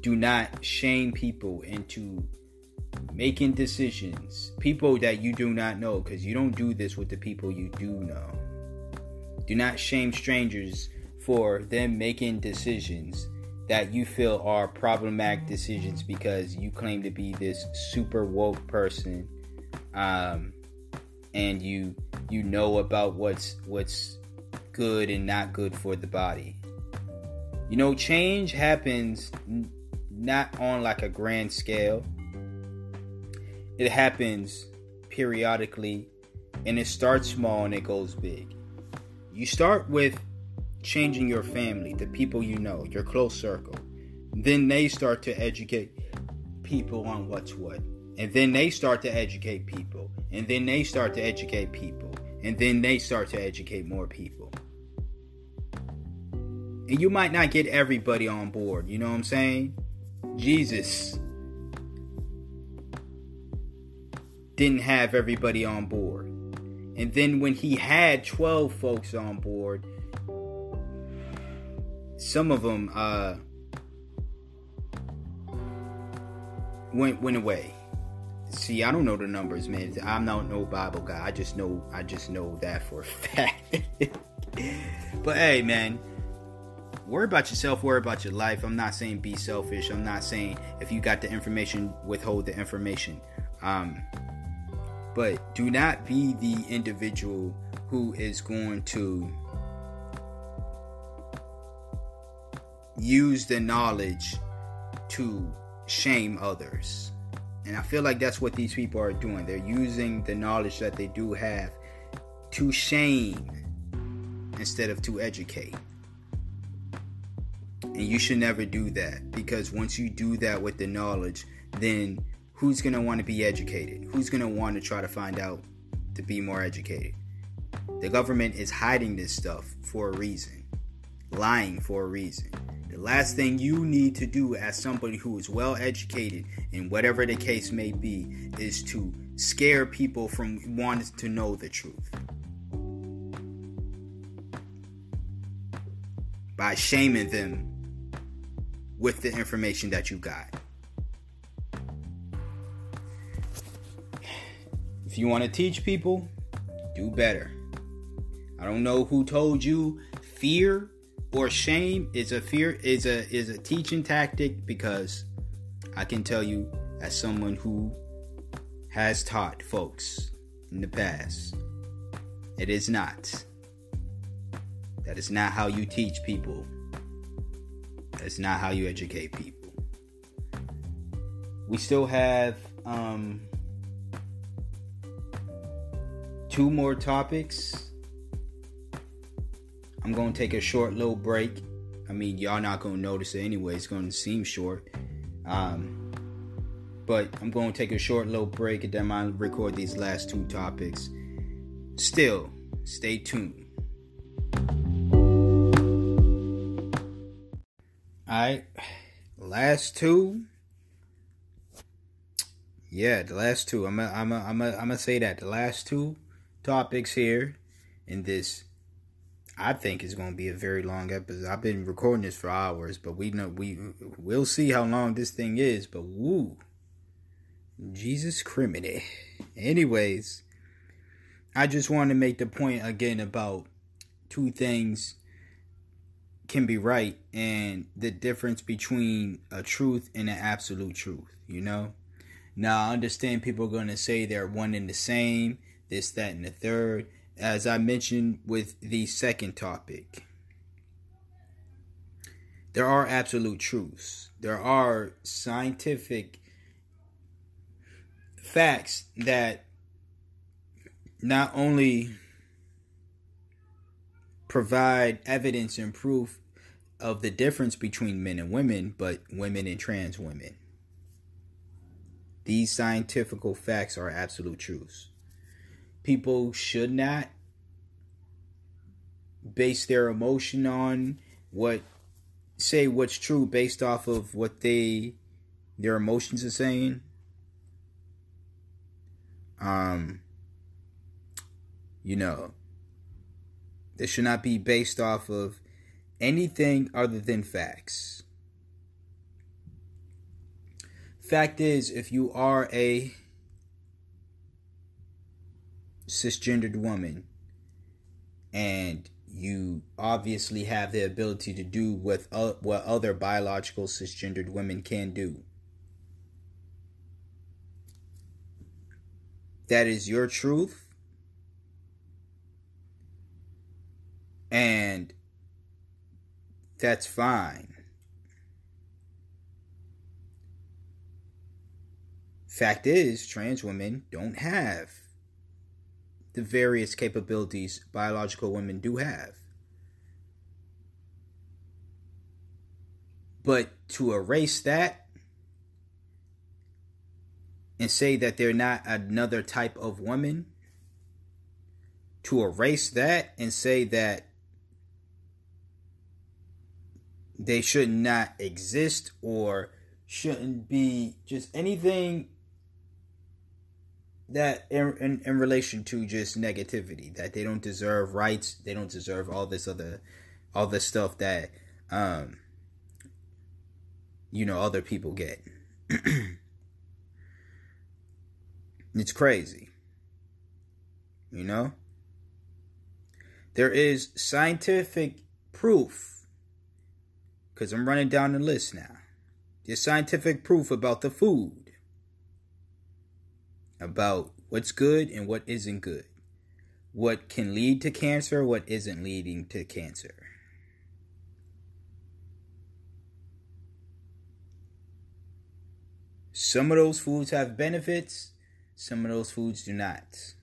do not shame people into making decisions. People that you do not know, because you don't do this with the people you do know. Do not shame strangers for them making decisions that you feel are problematic decisions because you claim to be this super woke person um, and you you know about what's what's good and not good for the body. You know, change happens not on like a grand scale. It happens periodically and it starts small and it goes big. You start with changing your family, the people you know, your close circle. Then they start to educate people on what's what. And then they start to educate people. And then they start to educate people. And then they start to educate more people. And you might not get everybody on board, you know what I'm saying? Jesus didn't have everybody on board. And then when he had 12 folks on board, some of them uh, went went away. See, I don't know the numbers, man. I'm not no Bible guy. I just know I just know that for a fact. but hey, man, worry about yourself, worry about your life. I'm not saying be selfish. I'm not saying if you got the information, withhold the information. Um, but do not be the individual who is going to use the knowledge to shame others. And I feel like that's what these people are doing. They're using the knowledge that they do have to shame instead of to educate. And you should never do that because once you do that with the knowledge, then who's going to want to be educated? Who's going to want to try to find out to be more educated? The government is hiding this stuff for a reason, lying for a reason. The last thing you need to do as somebody who is well educated in whatever the case may be is to scare people from wanting to know the truth. By shaming them with the information that you got. You want to teach people, do better. I don't know who told you fear or shame is a fear is a is a teaching tactic because I can tell you as someone who has taught folks in the past it is not that is not how you teach people that's not how you educate people. We still have um, two more topics. I'm going to take a short little break. I mean, y'all not going to notice it anyway. It's going to seem short. Um, but I'm going to take a short little break and then I'll record these last two topics. Still, stay tuned. Alright, last two. Yeah, the last two. I'm a, I'm a, I'm a, I'm gonna say that the last two topics here in this, I think is gonna be a very long episode. I've been recording this for hours, but we know we we'll see how long this thing is. But woo, Jesus criminy. Anyways, I just want to make the point again about two things can be right and the difference between a truth and an absolute truth, you know? Now, I understand people are going to say they're one and the same, this, that, and the third. As I mentioned with the second topic, there are absolute truths. There are scientific facts that not only provide evidence and proof of the difference between men and women, but women and trans women. These scientific facts are absolute truths. People should not base their emotion on what say what's true based off of what they their emotions are saying. Um you know, this should not be based off of anything other than facts. Fact is, if you are a cisgendered woman and you obviously have the ability to do what, uh, what other biological cisgendered women can do. That is your truth. And that's fine. Fact is, trans women don't have the various capabilities biological women do have. But to erase that and say that they're not another type of woman, to erase that and say that they should not exist or shouldn't be just anything that in, in, in relation to just negativity that they don't deserve rights they don't deserve all this other all this stuff that um you know other people get. It's crazy. You know? There is scientific proof because I'm running down the list now. There's scientific proof about the food, about what's good and what isn't good, what can lead to cancer, what isn't leading to cancer. Some of those foods have benefits, some of those foods do not.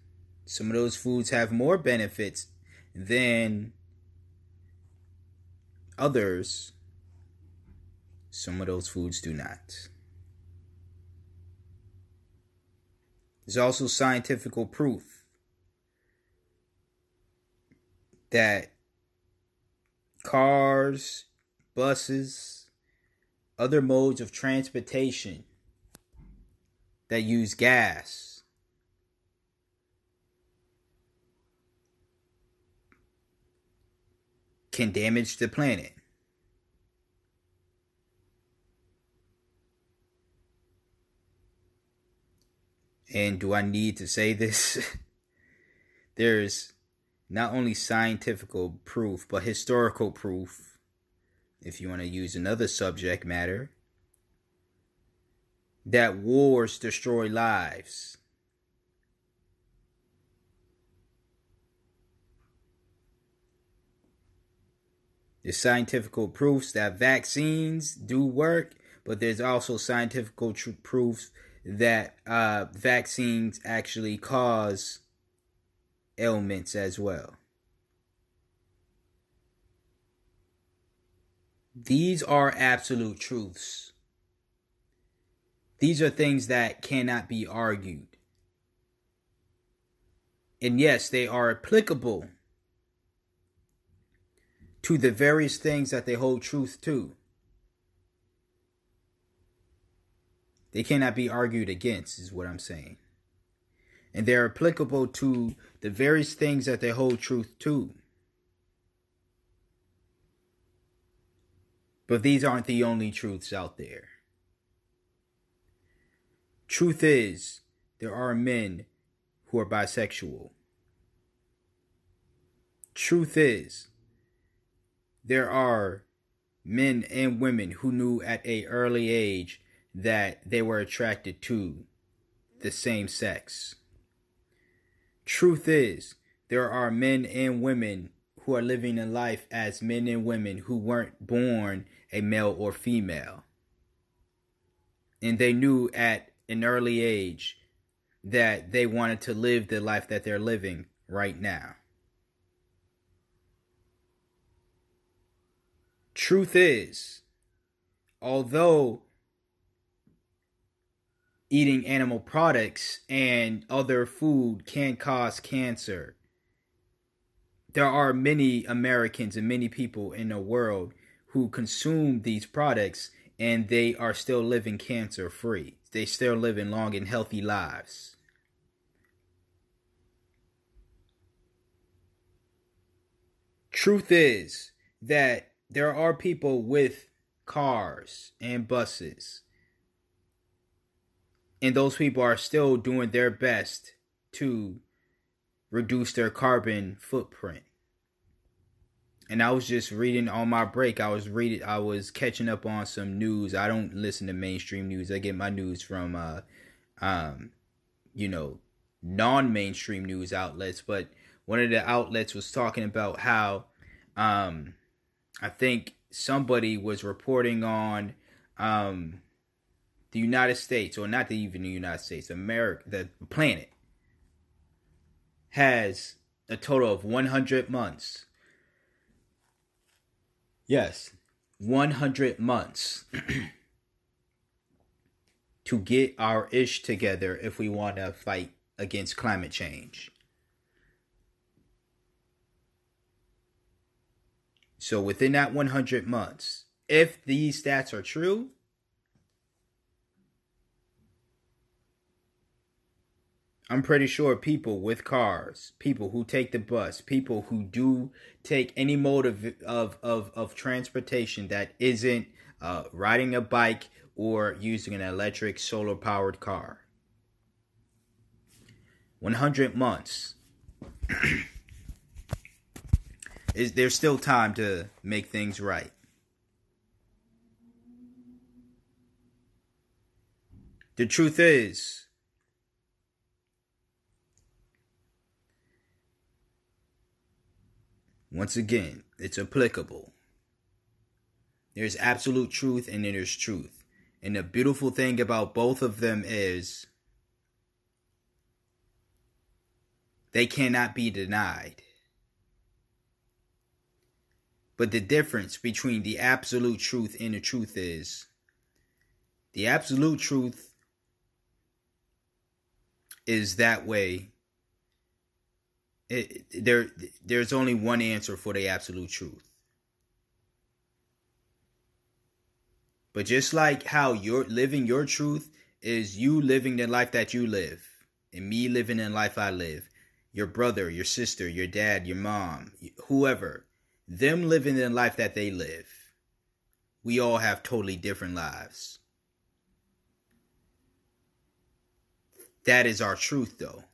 Some of those foods have more benefits than others some of those foods do not. There's also scientific proof that cars, buses, other modes of transportation that use gas can damage the planet. And do I need to say this? There's not only scientific proof, but historical proof, if you want to use another subject matter, that wars destroy lives. There's scientific proofs that vaccines do work, but there's also scientific tr- proofs that uh, vaccines actually cause ailments as well. These are absolute truths. These are things that cannot be argued. And yes, they are applicable to the various things that they hold truth to. They cannot be argued against, is what I'm saying. And they're applicable to the various things that they hold truth to. But these aren't the only truths out there. Truth is, there are men who are bisexual. Truth is, there are men and women who knew at a early age that they were attracted to the same sex. Truth is, there are men and women who are living in life as men and women who weren't born a male or female. And they knew at an early age that they wanted to live the life that they're living right now. Truth is, although eating animal products and other food can cause cancer, there are many Americans and many people in the world who consume these products and they are still living cancer free. They still living long and healthy lives. Truth is that there are people with cars and buses, and those people are still doing their best to reduce their carbon footprint. And I was just reading on my break. I was reading. I was catching up on some news. I don't listen to mainstream news. I get my news from, uh, um, you know, non-mainstream news outlets. But one of the outlets was talking about how, um, I think somebody was reporting on, um, the United States, or not even the United States, America, the planet has a total of 100 months. Yes, 100 months to get our ish together if we want to fight against climate change. So within that 100 months, if these stats are true, I'm pretty sure people with cars, people who take the bus, people who do take any mode of of of, of transportation that isn't uh, riding a bike or using an electric solar powered car. 100 months. Is there's still time to make things right. The truth is, Once again, it's applicable. There's absolute truth and there's truth. And the beautiful thing about both of them is they cannot be denied. But the difference between the absolute truth and the truth is the absolute truth is that way there there's only one answer for the absolute truth. But just like how you're living your truth is you living the life that you live, and me living the life I live, your brother, your sister, your dad, your mom, whoever, them living the life that they live. We all have totally different lives. That is our truth, though.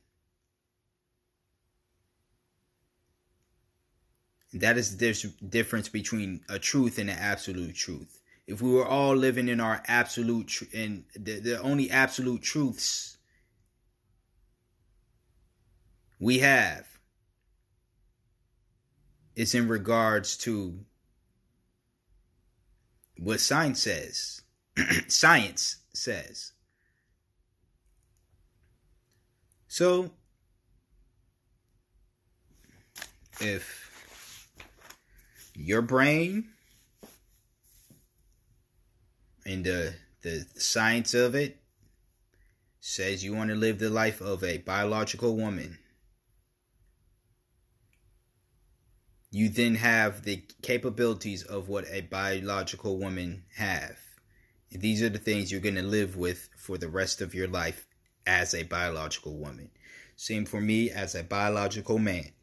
That is the difference between a truth and an absolute truth. If we were all living in our absolute tr- and the, the only absolute truths we have is in regards to what science says. science says. So, if your brain and the the science of it says you want to live the life of a biological woman. You then have the capabilities of what a biological woman have. And these are the things you're going to live with for the rest of your life as a biological woman. Same for me as a biological man.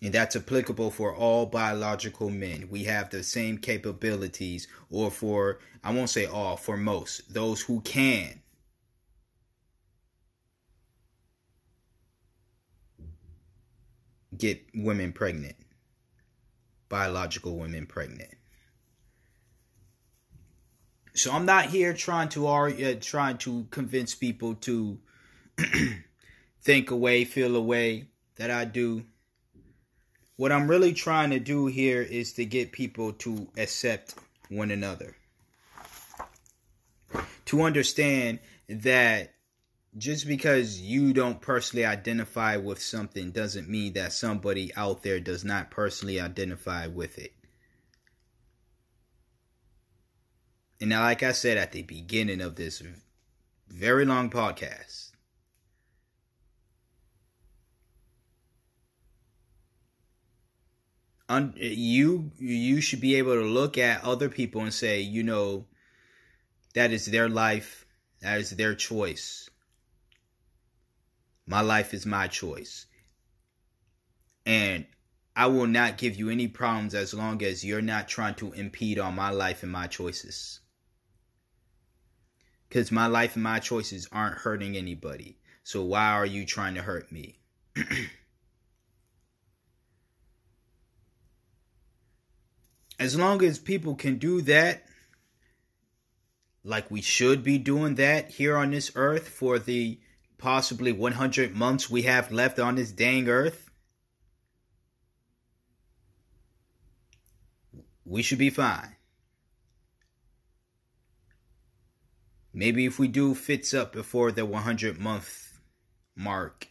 And that's applicable for all biological men. We have the same capabilities, or for, I won't say all, for most, those who can. get women pregnant, biological women pregnant. So I'm not here trying to argue, uh, trying to convince people to think away, feel away that I do. What I'm really trying to do here is to get people to accept one another. To understand that just because you don't personally identify with something doesn't mean that somebody out there does not personally identify with it. And now, like I said at the beginning of this very long podcast, un, you you should be able to look at other people and say, you know, that is their life, that is their choice. My life is my choice. And I will not give you any problems as long as you're not trying to impede on my life and my choices because my life and my choices aren't hurting anybody. So why are you trying to hurt me? as long as people can do that, like we should be doing that here on this earth for the possibly 100 months we have left on this dang earth, we should be fine. Maybe if we do fits up before the 100 month mark.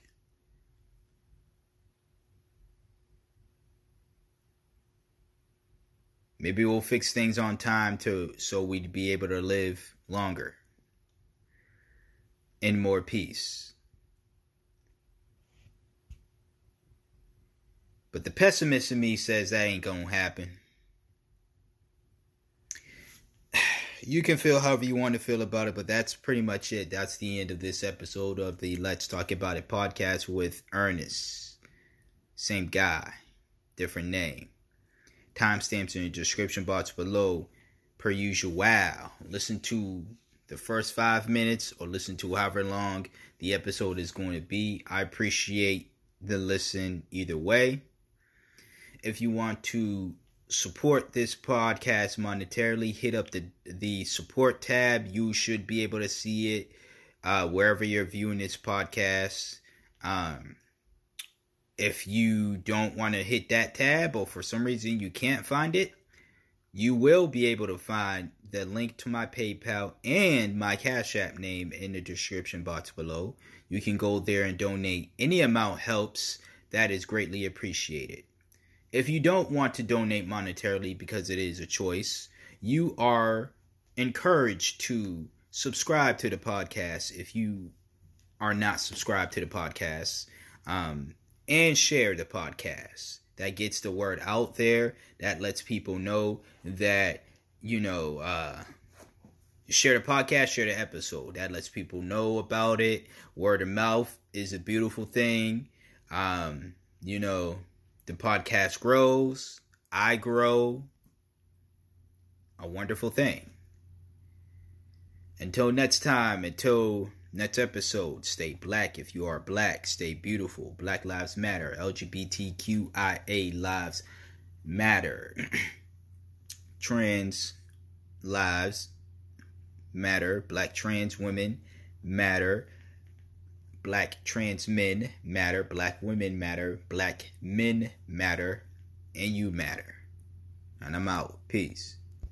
Maybe we'll fix things on time to so we'd be able to live longer in more peace. But the pessimist in me says that ain't gonna happen. you can feel however you want to feel about it, but that's pretty much it. That's the end of this episode of the Let's Talk About It podcast with Ernest. Same guy, different name. Timestamps in the description box below, per usual. Wow. Listen to the first five minutes or listen to however long the episode is going to be. I appreciate the listen either way. If you want to support this podcast monetarily, hit up the the support tab. You should be able to see it uh, wherever you're viewing this podcast. Um, if you don't want to hit that tab, or for some reason you can't find it, you will be able to find the link to my PayPal and my Cash App name in the description box below. You can go there and donate. Any amount helps. That is greatly appreciated. If you don't want to donate monetarily because it is a choice, you are encouraged to subscribe to the podcast if you are not subscribed to the podcast um, and share the podcast. That gets the word out there. That lets people know that, you know, uh, share the podcast, share the episode. That lets people know about it. Word of mouth is a beautiful thing. Um, you know, the podcast grows, I grow. A wonderful thing. Until next time, until next episode, stay black if you are black, stay beautiful. Black Lives Matter, LGBTQIA lives matter. trans lives matter, black trans women matter Black trans men matter, black women matter, black men matter, and you matter. And I'm out. Peace.